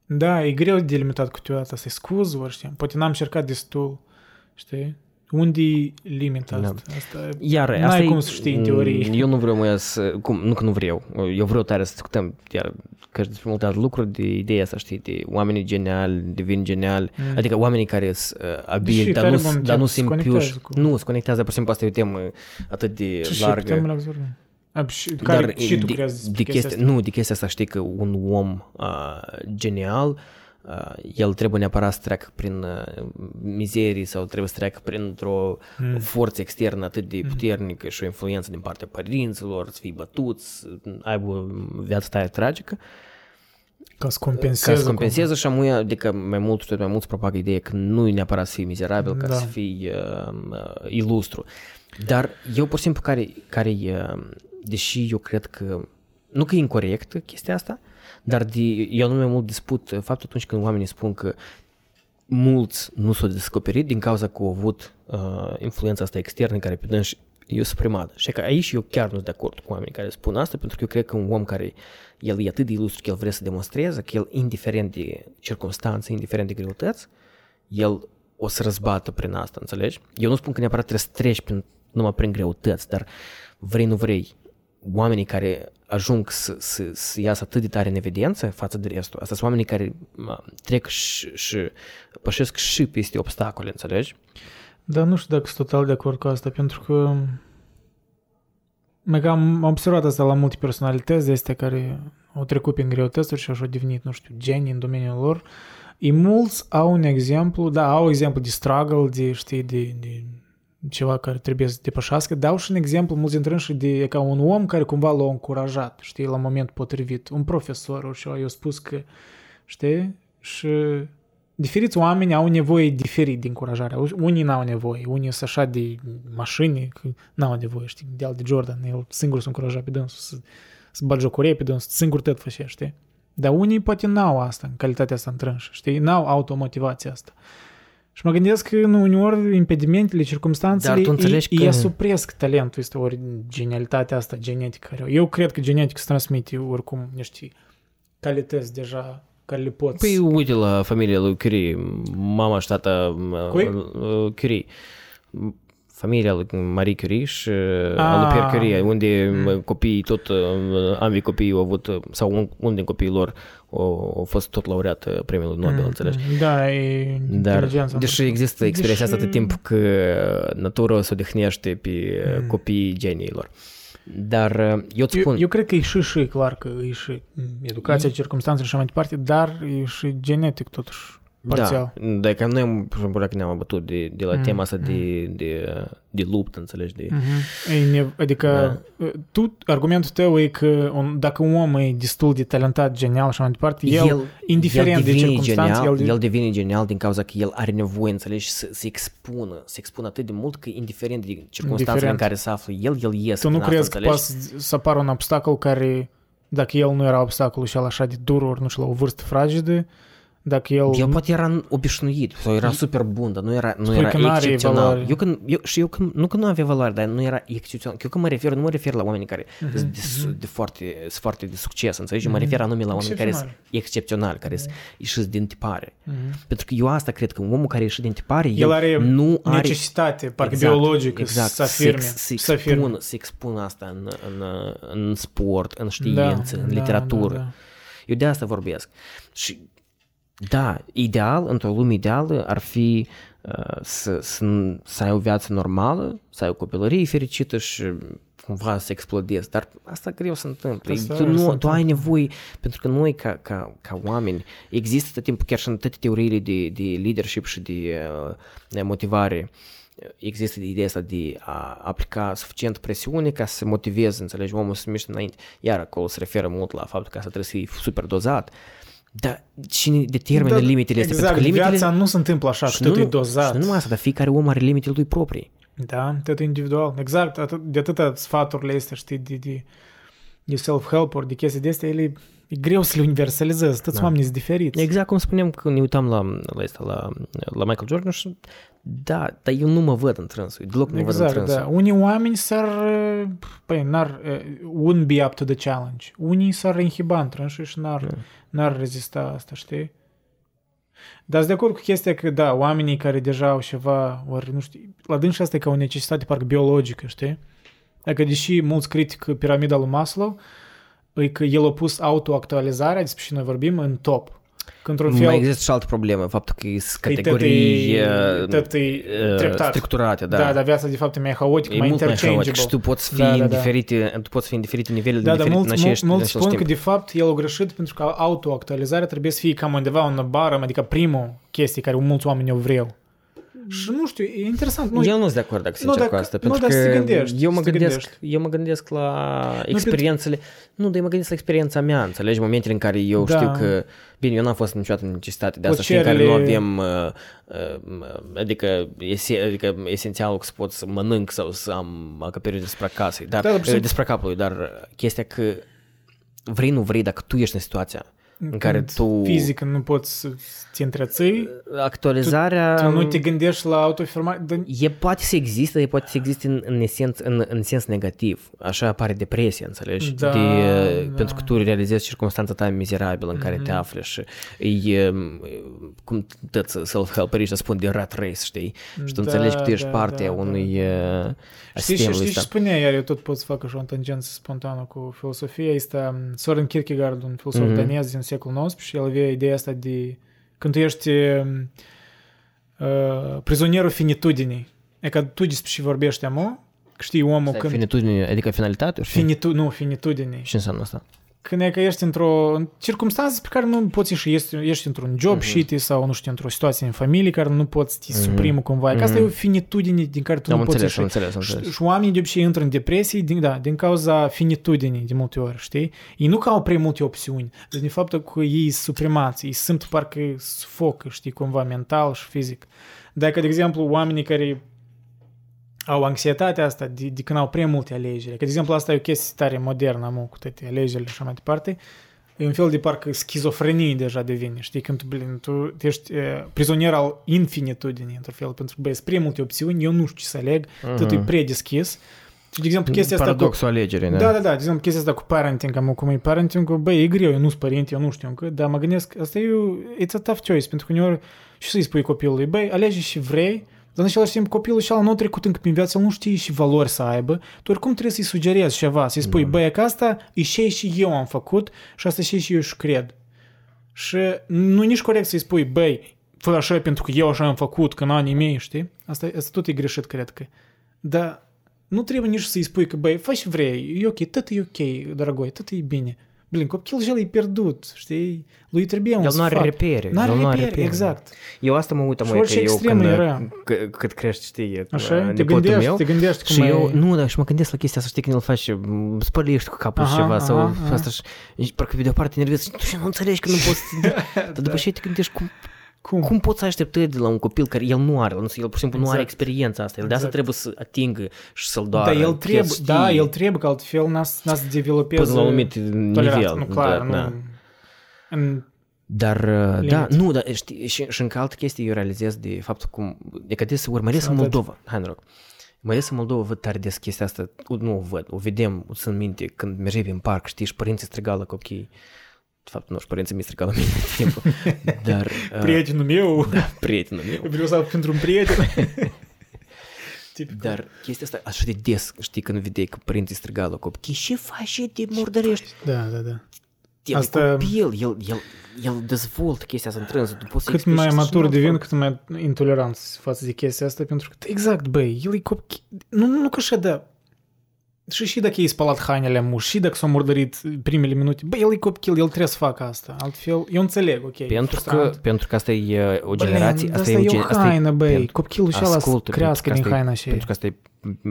Da, e greu de delimitat câteodată, să-i scuz, știi? Poate n-am încercat destul, știi? Unde e limita asta? Da. asta Iar, n-ai asta cum să știi în teorie. Eu nu vreau mai să... Cum, nu că nu vreau. Eu vreau tare să discutăm iar că despre multe alte lucruri de ideea asta, știi, de oamenii geniali, devin geniali, mm. adică oamenii care sunt uh, abili, dar nu, dar nu simt piuși. Cu... Nu, se conectează, pur și simplu, asta e o temă atât de Ce largă. Și, care, dar, și tu de, de chestia, Nu, de chestia asta știi că un om uh, genial uh, Uh, el trebuie neapărat să treacă prin uh, mizerii sau trebuie să treacă printr-o mm. forță externă atât de hmm. puternică mm. și o influență din partea părinților, să fii bătuți, aibă o viață tare tragică. Ca să compenseze. Ca să compenseze și amuia, adică mai mult, tot mai mult propagă ideea că nu e neapărat să fii mizerabil, ca da. să fii uh, uh, ilustru. Dar eu, pur și simplu, care, care uh, deși eu cred că, nu că e incorrect chestia asta, uh, dar de, eu nu mai mult disput faptul atunci când oamenii spun că mulți nu s-au descoperit din cauza că au avut uh, influența asta externă care pe dânsi e suprimat. Și că aici eu chiar nu sunt de acord cu oamenii care spun asta, pentru că eu cred că un om care el e atât de ilustru că el vrea să demonstreze că el, indiferent de circunstanțe, indiferent de greutăți, el o să răzbată prin asta, înțelegi? Eu nu spun că neapărat trebuie să treci prin, numai prin greutăți, dar vrei, nu vrei, oamenii care ajung să, să, să iasă atât de tare în evidență față de restul. Asta sunt oamenii care trec și, și pășesc și peste obstacole, înțelegi? Da, nu știu dacă sunt total de acord cu asta, pentru că mega am observat asta la multe personalități de astea care au trecut prin greutăți și au devenit, nu știu, genii în domeniul lor. E mulți au un exemplu, da, au exemplu de struggle, de, știi, de, de ceva care trebuie să depășească. Dau și un exemplu, mulți dintre și de ca un om care cumva l-a încurajat, știi, la moment potrivit, un profesor și i-a spus că, știi, și diferiți oameni au nevoie diferit de încurajare. Unii n-au nevoie, unii sunt așa de mașini, că n-au nevoie, știi, de de Jordan, el singur s-a încurajat pe dânsul să, să bagi jocurie pe dânsul, singur tot făcea, știi? Dar unii poate n-au asta, în calitatea asta întrânșă, știi, n-au automotivația asta. Și mă gândesc că nu, uneori impedimentele, circumstanțele Dar tu înțelegi îi, că- îi asupresc talentul ăsta, ori genialitatea asta genetică. care o- Eu cred că genetica se transmite oricum niște calități deja care le poți... Păi uite la familia lui Curie, mama și tata Cui? uh, Curie. Familia lui Marie Curie și uh, Ah. a lui Pierre Curie, unde Mm. copiii tot, uh, ambii copii au avut, uh, sau un, unul din copiii lor au, au fost tot laureat uh, premiul Nobel, Mm, înțelegi? mm, Da, e Dar, inteligența. deși există experiența asta Deși- de timp că natura se odihnește pe Mm. copiii geniilor. Dar uh, eu îți spun, Eu, eu cred că e și și, clar că e și educația, circumstanțele și așa mai departe, dar e și genetic totuși, parțial. Da, dacă noi am, pur și simplu, dacă ne-am abătut de, de la Mm, tema asta de, de, de luptă, înțelegi, de... Mhm. E nev- adică tu, argumentul tău e că un, dacă un om e destul de talentat, genial și așa mai departe, el, indiferent el de devine circunstanțe, genial, el, el devine genial din cauza că el are nevoie, înțelegi, să se expună, să expună atât de mult că indiferent de circunstanțele Indiferent. în care se află el, el iese tu nu din crezi asta, că înțelegi? poate să apară un obstacol care, dacă el nu era obstacolul și el așa de dur, ori nu știu, la o vârstă fragedă, dacă el... El poate era obișnuit sau era super bun, dar nu era, nu Spui era că n-are excepțional. valoare. Eu când, eu, și eu când, nu că nu avea valoare, dar nu era excepțional. Eu când mă refer, nu mă refer la oamenii care Mhm, sunt de, su- de, foarte, sunt foarte de succes, înțelegi? Mă Mhm. refer anume la oameni care sunt Excepționali. excepționali, care sunt ieșiți din tipare. Mhm. Pentru că eu asta cred că omul care ieșit din tipare, El are nu are necesitate, parcă Exact, biologică, exact. să afirme. Se, se, să afirme. expună, se expună asta în, în, în sport, în știință, în literatură. Da, da. Eu de asta vorbesc. Și da, ideal, într-o lume ideală ar fi uh, să, să, să ai o viață normală, să ai o copilărie fericită și cumva să explodezi, dar asta greu se întâmplă. Asta tu, se nu, tu întâmplă. ai nevoie, pentru că noi ca, ca, ca oameni, există tot timpul chiar și în toate teoriile de, de leadership și de, uh, de motivare, există ideea asta de a aplica suficient presiune ca să motiveze, înțelegi, omul să se miște înainte. Iar acolo se referă mult la faptul că asta trebuie să fie super dozat. Dar cine determină Da, limitele astea? Exact, Pentru că limitele... viața nu se întâmplă așa, și că tot nu- e dozat. Și nu numai asta, dar fiecare om are limitele lui proprii. Da, tot individual. Exact, atât, de atâta sfaturile astea, știi, de, de, de self-help ori de chestii de astea, ele e greu să le universalizezi, toți Da. oamenii sunt diferiți. Exact cum spuneam când ne uitam la, la, asta, la, la Michael Jordan și da, dar eu nu mă văd în trânsul, deloc nu mă văd în Exact, trânsul. da. Unii oameni s-ar, uh, păi, n-ar, uh, wouldn't be up to the challenge. Unii s-ar inhiba în trânsul și n-ar, Da. N-ar rezista asta, știi? Dar sunt de acord cu chestia că, da, oamenii care deja au ceva, ori, nu știu, la dânsi asta e ca o necesitate parcă biologică, știi? Dacă deși mulți critică piramida lui Maslow, e că el a pus autoactualizarea, despre ce noi vorbim, în top. Că într-un fel... Mai există și altă problemă, faptul că sunt că e categorii tot e- uh, tot e uh, treptat. structurate, da. Da, dar viața de fapt e mai haotică, E mai mult mai interchangeable. haotic și tu poți fi Da, da, în da. diferite, tu poți fi în diferite nivele Da, dar diferite, mulți, în aceeași, mulți în spun același că timp. de fapt el a greșit pentru că autoactualizarea trebuie să fie cam undeva în bară, adică primul chestie care mulți oameni o vreau. Și nu știu, e interesant. Nu, eu nu sunt de acord, dacă Nu, sincer, cu dacă- asta, nu, pentru dar să că te gândești, eu mă să te gândesc, gândești. eu mă gândesc la experiențele, nu, dar eu mă gândesc la experiența mea, înțelegi, momentele în care eu Da. știu că, bine, eu n-am fost niciodată în necesitate de asta, Cu știi, în care nu cererile- avem, uh, uh, adică, ese, adică esențialul că să pot să mănânc sau să am acoperire despre casei, dar, Da, dar, uh, despre capului, dar chestia că vrei, nu vrei, dacă tu ești în situația în care când tu... Fizic nu poți să te întreții, Actualizarea... tu nu te gândești la autoafirmare. Dar E poate să existe, e poate să existe în, în, esens, în, în sens negativ. Așa apare depresia, înțelegi? Da, de, da. Pentru că tu realizezi circunstanța ta mizerabilă în care te Mhm. afli și e, cum toți self-helperii să spun de rat race, știi? Și tu Da, înțelegi că tu ești da, parte da, a da, unui da. uh, a Știi, și, sistemului știi și ăsta. spunea, iar eu tot pot să fac așa o tangență spontană cu filosofia, este um, Soren Kierkegaard, un filosof Mhm. danez din secolul XIX și el avea ideea asta de când tu ești um, uh, prizonierul finitudinii. E că tu despre ce vorbești, amu, că știi omul Stai, când... Finitudine, adică finalitate? știi? Finitu, nu, finitudinii. Ce înseamnă asta? Când e că ești într-o în circunstanță pe care nu poți ieși, ești, ești într-un job Mhm. shitty sau, nu știu, într-o situație în familie care nu poți să te Mhm. suprimă cumva. Că asta e Mhm. o finitudine din care tu am nu poți înțeles, ieși. am înțeles, am Și, înțeles. și oamenii de obicei intră în depresie din, da, din cauza finitudinii de multe ori, știi? Ei nu că au prea multe opțiuni, dar din faptul că ei sunt suprimați, ei simt parcă sufocă, știi, cumva mental și fizic. Dacă, de exemplu, oamenii care au anxietatea asta de, de când au prea multe alegeri, că, de exemplu, asta e o chestie tare modernă, mă, cu toate alegerile și așa mai departe, E un fel de parcă schizofrenie deja devine, știi, când tu, blin, tu ești e, prizonier al infinitudinii, într-un fel, pentru că, băi, sunt prea multe opțiuni, eu nu știu ce să aleg, uh-huh. totul e predeschis. Și, de exemplu, chestia asta cu... Paradoxul alegerii, Da, da, da, de exemplu, chestia asta cu parenting, am cum e parenting, băi, e greu, eu nu sunt părinte, eu nu știu încă, dar mă gândesc, asta e, it's a tough choice, pentru că uneori, și să-i spui copilului, băi, alege și vrei, dar în același timp copilul și nu a trecut încă prin viață, el nu știe și valori să aibă, tu oricum trebuie să-i sugerezi ceva, să-i spui, Da. băi, că asta e ce și eu am făcut și asta și și eu și cred. Și nu e nici corect să-i spui, băi, fă așa pentru că eu așa am făcut, că în anii mei, știi? Asta, asta tot e greșit, cred că. Dar nu trebuie nici să-i spui că, băi, faci vrei, e ok, tot e ok, dragoi, tot e bine. Blin, copilul el e pierdut, știi? Lui trebuie un El nu are sfat. repere. N-are el nu are repere, repere. exact. Eu asta mă uitam, Și măi, că orice eu extremă când, era. c- cât crești, știi, Așa? Te nepotul gândești, meu, te gândești cum și ai... eu, nu, dar și mă gândesc la chestia asta, știi, când îl faci, m, spălești cu capul și Aha, ceva, sau aha, aha. asta și, și parcă pe de o parte nervos, și tu și nu înțelegi că nu poți, dar după ce te gândești cum, Cum? cum poți să așteptări de la un copil care el nu are, el pur și simplu nu are Exact. experiența asta, el de asta Exact. trebuie să atingă și să-l doară. Da, el el trebuie, știe da, el trebuie, că altfel n-a, n-a să developeze până la un anumit toleranță. nivel. Nu, clar, da, nu. da. În, Dar, uh, da, Limit. nu, dar știi, și, și încă altă chestie eu realizez de faptul cum, de că des urmăresc în Sănătate. Moldova, hai noroc, urmăresc în Moldova, văd tare des chestia asta, o- nu o văd, o vedem, o țin minte, când mergeai prin parc, știi, și părinții strigau la copii, de fapt, nu, și părinții mi strigau la mine tot timpul, dar... uh, prietenul meu, Da, prietenul meu. vreau să pentru un prieten. Tipic. Dar chestia asta, așa de des, știi, când vedeai că părinții strigau la copii, ce faci, ce te murdărești? Da, da, da. El Asta- asta... copil, el, el, el dezvoltă chestia asta în trânsul, tu poți să Cât explici mai și matur celălalt devin, fel. cât mai intolerant față de chestia asta, pentru că, exact, băi, el e copil, nu, nu că așa, da, și și dacă e spălat hainele muș, și dacă s-a murdărit primele minute, băi, el e copil, el trebuie să facă asta, altfel, eu înțeleg, ok. Pentru că, frustrant. pentru că asta e uh, o Blin, generație, dar asta e o o gen- asta e haină, băi, pentru- copilul și ăla să ascultă, crească pentru din că asta e- haina și... Pentru că asta e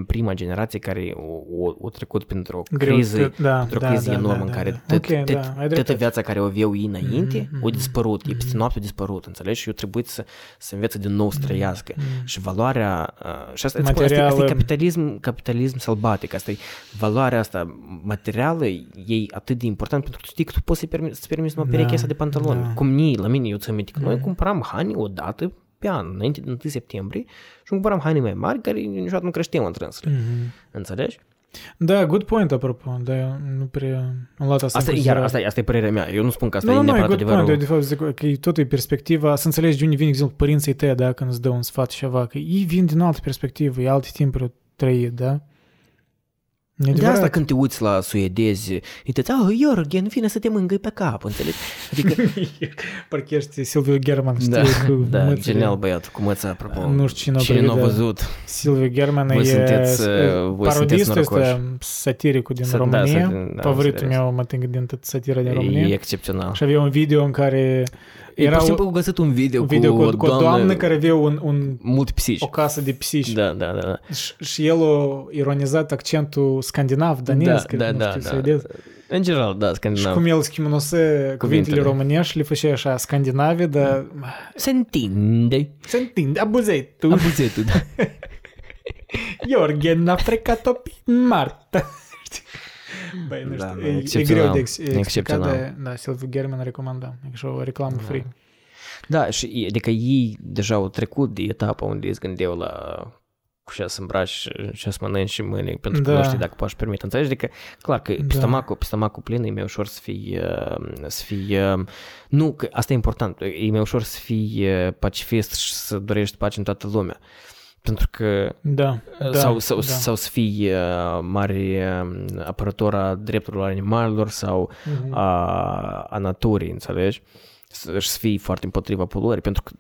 prima generație care o, o, o trecut printr-o Greu, criză, da, printr-o da, criză da, enormă da, în da, care da. tot, Ok, tot, da, ai toată dreptate. viața care o aveau ei înainte, Mhm, o dispărut, e peste noapte a dispărut, înțelegi? Și eu trebuie să, să învețe din nou să trăiască. Și valoarea, uh, și asta, asta, asta, e- asta e Materială. capitalism, capitalism sălbatic, asta e valoarea asta materială, e atât de important pentru că tu știi că tu poți să-i permiți, să permiți numai Da, pereche asta de pantaloni. da. Cum nii, la mine, eu ți aminte că noi cumpăram haine o dată pe an, înainte de 1 septembrie, și cumpăram haine mai mari care niciodată nu creșteau în trânsele. Mhm. Înțelegi? Da, good point, apropo, dar eu nu prea am luat asta, Asta, în iar, considerare. asta, e- asta e părerea mea. Eu nu spun că asta nu, e nu, nu, e neapărat good point. Eu, adevărul. de fapt, zic că e tot e perspectiva, să înțelegi de unde vin, de exemplu, părinții tăi, da, când îți dă un sfat și ceva, că ei vin din altă perspectivă, e alte timpuri trăit, da? E De adevărat. asta când te uiți la suedezi, îi te oh, Jorgen, vine să te mângâi pe cap, înțelegi? Adică, Parcă ești Silviu German, știi, da, cu da, mățile. genial băiat, cu măța, apropo. Nu știu cine a Cine nu a privit, da. văzut? Silviu German Voi e sunteți, e uh, voi sunteți parodistul norocoși. este satiricul din Sa- da, România. satir- da, Favoritul serios. meu, mă ating din tot satira din România. E excepțional. Și avea un video în care Era era pur și un, simplu am găsit un video, un video cu, cu o doamnă care avea un, un, mult pisici. o casă de pisici. Da, da, da. Și, și el a ironizat accentul scandinav, danez, da, cred, da, nu da, știu, da. suedez. În general, da, Și scandinav. cum el schimonosea cuvintele românești, le făcea așa scandinave, dar Se întinde. se întinde, abuzei tu. Abuzetul, da. Jorgen a frecat-o pe Marta. Știi? Băi, nu Da, știu, da, e, e excepțional. greu de ex, explicat, Excepțional. de, da, Silviu German recomandam, e și o reclamă Da. free. Da, și adică ei deja au trecut de etapa unde îți gândeau la cu ce să îmbraci, ce să mănânci și mâine, pentru că Da. nu știi dacă poți permite. Înțelegi? Adică, clar că pe Da. stomacul, pe stomacul plin e mai ușor să fii, uh, să fii uh, nu, că asta e important, e mai ușor să fii uh, pacifist și să dorești pace în toată lumea. Pentru că Da, da, sau, sau, da. sau să fii uh, mare uh, apărător a drepturilor animalelor sau Mhm. a, a naturii, înțelegi? Să, și să fii foarte împotriva poluării, pentru că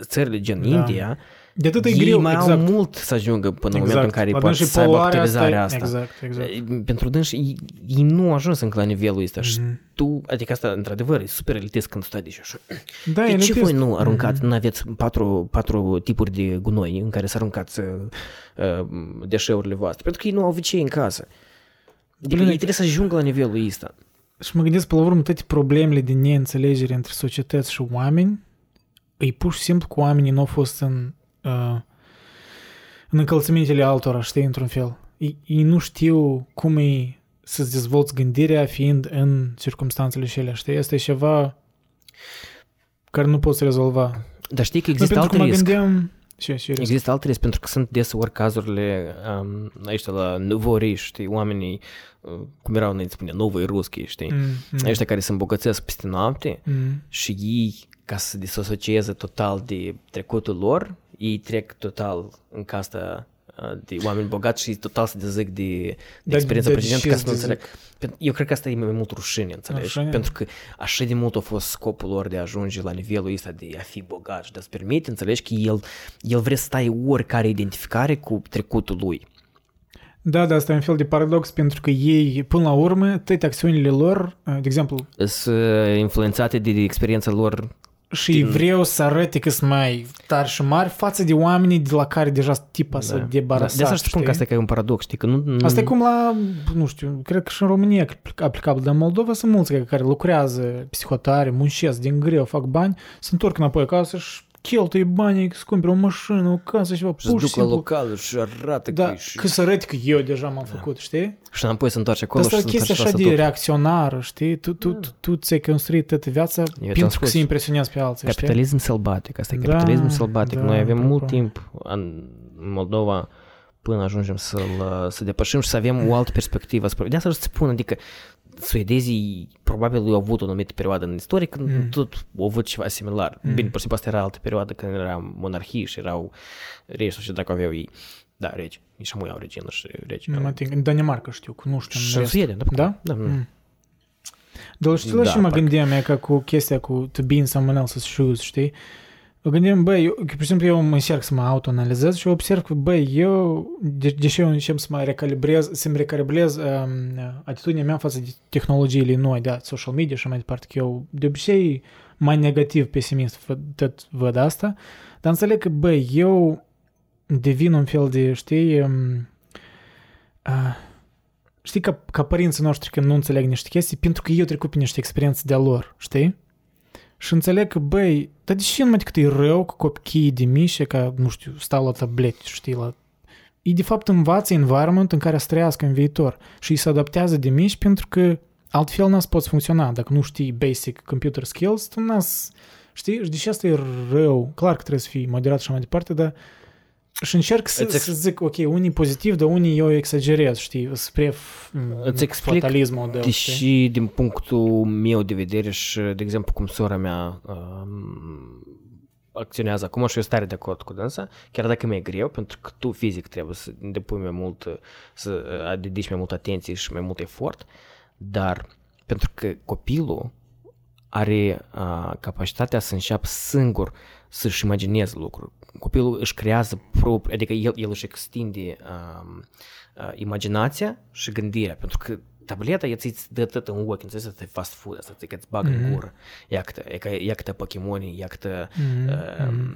țările gen Da. India, De atât e ei greu, mai exact. au mult să ajungă până în momentul în care La ei pot dânsii să aibă poluarea actualizarea asta. asta. e- Exact, exact. Pentru dânsi, ei, ei nu au ajuns încă la nivelul ăsta și Mhm. tu, adică asta, într-adevăr, e super elitist când stai de și așa. Da, De ce elitist. voi nu aruncați, Mhm. nu aveți patru, patru tipuri de gunoi în care să aruncați uh, uh, deșeurile voastre? Pentru că ei nu au vicei în casă. Adică Bine, ei trebuie să ajungă la nivelul ăsta. Și mă gândesc, pe la urmă, toate problemele de neînțelegere între societăți și oameni, e pur și simplu că oamenii nu au fost în, uh, în încălțămintele altora, știi, într-un fel. Ei, ei nu știu cum e să-ți dezvolți gândirea fiind în circumstanțele și ele, știi? Asta e ceva care nu poți rezolva. Dar știi că Nu, există pentru alt că mă risc. gândeam... Ce, ce risc? Există alt risc, pentru că sunt deseori cazurile um, aici la nouveau știi, oamenii, uh, cum erau înainte spune, novoi ruschi, știi, Mm, mm, ăștia care se îmbogățesc peste noapte mm. și ei, ca să se disocieze total de trecutul lor, ei trec total în casta uh, de oameni bogați și total se dezic de, de Dar experiența de precedentă ce ca se să nu înțeleg. dezic? Pen- Eu cred că asta e mai mult rușine, înțelegi? Rușine? Pentru că așa de mult a fost scopul lor de a ajunge la nivelul ăsta de a fi bogat și de a-ți permite, înțelegi că el, el vrea să stai oricare identificare cu trecutul lui. Da, da, asta e un fel de paradox pentru că ei, până la urmă, toate acțiunile lor, de exemplu, Sunt uh, influențate de, de experiența lor și Din- vreau să arăte că sunt mai tari și mari față de oamenii de la care deja sunt tipa să Da. debarasa. De asta își spun că asta e ca un paradox, știi, că nu... nu Asta e cum la, nu știu, cred că și în România apl- aplicabil, dar în Moldova sunt mulți care lucrează psihotare, muncesc din greu, fac bani, se întorc înapoi acasă și cheltuie banii, să cumpere o mașină, o casă, ceva, și pur și duc la simplu. localul și arată Da, că și, că să arăt că eu deja m-am făcut, știi? și înapoi se întoarce acolo Asta și e se chestia întoarce așa la de statul. reacționară, știi? Tu, tu, tu, tu ți-ai construit toată viața ți-am pentru că spus. să impresionezi pe alții, știi? Capitalism sălbatic, asta e Da, capitalism sălbatic. da, Noi avem da, mult da. timp în Moldova până ajungem să-l, să depășim și să avem o altă perspectivă. asupra- De asta își spun, adică suedezii probabil au avut o anumită perioadă în istorie când Mm. tot au avut ceva similar. Mm. Bine, pur și simplu asta era altă perioadă când era monarhie și erau regi sau și dacă aveau ei. Da, regi. Ei și au regină și regi. Nu mă ating. În Danemarca știu, că nu știu. în Și în rest. Suedia, da? Da? Da, mm. Mm. Dar știi la Da, și mă parcă. gândeam eu ca cu chestia cu to be in someone else's shoes, știi? Mă gândeam, băi, eu, că, pur și simplu eu mă încerc să mă autoanalizez și observ că, băi, eu, de, deși eu încep să mă recalibrez, să-mi recalibrez um, atitudinea mea față de tehnologiile noi, da, social media și așa mai departe, că eu de obicei mai negativ, pesimist, văd, tot văd asta, dar înțeleg că, băi, eu devin un fel de, știi, um, uh, știi, ca, ca părinții noștri când nu înțeleg niște chestii, pentru că eu trecut pe niște experiențe de-a lor, știi? Și înțeleg că, băi, dar de ce numai decât e rău că copiii de mici, ca, nu știu, stau la tablete, știi, la... Ei, de fapt, învață environment în care să trăiască în viitor și îi se adaptează de mici pentru că altfel n-ați poți funcționa. Dacă nu știi basic computer skills, tu n-ați... Știi? Și deși asta e rău, clar că trebuie să fii moderat și așa mai departe, dar și încerc să, Îți ex- să zic, ok, unii pozitiv, dar unii eu exagerez, știi, spre f- Îți explic fatalismul de știi? Deși din punctul meu de vedere și, de exemplu, cum sora mea um, acționează acum și eu sunt tare de acord cu dânsa, chiar dacă mi-e greu, pentru că tu fizic trebuie să depui mai mult, să uh, dedici mai mult atenție și mai mult efort, dar pentru că copilul are uh, capacitatea să înceapă singur să-și imagineze lucruri. Copilul își creează propriu, adică el, el își extinde uh, uh, imaginația și gândirea, pentru că tableta ea ți dă tot în ochi, înțelegi, asta e fast food, asta ți îți bagă în gură. Iată, e ca, iată Pokémon, iată... Uh,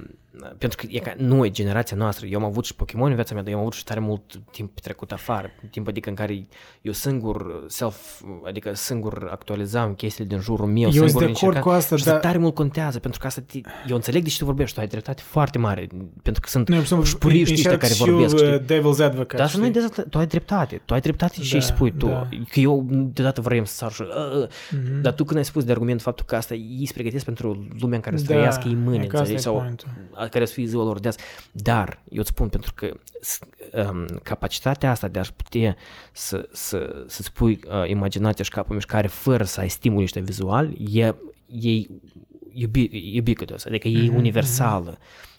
pentru că e ca noi, generația noastră, eu am avut și Pokémon în viața mea, dar eu am avut și tare mult timp petrecut afară, timp adică în care eu singur self, adică singur actualizam chestiile din jurul meu, Eu singur sunt de acord încercam- cu asta, și asta dar- tare mult contează, pentru că asta te, eu înțeleg de ce tu vorbești, tu ai dreptate foarte mare, pentru că sunt Nu, eu, pur și simplu, șpuriști ăștia încerc care și vorbesc, eu, știi? uh, devil's advocate, Dar asta nu e știi? de tu ai dreptate, tu ai dreptate și Da, îi spui tu, da. Că eu deodată vrem să sar și, uh, uh, Mhm. dar tu când ai spus de argument faptul că asta ei se pregătesc pentru lumea în care să Da, trăiască ei mâine, e că asta înțelegi, e sau pointul. a care să fie ziua lor de azi. Dar, eu îți spun, pentru că s- um, capacitatea asta de a putea să, să, să spui uh, imaginația și capul în mișcare fără să ai stimuli ăștia vizual, e, e iubi, ubiquitous, adică e universală,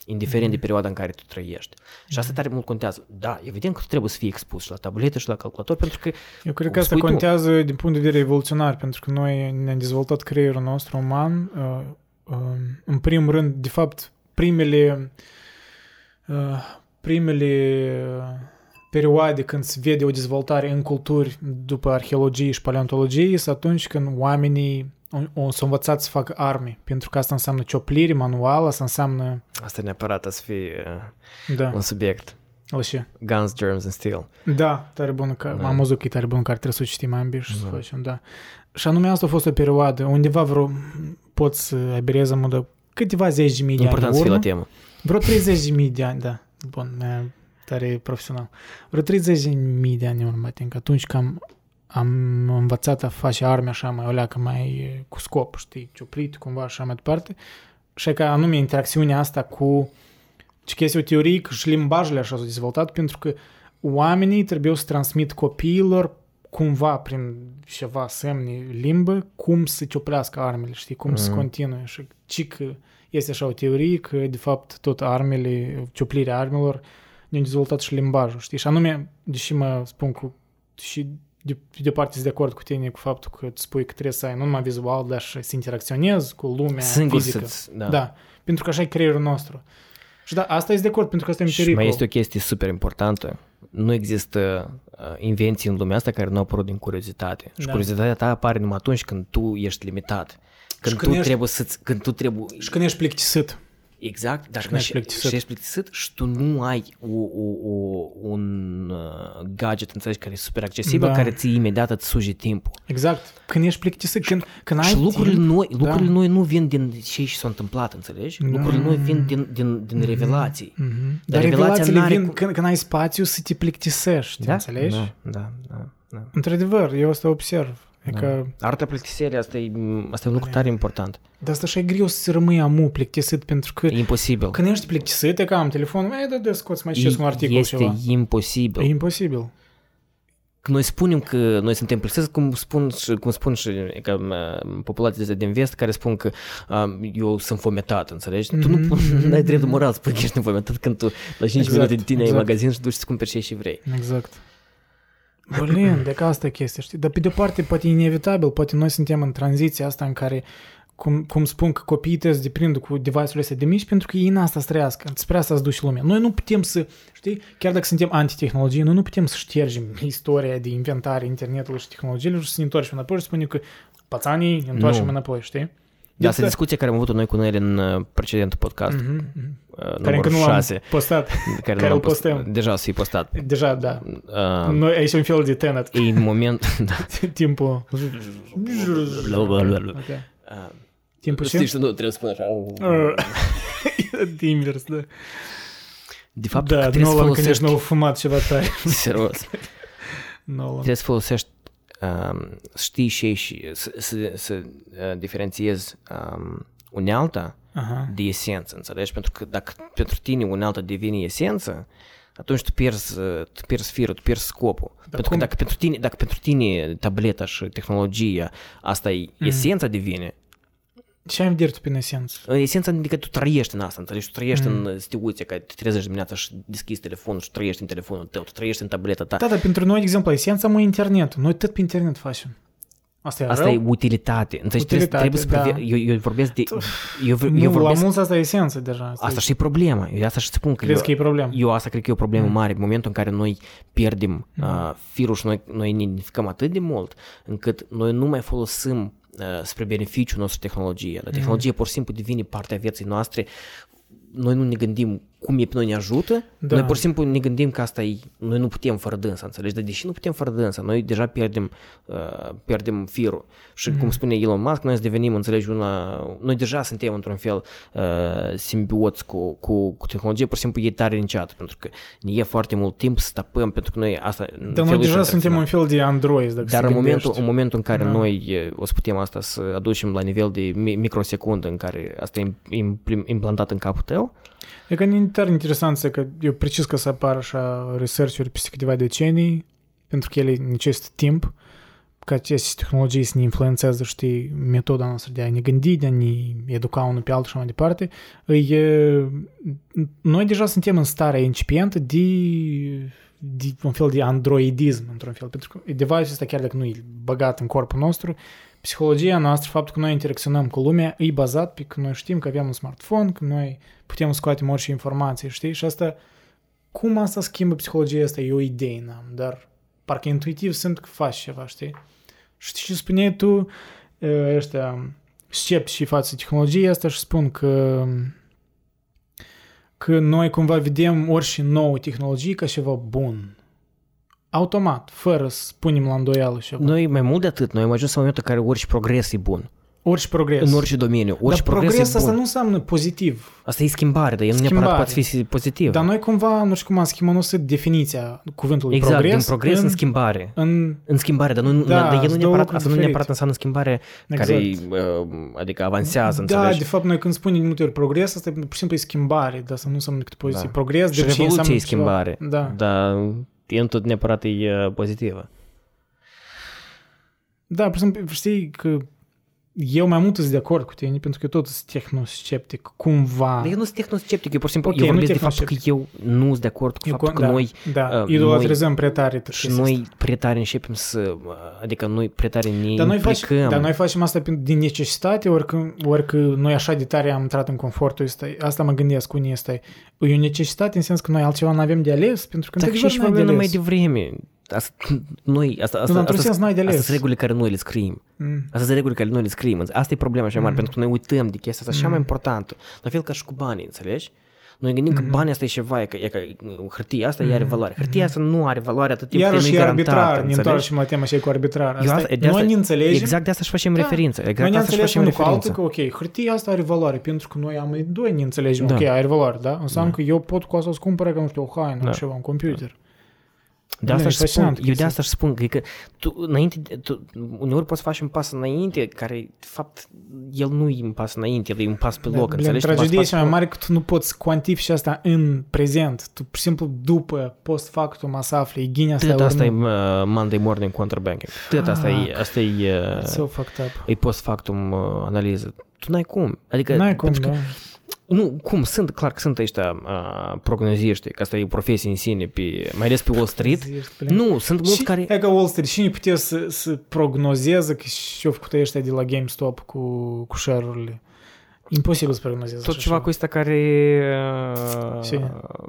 indiferent de perioada în care tu trăiești. Și asta tare mult contează. Da, evident că tu trebuie să fii expus și la tabletă și la calculator, pentru că Eu cred că cum asta spui tu. contează din punct de vedere evoluționar, pentru că noi ne-am dezvoltat creierul nostru uman. uh, uh, În primul rând, de fapt, primele uh, primele uh, perioade când se vede o dezvoltare în culturi după arheologie și paleontologie sunt atunci când oamenii o- o- s-au învățat să facă arme, pentru că asta înseamnă cioplire manuală, asta înseamnă, asta neapărat să fie uh, da, un subiect. la ce? Guns, germs and steel. Da, tare bună, că Da. am văzut că e tare bună, care trebuie să o citim ambii și să Da. facem, da. Și anume asta a fost o perioadă, undeva vreo, pot să aberez în modă câteva zeci de mii de ani Important în să fie urmă. la temă. Vreo 30 de mii de ani, da. Bun, e tare profesional. Vreo 30 de mii de ani în urmă, adică atunci cam am învățat a face arme așa mai o leacă mai cu scop, știi, cioplit cumva așa mai departe. Și că anume interacțiunea asta cu ce că este o teorie că și limbajele așa s-au dezvoltat pentru că oamenii trebuie să transmit copiilor cumva prin ceva semne limbă cum să cioplească armele, știi, cum mm. să continue și ci că este așa o teorie că de fapt tot armele, cioplirea armelor ne-au dezvoltat și limbajul, știi, și anume, deși mă spun cu și de, de parte sunt de acord cu tine cu faptul că tu spui că trebuie să ai nu numai vizual, dar și să interacționezi cu lumea Singur fizică. da. da. Pentru că așa e creierul nostru. Și da, asta este de acord, pentru că asta e un Și pericol. mai este o chestie super importantă. Nu există uh, invenții în lumea asta care nu au apărut din curiozitate. Și Da. curiozitatea ta apare numai atunci când tu ești limitat. Când când tu ești- trebuie să când tu trebuie Și când ești plictisit. Exact, dar când ești și, plictisit. și ești plictisit și tu nu ai o, o, o, un uh, gadget, înțelegi, care e super accesibil, Da. care ți imediat îți suge timpul. Exact. Când ești plictisit, când, când ai și lucrurile timp, noi, lucrurile da. noi nu vin din ce și s-a întâmplat, înțelegi? Da. Lucrurile noi vin din, din, din revelații. Mhm. Dar Dar revelația revelațiile n-are vin cum- când, când ai spațiu să te plictisești, Da? înțelegi? Da, da, da. da. Într-adevăr, eu asta observ. E Da. că, Arta plictiserii, asta e, asta e un lucru tare important. dar asta și e greu să rămâi amu plictisit, pentru că E imposibil. când ești plictisit, e ca am telefonul, e, da, da, scoți mai citesc un articol este ceva. imposibil. E imposibil. Noi spunem că noi suntem plictisiți, cum spun și, cum spun și e ca, uh, populația din vest care spun că uh, eu sunt fometat, înțelegi? Tu nu Mhm. ai dreptul moral să spui că ești fometat când tu la 5 Exact, minute de tine ai exact. magazin și duci să cumperi ce și vrei. Exact. Blin, de că asta e chestia, știi? Dar pe de-o parte, poate e inevitabil, poate noi suntem în tranziția asta în care, cum, cum spun că copiii trebuie să deprindă cu device-urile astea de mici, pentru că ei în asta să trăiască, spre asta să duci lumea. Noi nu putem să, știi, chiar dacă suntem anti-tehnologie, noi nu putem să ștergem istoria de inventare internetului și tehnologiilor și să ne întoarcem înapoi și să spunem că pațanii ne întoarcem Nu. înapoi, știi? De asta Deci- discuția care am avut noi cu noi în uh, precedentul podcast, Mhm, mhm. uh, Care numărul încă nu l-am 6, postat. care, care nu l-am îl post- postăm. Deja să fie postat. Deja, da. Uh, Noi, aici e un fel de tenet. e în moment... da. Timpul... Blablabla. Ok. Uh, Timpul Știi ce? și tu nu trebuie să spun așa. De invers, da. De fapt, Da, că trebuie să Nolan, când ești folosești... nou fumat ceva tare. Serios. Nolan. Trebuie să folosești, um, să știi și, și să, să, să uh, diferențiezi um, unealta Aha. de esență, înțelegi? Pentru că dacă pentru tine unealta devine esență, atunci tu pierzi, uh, tu pierzi firul, tu pierzi scopul. pentru cum? că dacă pentru, tine, dacă pentru tine tableta și tehnologia asta e Mm. esența devine, Ce ai în vedere tu prin esență? esența adică tu trăiești în asta, înțelegi? Tu trăiești Mm. în situația că te trezești dimineața și deschizi telefonul și trăiești în telefonul tău, tu trăiești în tableta ta. Da, dar pentru noi, de exemplu, esența mă internet. Noi tot pe internet facem. Asta e Asta rău? e utilitate. Înțelegi, Utilitate, trebuie, trebuie să da. prive... eu, eu vorbesc de... Eu, eu Nu, la vorbesc... mulți asta e esență deja. Asta și e problema. Eu asta și spun că Crezi eu, că e problemă? eu asta cred că e o problemă Mm. mare. În momentul în care noi pierdem Mm. uh, firul și noi, noi ne identificăm atât de mult încât noi nu mai folosim uh, spre beneficiul nostru tehnologie. La tehnologie pur și simplu devine partea vieții noastre. Noi nu ne gândim cum e pe noi ne ajută, Da. noi pur și simplu ne gândim că asta e, noi nu putem fără dânsa, înțelegi? Dar deși nu putem fără dânsa, noi deja pierdem, uh, pierdem firul. Și cum spune Elon Musk, noi să devenim, înțelegi, una, noi deja suntem într-un fel uh, simbioți cu, cu, cu tehnologie, pur și simplu e tare înceat, pentru că ne e foarte mult timp să tapăm, pentru că noi asta... în Dar noi felul deja ăsta suntem un interacționăm. fel de android, dacă Dar se în momentul, gândești. în momentul în care Da. noi e, o să putem asta să aducem la nivel de mi- microsecundă în care asta e implim- implantat în capul tău, E că e tare interesant să că eu precis că să apară așa research-uri peste câteva decenii, pentru că ele necesită timp, ca aceste tehnologii să ne influențează, știi, metoda noastră de a ne gândi, de a ne educa unul pe altul și așa mai departe. E, noi deja suntem în starea incipientă de, de un fel de androidism, într-un fel, pentru că device-ul ăsta, chiar dacă nu e băgat în corpul nostru, psihologia noastră, faptul că noi interacționăm cu lumea, e bazat pe că noi știm că avem un smartphone, că noi putem scoatem orice informație, știi? Și asta, cum asta schimbă psihologia asta, e o idee n-am, dar parcă intuitiv simt că faci ceva, știi? Și ce spuneai tu, e, ăștia sceptici față de tehnologia asta și spun că că noi cumva vedem orice nouă tehnologie ca ceva bun. Automat, fără să punem la îndoială ceva. noi mai mult de atât, noi am ajuns în momentul în care orice progres e bun. Orice progres. în orice domeniu. Orice Dar progres, progres e asta bun. nu înseamnă pozitiv. Asta e schimbare, dar el nu Schimbare. neapărat poate fi pozitiv. Dar noi cumva, nu știu cum am schimbat definiția cuvântului exact, progres. din progres în, schimbare. în În schimbare, dar, nu, Da, dar el nu sunt două neapărat, lucruri asta nu diferite. neapărat înseamnă schimbare Exact. care uh, adică avansează, Da, înțelegi? de fapt, noi când spunem de multe ori progres, asta e pur și simplu e schimbare, dar să nu înseamnă decât poziție. Da. Progres, și de ce revoluție înseamnă e schimbare, Ceva. Da. dar el nu tot neapărat e uh, pozitivă. Da, pur și simplu, știi că eu mai mult sunt de acord cu tine, pentru că eu tot sunt tehnosceptic, cumva. Dar eu nu sunt tehnosceptic, eu pur și simplu Ok, eu nu vorbesc de faptul că tehnosceptic. eu nu sunt de acord cu Eu faptul con- că da, noi da, uh, idolatrizăm prea tare tot și chestia noi asta. prea tare începem să, uh, adică noi prea tare ne Dar noi, faci, implicăm. dar noi facem asta prin- din necesitate, ori că, ori că noi așa de tare am intrat în confortul ăsta. Asta mă gândesc, unii ăsta e. E o necesitate în sens că noi altceva nu avem de ales, pentru că Dacă și într-adevăr ești n-ai vorbim de numai ales. de vreme. Asta, noi, asta, Nu, asta, dar într-un asta, sens n-ai de asta ales. sunt regulile care noi le scriem. Mm. Asta sunt regulile care noi le scriem. Asta e problema cea mare, Mm. pentru că noi uităm de chestia asta, cea mai importantă. La fel ca și cu banii, înțelegi? Noi gândim că banii asta e ceva, e că, e că hârtia asta mm. are valoare. Hârtia asta nu are valoare atât timp cât Iarăși nu e e garantată, arbitrar, ne înțelegi? întoarcem la tema și cu arbitrar. Eu Asta, asta- de noi asta- ne înțelegem, Exact de asta și facem Da. referință. noi Exact ne de asta și înțelegem facem unul cu altul referință. că, ok, hârtia asta are valoare, pentru că noi am doi ne înțelegem, Da. ok, are valoare, da? Înseamnă că eu pot cu asta să cumpăr, că nu știu, o haină, Da. ceva, un computer. De asta e și spun, fascinant eu de chestia asta și spun că, că tu, înainte, de- tu, uneori poți face un pas înainte, care, de fapt, el nu e un pas înainte, el e un pas pe loc, Blin, înțelegi? Tu Tragedia faci e cea mai pas- mare că tu nu poți cuantifici asta în prezent. Tu, pur și simplu, după, post factum, să afli, e ghine asta Tot ori asta e nu. uh, Monday morning contrabanking. Tot asta e, asta e, uh, So fucked up. e post factum uh, analiză. Tu n-ai cum. Adică, N-ai cum, pentru da. că, nu, cum, sunt, clar că sunt ăștia uh, prognoziști, că asta e o profesie în sine, pe, mai ales pe Wall Street. Zici, blin. Nu, sunt mulți Și, care... e ca Wall Street, cine putea să, să prognozeze că și-au făcut ăștia de la GameStop cu, cu share-urile? Imposibil să prognozeze Tot așa ceva ceva. cu ăsta care, uh, Ce?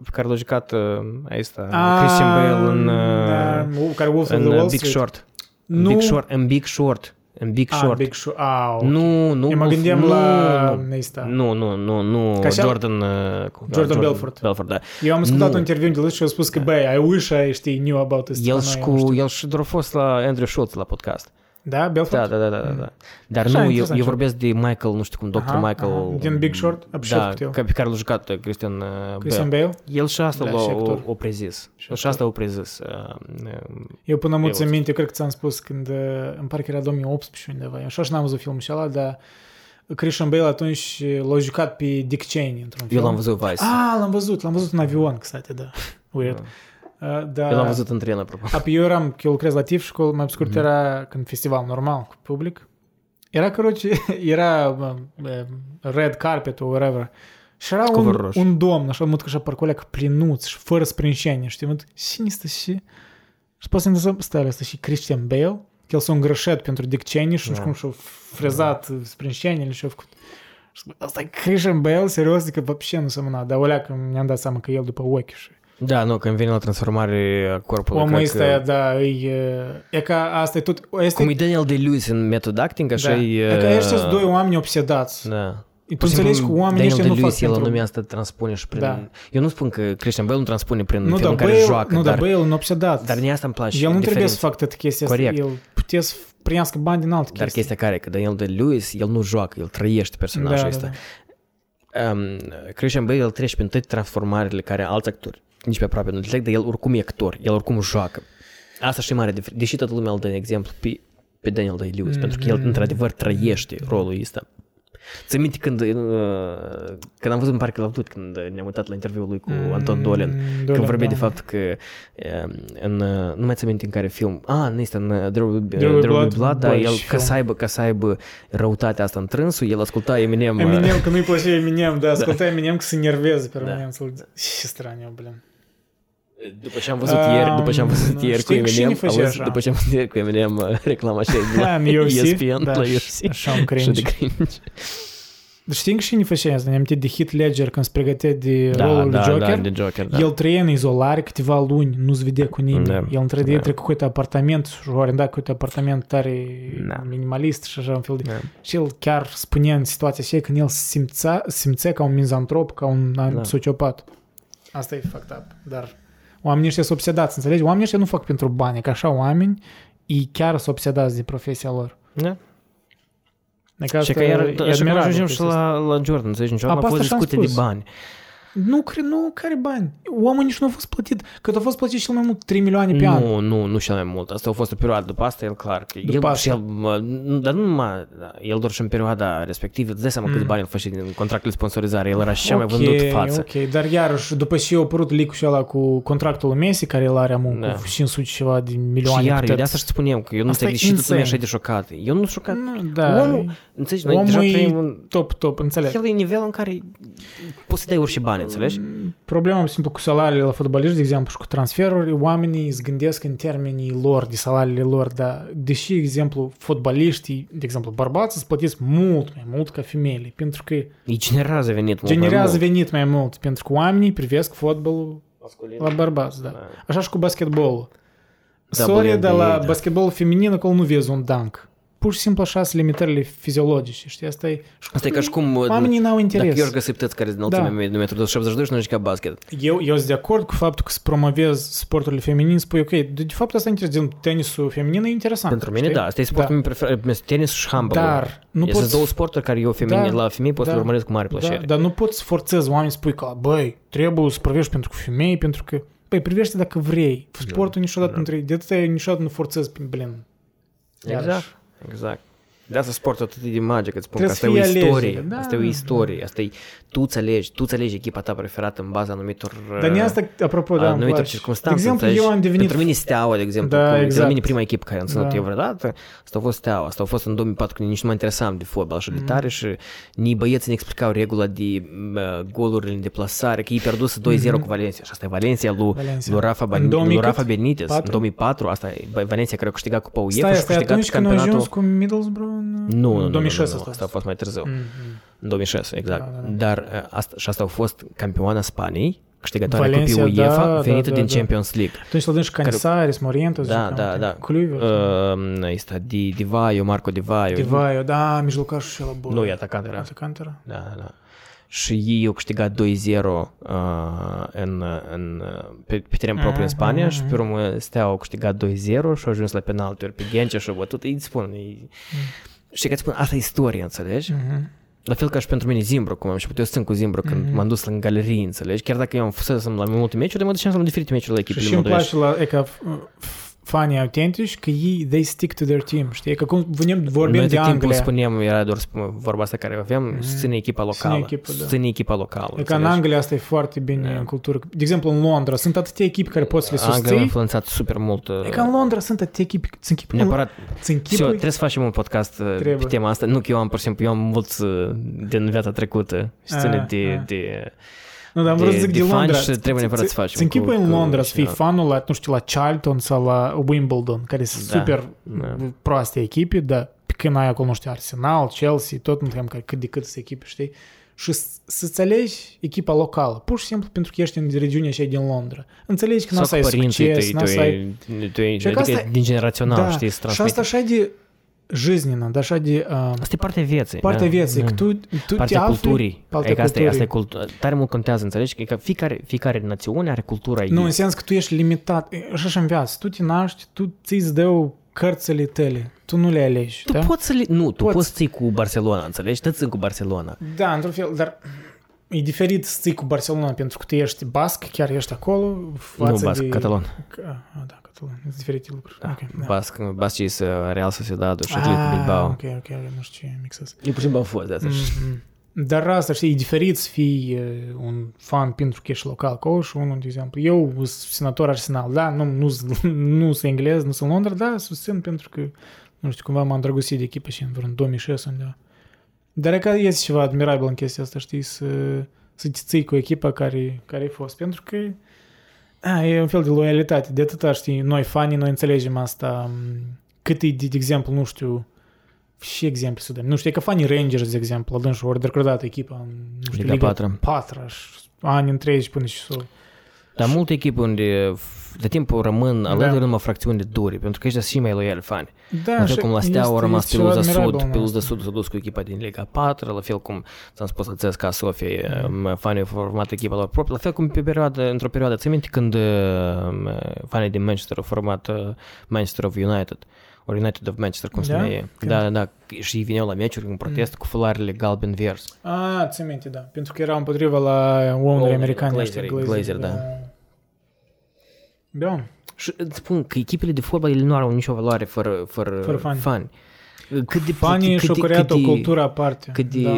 pe care l-a jucat uh, ăsta, Ah, Christian Bale în, da, uh, care Wolf of în the uh, Wall Big Street. Short. Nu. Big Short, în Big Short. În Big Ah, Short. Big Short. Ah, ok. Nu, nu. Eu mă Wolf- gândeam nu, la Nu, ăsta. nu, nu, nu, nu. Ca așa- Jordan, uh, cum- Jordan Belfort. Belfort, da. Eu am ascultat Nu. un interviu de lui și a spus că, băi, I wish I știi knew about this. El Noi și am cu, știut. el și doar a fost la Andrew Schultz la podcast. Da, Belfort? Da, da, da, da. da. Mm. Dar Așa nu, eu, eu vorbesc de Michael, nu știu cum, Dr. Aha, Michael... Aha. Din Big Short? Da, el. ca pe care l-a jucat uh, Christian, uh, Christian Bale. Bale. El și asta da, l-a o, prezis. Și asta o prezis. Uh, eu până mult țin minte, cred că ți-am spus când, în parcă era 2018 undeva, eu așa și n-am văzut filmul și dar Christian Bale atunci l-a jucat pe Dick Cheney într-un film. Eu l-am văzut Vice. Ah, l-am văzut, l-am văzut în avion, căsate, da. Weird. Uh, da. Eu l-am văzut în tren, apropo. A, pe eu eram, că eu lucrez la TIF școală, mai pe scurt Mhm. era când festival normal cu public. Era, короче, era uh, uh, red carpet or whatever. Și era Cover un, roșu. un domn, așa, mult că așa parcolea că plinuț și fără sprânșenie, știi? Mă, cine este și... Și poate să stare asta și Christian Bale, că el s-a îngrășat pentru Dick Cheney și nu știu Da. cum și-a frezat sprânșeniile și-a făcut... Și zic, Asta e Christian Bale, serios, că вообще nu semăna, dar olea că mi-am dat seama că el după ochi și... Da, nu, când vine la transformare a corpului, Omul cred ăsta, că... da, e, e ca asta e tot... Este, Cum e Daniel Day-Lewis în Method Acting, așa da. e... E ca ăștia sunt doi oameni obsedați. Da. Tu înțelegi că oamenii ăștia nu fac Day-Lewis, el pentru... lumea asta transpune și prin... Da. Eu nu spun că Christian Bale nu transpune prin Nu, felul dar în care Bale, joacă, nu, dar dar, Bale un obsedat. dar de asta îmi place El nu trebuie diferența. să facă toată chestia asta. Corect. El putea să primească bani din alte Dar chestii. chestia care, că Daniel Day-Lewis, el nu joacă, el trăiește personajul da, ăsta. da, Um, Christian Bale, el trece prin toate transformările care alți actori nici pe aproape nu trec, dar el oricum e actor, el oricum joacă. Asta și e mare, dif- deși toată lumea îl dă în exemplu pe, pe Daniel Day-Lewis, Mm, pentru că el mm, într-adevăr trăiește rolul ăsta. Ți minte când, uh, când am văzut în parcă la văzut, când ne-am uitat la interviul lui cu Mm, Anton Dolen, Dolen, când vorbea da. de faptul că um, în, uh, nu mai ți minte în care film, a, nu este în uh, There Will Be, There Will Be There Will Blood, Be Blood, dar băi, el, și ca film. să, aibă, ca să aibă răutatea asta în trânsul, el asculta Eminem, uh, Eminem, că nu-i plăcea Eminem, da, asculta Eminem că se nerveze pe Da. român. să-l- Ce straniu, blin. După ce am văzut ieri, după ce am văzut Um, ieri cu știi că și Eminem, ne făcea auzi, așa. după ce am văzut ieri cu Eminem uh, reclama așa de la în UFC, ESPN, da, la și- UFC. așa un Și cringe. de cringe. Dar știi că și ne făcea asta, ne-am de Heath Ledger când se pregătea de Da, rolul da, de Joker. da, de Joker, da. El trăia în izolare câteva luni, nu-ți vedea cu nimeni. Da. El într-adevăr Da. trecut cu apartament și a arendat cu apartament tare Da. minimalist și așa un fel de... Da. Și el chiar spunea în situația aceea când el simțea, simțea ca un mizantrop, ca un Da. sociopat. Asta e fucked up. Dar oamenii ăștia sunt obsedați, înțelegi? Oamenii ăștia nu fac pentru bani, că așa oameni ei chiar sunt obsedați de profesia lor. Da. Adică Și asta că iar, e așa că admirabil ajungem și chestia asta. la, la Jordan, înțelegi? Niciodată A, nu a pe fost asta și-am discuție de spus. bani. Nu, cred, nu, care bani? Oamenii nici nu au fost plătit. Cât a fost plătit cel mai mult 3 milioane pe an. Nu, nu, nu cel mai mult. Asta a fost o perioadă. După asta, el clar, că După el, asta. și el, mă, nu- dar nu numai, da, el doar și în perioada respectivă, îți dai seama Mm. câți bani el face din contractul de sponsorizare. El era și cea mai Ok, vândut față. Ok, dar iarăși, după ce a apărut leak și ăla cu contractul lui Messi, care el are acum Da. cu 500 și ceva de milioane. Și iar, eu puteți- de asta și spuneam că eu nu Asta e înțeleg și tu insane. mi așa de șocat. Eu nu sunt șocat. Nu, da, Omul, înțelegi, noi omul deja e trăim un... top, top, înțeleg. El e nivel în care poți să dai orice bani, înțelegi? Problema, simplu, cu salariile la fotbaliști, de exemplu, și cu transferuri, oamenii îți gândesc în termenii lor, de salariile lor, dar deși, de exemplu, fotbaliștii, de exemplu, bărbații îți plătiți mult mai mult ca femeile, pentru că Îi generează venit mult mai generează mult. venit mai mult, pentru că oamenii privesc fotbalul Masculin. la bărbați, da. Da. Așa și cu basketbolul. Da, Sorry, dar de la da. basketbol feminin acolo nu vezi un dunk. Pur și simplu așa sunt limitările fiziologice, știi? Asta e... Asta e ca și cum... Oamenii n-au Dacă interes. eu găsit tăți care din înălțimea de metru 72 și nu juca basket. Eu, eu sunt de acord cu faptul că să promovezi sporturile feminine, spui ok, de, de fapt asta e interesant, tenisul feminin e interesant. Pentru mine, știi? da, asta e sportul meu preferat, tenis și handball. Dar nu Este poți... două sporturi care eu femini, Da, la femei pot să da, le urmăresc cu mare Da, plăcere. dar nu poți să forțezi oamenii să spui că, băi, trebuie să privești pentru femei, pentru că... Băi, privește dacă vrei. Sportul niciodată da. nu trebuie. De atâta niciodată nu forțezi prin blin. Exact, exact. De asta sportul atât de magic, îți spun că asta Trebuie e o să fie istorie. alegere, da. Asta e o istorie. Asta e, tu îți alegi, tu îți alegi echipa ta preferată în baza anumitor... Dar ne asta, apropo, da, îmi anumitor place. De circunstanțe. exemplu, înțelegi? eu am devenit... Pentru mine Steaua, de exemplu, Da, cum, de la exact. mine prima echipă care am ținut Da. eu vreodată, asta a fost Steaua. Asta a fost în 2004, când nici nu mă interesam de fotbal așa Mm. de tare și nici băieții ne explicau regula de uh, golurile în deplasare, că ei pierdus 2-0 cu Valencia. Și asta e Valencia lui, Mhm. Valencia. lui Rafa, În Ban- 2000 lui Rafa cât? Benitez. În Patru? 2004, asta e Valencia care a câștigat Cupa UEFA Stai, și a stai, câștigat atunci când au campionatul. ajuns cu Middlesbrough în Nu, nu, nu, nu, 2006 nu, nu, asta. asta a fost mai târziu. Mm, mm. În 2006, exact. Da, da, da. Dar uh, asta, și asta a fost campioana Spaniei, câștigătoarea Valencia, cupii da, UEFA, da, venită da, din da. Champions League. Atunci l-a și Canisares, Morientos, Da, da, da. Cluiver. Uh, este Di, Divaio, Marco Divaio. Divaio, da, mijlocașul și ăla bun. Nu, e atacant era. Atacant era? Da, da, da. Și ei au câștigat 2-0 uh, în, în, pe, pe teren propriu în Spania și pe urmă Steaua au câștigat 2-0 și au ajuns la penaltiuri pe Ghencea și au bătut. Îi spun, îi... Știi că îți spun, asta e istoria, înțelegi? Mhm. La fel ca și pentru mine Zimbru, cum am și eu sunt cu Zimbru când Mhm. m-am dus în galerie, înțelegi? Chiar dacă eu am fost la mai multe meciuri, dar mă duceam la diferite meciuri la Și echipele și îmi moldovești. place la, e ca f- fanii autentici că ei, they stick to their team, știi? Că cum vorbim, vorbim Noi de tot timpul Anglia. spuneam, era doar sp- vorba asta care aveam, susține echipa locală. Susține echipa, da. Susține echipa locală. E ca în înțelegi? Anglia asta e foarte bine Da. în cultură. De exemplu, în Londra sunt atâtea echipe care poți să le Anglia a susții. influențat super mult. uh, E ca în Londra sunt atâtea echipe, sunt echipe, Neapărat. sunt Всё, echipe, trebuie să facem un podcast uh, pe Trebuie. tema asta. Nu că eu am, pur și simplu, eu am mulți uh, din viața trecută și ține Ah, de, ah. de... nu, dar am de- vrut să zic de de fani Londra. și trebuie neapărat să facem Ți închipui cu- în cu Londra să fii cineva. fanul la, nu știu, la Charlton sau la Wimbledon, care sunt Da, super da. proaste echipe, dar pe când ai acolo, nu știu, Arsenal, Chelsea, tot nu care cât de cât sunt echipe, știi? Și s- să-ți alegi echipa locală, pur și simplu pentru că ești în regiunea așa din Londra. Înțelegi că n-o să Sau ai cu părinții succes, tăi, n-o să tu ai... e- tu e- Și că adică asta- din generațional, Da, știi, să și transmite. asta așa de жизненно, de așa de uh, Asta e partea vieții. partea da, vieții, da. că tu, tu te Partea afli... culturii. partea e că asta, e, asta e culturii. cultura. Tare mult contează, înțelegi? Că fiecare, fiecare națiune are cultura ei. Nu, în sens că tu ești limitat. E, Așa și în viață. Tu te naști, tu ți-ți dă cărțile tale. Tu nu le alegi. Tu da? poți să le... Nu, tu Poți. poți să ții cu Barcelona, înțelegi? Toți sunt cu Barcelona. Da, într-un fel, dar e diferit să ții cu Barcelona pentru că tu ești basc, chiar ești acolo. Față Nu, basc, de... catalan. Ah, da, catalan. Sunt diferite lucruri. Da. Ok, da. Basc, bascii sunt Real Sociedad și Atletico Ah, Bilbao. ok, ok, ok, nu știu ce mixez. Eu pur și simplu am fost de asta. Mhm. Dar asta, știi, e diferit să fii uh, un fan pentru că ești local acolo și unul, de exemplu, eu sunt senator Arsenal, da, nu, nu, nu sunt englez, nu sunt Londra, da, susțin pentru că, nu știu, cumva m-am îndrăgostit de echipă și în vreun 2006 undeva. Dar e că este ceva admirabil în chestia asta, știi, să, să te ții cu echipa care, care ai fost, pentru că a, e un fel de loialitate, de atâta, știi, noi fanii, noi înțelegem asta, m, cât e, de, de exemplu, nu știu, și exemple să dăm. Nu știu, e că fanii Rangers, de exemplu, adânși ori decredat echipa în, nu știu, Liga Liga patră. 4 ani întregi până și să... Dar multe echipe unde f- de timpul rămân alături numai fracțiuni de duri, pentru că ești și mai loiali fani. Da, La fel cum la Steaua au rămas pe Luza Sud, pe pe Luza Sud s-a dus cu echipa din Liga 4, la fel cum ți-am spus la CSKA Sofia, mm. fanii au format echipa lor proprie, la fel cum pe perioadă, într-o perioadă, ți minte când uh, fanii din Manchester au format uh, Manchester of United, ori United of Manchester, cum se Da? numea. Când? Da, da, da. Și ei veneau la meciuri în protest cu fularele galben-vers. A, ți minte, da. Pentru că erau împotriva la ownerii Ownerii, americani. Glazerii, ăștia, Glazer, da. Da. Și îți spun că echipele de fotbal ele nu au nicio valoare fără, fără, Fără fani. fani. Cât de, Fanii cât și-au de- creat cât o de- cultură aparte. Cât de, da.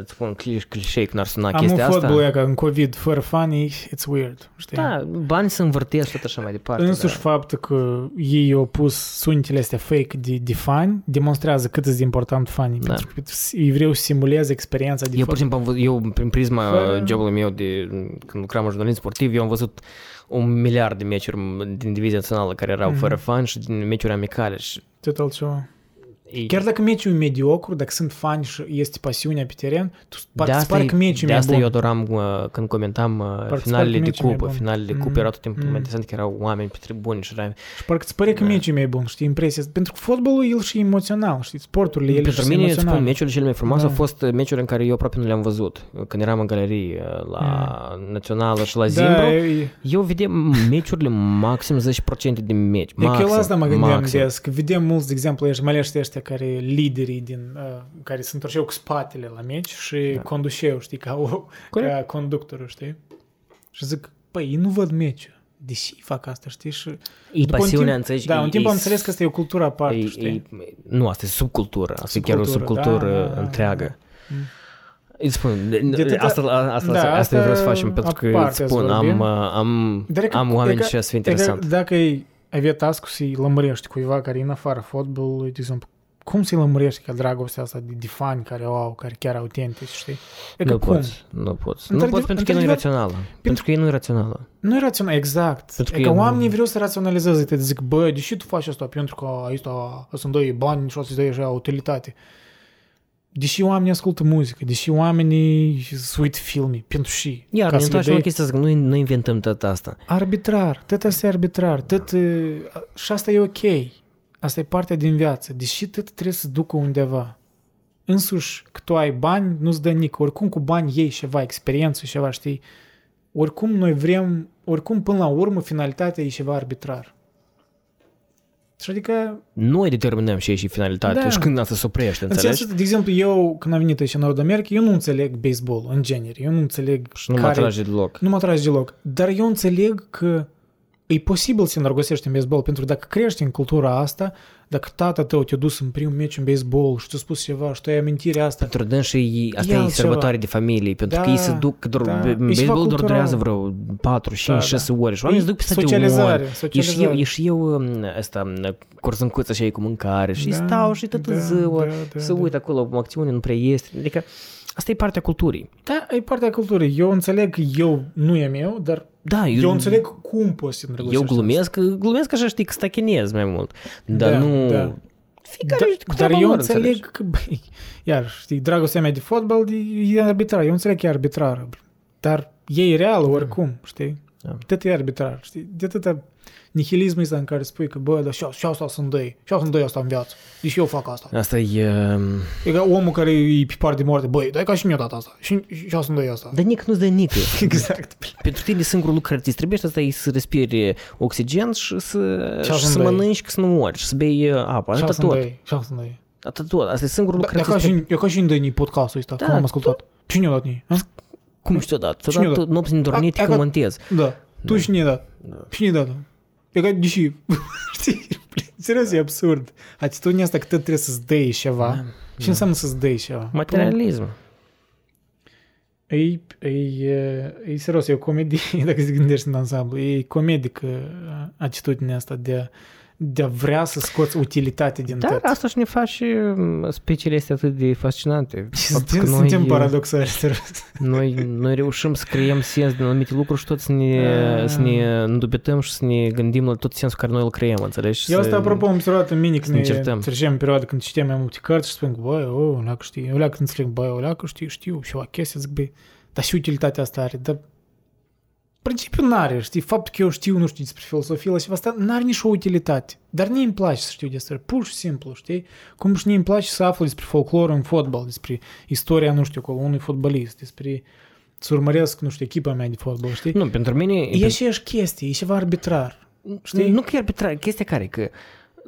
îți spun, cliș, clișei când ar suna Am un chestia asta. fotbal ăia ca în COVID, fără fanii, it's weird, știi? Da, bani se învârtesc și tot așa mai departe. Însuși da. faptul că ei au pus sunetele astea fake de, de fani demonstrează cât de important fanii. Da. Pentru că ei vreau să simuleze experiența de Eu, pur și fotbal. simplu, am văzut, eu, prin prisma Fără- jobului meu de, când lucram în jurnalism sportiv, eu am văzut un miliard de meciuri din divizia națională care erau Mhm. fără fani și din meciuri amicale și Tot altceva. Ei, Chiar dacă meciul e mediocru, dacă sunt fani și este pasiunea pe teren, tu de îți asta, pare că meciul de e asta bun. eu adoram uh, când comentam uh, Parcă finalele îți pare de că meciul e cupă. bun. Finalele de cupă Mhm. erau tot timpul Mhm. mai interesant că erau oameni pe tribuni și era... Și parcă îți pare că Da. meciul e mai bun, știi, impresia. Pentru că fotbalul, el și emoțional, știi, sporturile, ele Pentru și mine, îți emoționale. spun, meciurile cele mai frumoase Da. au fost uh, meciurile în care eu aproape nu le-am văzut. Când eram în galerie uh, la Națională și la Zimbru, Da, e, eu vedeam meciurile maxim 10% din meci. e că Maxim, eu la asta mă gândeam maxim. des, că vedem mulți, de exemplu, ăștia, mai ales ăștia care liderii din, uh, care se întorceau cu spatele la meci și Da. conduceau, știi, ca, o, Corect. ca conductorul, știi? Și zic, păi, ei nu văd meciul. Deși fac asta, știi? Și E după un pasiunea, timp- înțelegi? Da, e, un timp e, am înțeles că asta e o cultură aparte, e, știi? e, nu, asta e subcultură. Asta e chiar o Subcultură, subcultură da, da, da, întreagă. Mm. Îți spun, De atâta- asta, asta, asta, Da, asta, asta vreau să facem, pentru că aparte îți spun, să am, vorbim. am, Dar e că- am e oameni că- și să fie E că interesant. dacă ai avea task să-i lămurești cuiva care e în afara fotbalului, de exemplu, cum să-i lămurești ca dragostea asta de, de fani care o au, care chiar autentici, știi? E că Nu cum? poți, nu poți. Nu Într-adevăr- poți pentru că e nu e într-adevăr- rațională. Pentru că e nu e rațională. Nu e rațional, exact. Pentru e că că eu nu- oamenii vreau să raționalizeze, te zic, bă, de ce tu faci asta? Pentru că aici sunt doi bani și o să-ți dai așa utilitate. Deși oamenii ascultă muzică, deși oamenii se uită filme, pentru și. Iar ca ne să le întoarcem la dai- chestia asta, că noi, noi inventăm tot asta. Arbitrar, tot asta e arbitrar, tot, uh, și asta e ok. Asta e partea din viață. Deși tot trebuie să ducă undeva. Însuși, că tu ai bani, nu-ți dă nici. Oricum cu bani iei ceva, experiență, ceva, știi? Oricum noi vrem, oricum până la urmă finalitatea e ceva arbitrar. Și adică, Noi determinăm și ei și finalitatea Da. și când asta se oprește, în înțelegi? sensul, de exemplu, eu când am venit aici în Nord America, eu nu înțeleg baseball în genere. Eu nu înțeleg Și nu mă care atrage deloc. Nu mă atrage deloc. Dar eu înțeleg că e posibil să îndrăgostești în baseball, pentru că dacă crești în cultura asta, dacă tata tău te-a dus în primul meci în baseball și ți-a spus ceva și tu ai amintirea asta, Pentru dânsii, asta E e altceva. sărbătoare de familie, pentru că Da, ei se duc, doar, da. da. E ceva baseball doar cultural. durează vreo 4, 5, Da, 6 da. ore și oamenii se duc pe stadion. socializare, E și eu, socializare. e și eu um, asta, cursâncuță și ei cu mâncare și Da, stau și toată da, ziua, da, da, să da. uit acolo, acțiune nu prea este. Adică asta e partea culturii. Da, e partea culturii. Eu înțeleg că eu nu e meu, dar Da, eu, înțeleg cum poți să te eu îndrăgostești. glumesc, glumesc așa, știi, că stachinez mai mult. Dar Da, nu... da. Fiecare Da, cu dar treaba eu lor, înțeleg înțelegi? că, băi, iar, știi, dragostea mea de fotbal e, e arbitrar. Eu înțeleg că e arbitrar. Dar e reală oricum, știi? Da. Tot e arbitrar, știi? De atâta nihilismul ăsta în care spui că, bă, dar și și asta sunt doi, și sunt doi asta în viață. Deci eu fac asta. Asta e... um, E ca omul care e pe par de moarte, băi, dai ca și mie data asta. Și, și sunt doi asta. Dar nici nu-ți dă nică. Exact. Pentru tine singurul lucru care ți trebuie asta e să respiri oxigen și să, Și și să să-mi dai. mănânci, că să nu mori și să bei uh, apă. Și Atât sunt tot. doi, și sunt doi. Atât tot. Asta e singurul Da, lucru e care ca ți trebuie. și, e ca și în dănii podcastul ăsta, Da, cum am ascultat. Cine a dat nii? ha? Cum știu dat? Ți-o Cine dat dat? nopți nedormite A- a când dat- montez. Da. Tu Da. cine a dat? Da. Cine a dat? E ca, deși, știi, serios, e absurd. Atitudinea asta că tot trebuie să-ți dai ceva. Da. Ce înseamnă să-ți dai ceva? Materialism. E, e, e, e serios, e o comedie, dacă te gândești în ansamblu, e comedică atitudinea asta de a, de a vrea să scoți utilitate din Dar tot. asta și ne face um, speciile astea atât de fascinante. Faptul Suntem, că suntem noi, paradoxali, serios. noi, noi reușim să creăm sens din anumite lucruri și tot să ne, Ah. să ne îndubităm și să ne gândim la tot sensul care noi îl creăm, înțelegi? Și Eu asta, să- apropo, am observat în mine să ne când ne certăm. trecem în perioada când citem mai multe cărți și spun că, băi, o, leacă știi, o leacă înțeleg, băi, o leacă știu, știu, și o chestie, zic, băi, dar și utilitatea asta are, dar principiul n-are, știi, faptul că eu știu, nu știu, despre filosofie la ceva asta, n-are nici o utilitate. Dar nici îmi place să știu despre, pur și simplu, știi? Cum și nici îmi place să aflu despre folclor în fotbal, despre istoria, nu știu, acolo, unui fotbalist, despre să urmăresc, nu știu, echipa mea de fotbal, știi? Nu, pentru mine... E aceeași chestie, e ceva arbitrar. știi? Nu că e arbitrar, chestia care, că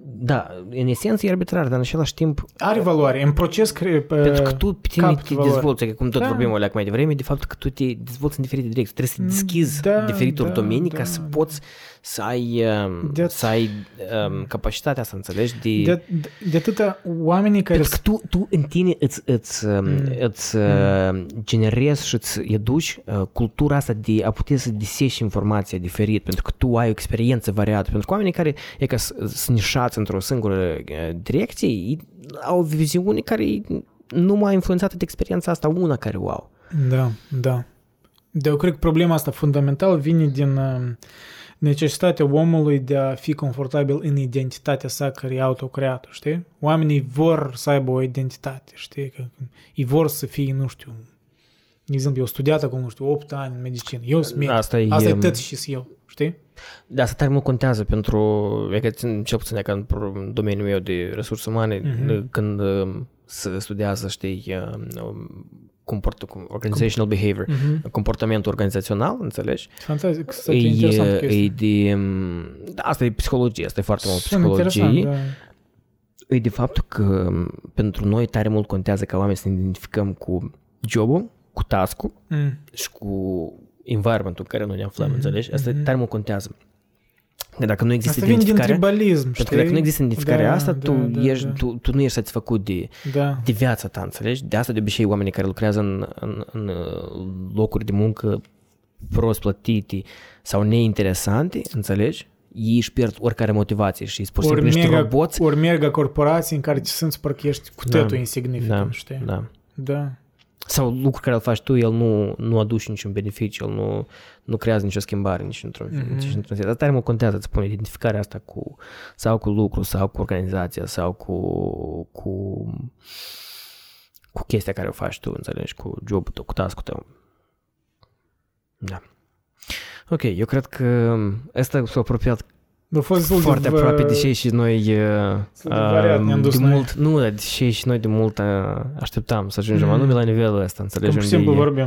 da, în esență e arbitrar, dar în același timp, Are valoare. În proces cre... pentru că tu pe tine capătă te valoare. dezvolți, că cum tot Da. vorbim o leac mai devreme, de fapt că tu te dezvolți în diferite direcții. Trebuie să deschizi Da, diferitor da, domenii da, ca să da. poți să ai, um, De- să ai um, capacitatea să înțelegi de... De, de, de atâta oamenii care... Pentru că tu, tu în tine îți, îți, mm. îți mm. generezi și îți educi uh, cultura asta de a putea să desești informația diferit, pentru că tu ai o experiență variată. Pentru că oamenii care e ca s- sunt nișați într-o singură uh, direcție, ei au o viziune care e numai influențată de experiența asta una care o au. Da, da. Dar eu cred că problema asta fundamental vine din uh, necesitatea omului de a fi confortabil în identitatea sa care e autocreată, știi? Oamenii vor să aibă o identitate, știi? Că ei vor să fie, nu știu, de exemplu, eu studiat acum, nu știu, 8 ani în medicină. Eu sunt medic. Asta e, asta e um, tăți și eu, știi? Da, asta tare mult contează pentru, e că, cel puțin e ca în domeniul meu de resurse umane, mm-hmm. când um, se studiază, știi, um, comport, organizational Com- behavior, uh-huh. comportamentul organizațional, înțelegi? Fantastic, e, e de, da, asta e psihologie, asta e foarte mult psihologie. Da. E de fapt că pentru noi tare mult contează ca oameni să ne identificăm cu jobul cu task-ul Mm. și cu environmentul în care noi ne aflăm, Mhm, înțelegi? Asta mhm. tare mult contează. Că dacă nu există Asta vine din identificarea, tribalism, pentru știi? că dacă nu există identificarea Da, asta, da, tu, da, ești, da. Tu, tu nu ești satisfăcut de, Da. de viața ta, înțelegi? De asta de obicei oamenii care lucrează în, în, în uh, locuri de muncă prost plătite sau neinteresante, înțelegi? Ei își pierd oricare motivație și pur și Ori simplu niște mega, roboți. ori mega corporații în care te simți parcă ești cu Da, totul insignificant, Da, știi? da. Da. Sau lucruri care îl faci tu, el nu, nu aduce niciun beneficiu, el nu, nu creează nicio schimbare nici într-un, Mhm. nici într-un sens. Dar tare mult contează, îți spun, identificarea asta cu, sau cu lucru, sau cu organizația, sau cu, cu, cu chestia care o faci tu, înțelegi, cu jobul tău, cu task-ul tău. Da. Ok, eu cred că ăsta s-a apropiat A fost destul foarte de, aproape de ce și noi uh, destul de variat ne-am dus de noi. mult, nu, dar de ce și noi de mult uh, așteptam să ajungem Mm. anume la nivelul ăsta, Cum înțelegi, pur și unde, simplu e, vorbim.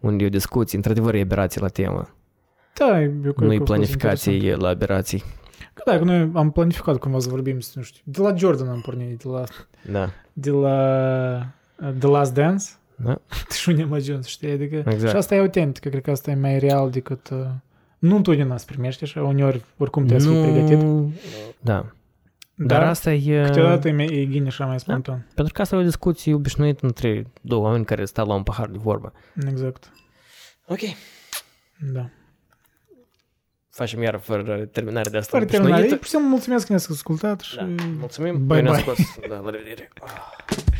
unde e o discuție, într-adevăr e aberație la temă, Da, eu cred că a nu e fost planificație, interesant. e la aberații. Că da, că noi am planificat cumva să vorbim, nu știu, de la Jordan am pornit, de la, Da, de la uh, The Last Dance, da, și unde am ajuns, știi? Adică, Exact. Și asta e autentic, cred că asta e mai real decât... Uh, nu întotdeauna se primește așa, uneori oricum trebuie să fii pregătit. da, dar Dar asta e, câteodată e, mai- e gine așa mai spontan. pentru că asta e o discuție obișnuită între două oameni care stau la un pahar de vorbă. Exact. Ok. Da. Facem iar fără terminare de asta Fără terminare. obișnuită. Pur și simplu mulțumesc că ne-ați ascultat și... Da, mulțumim. Bye, Noi ne-am bye. scos. Da, la revedere.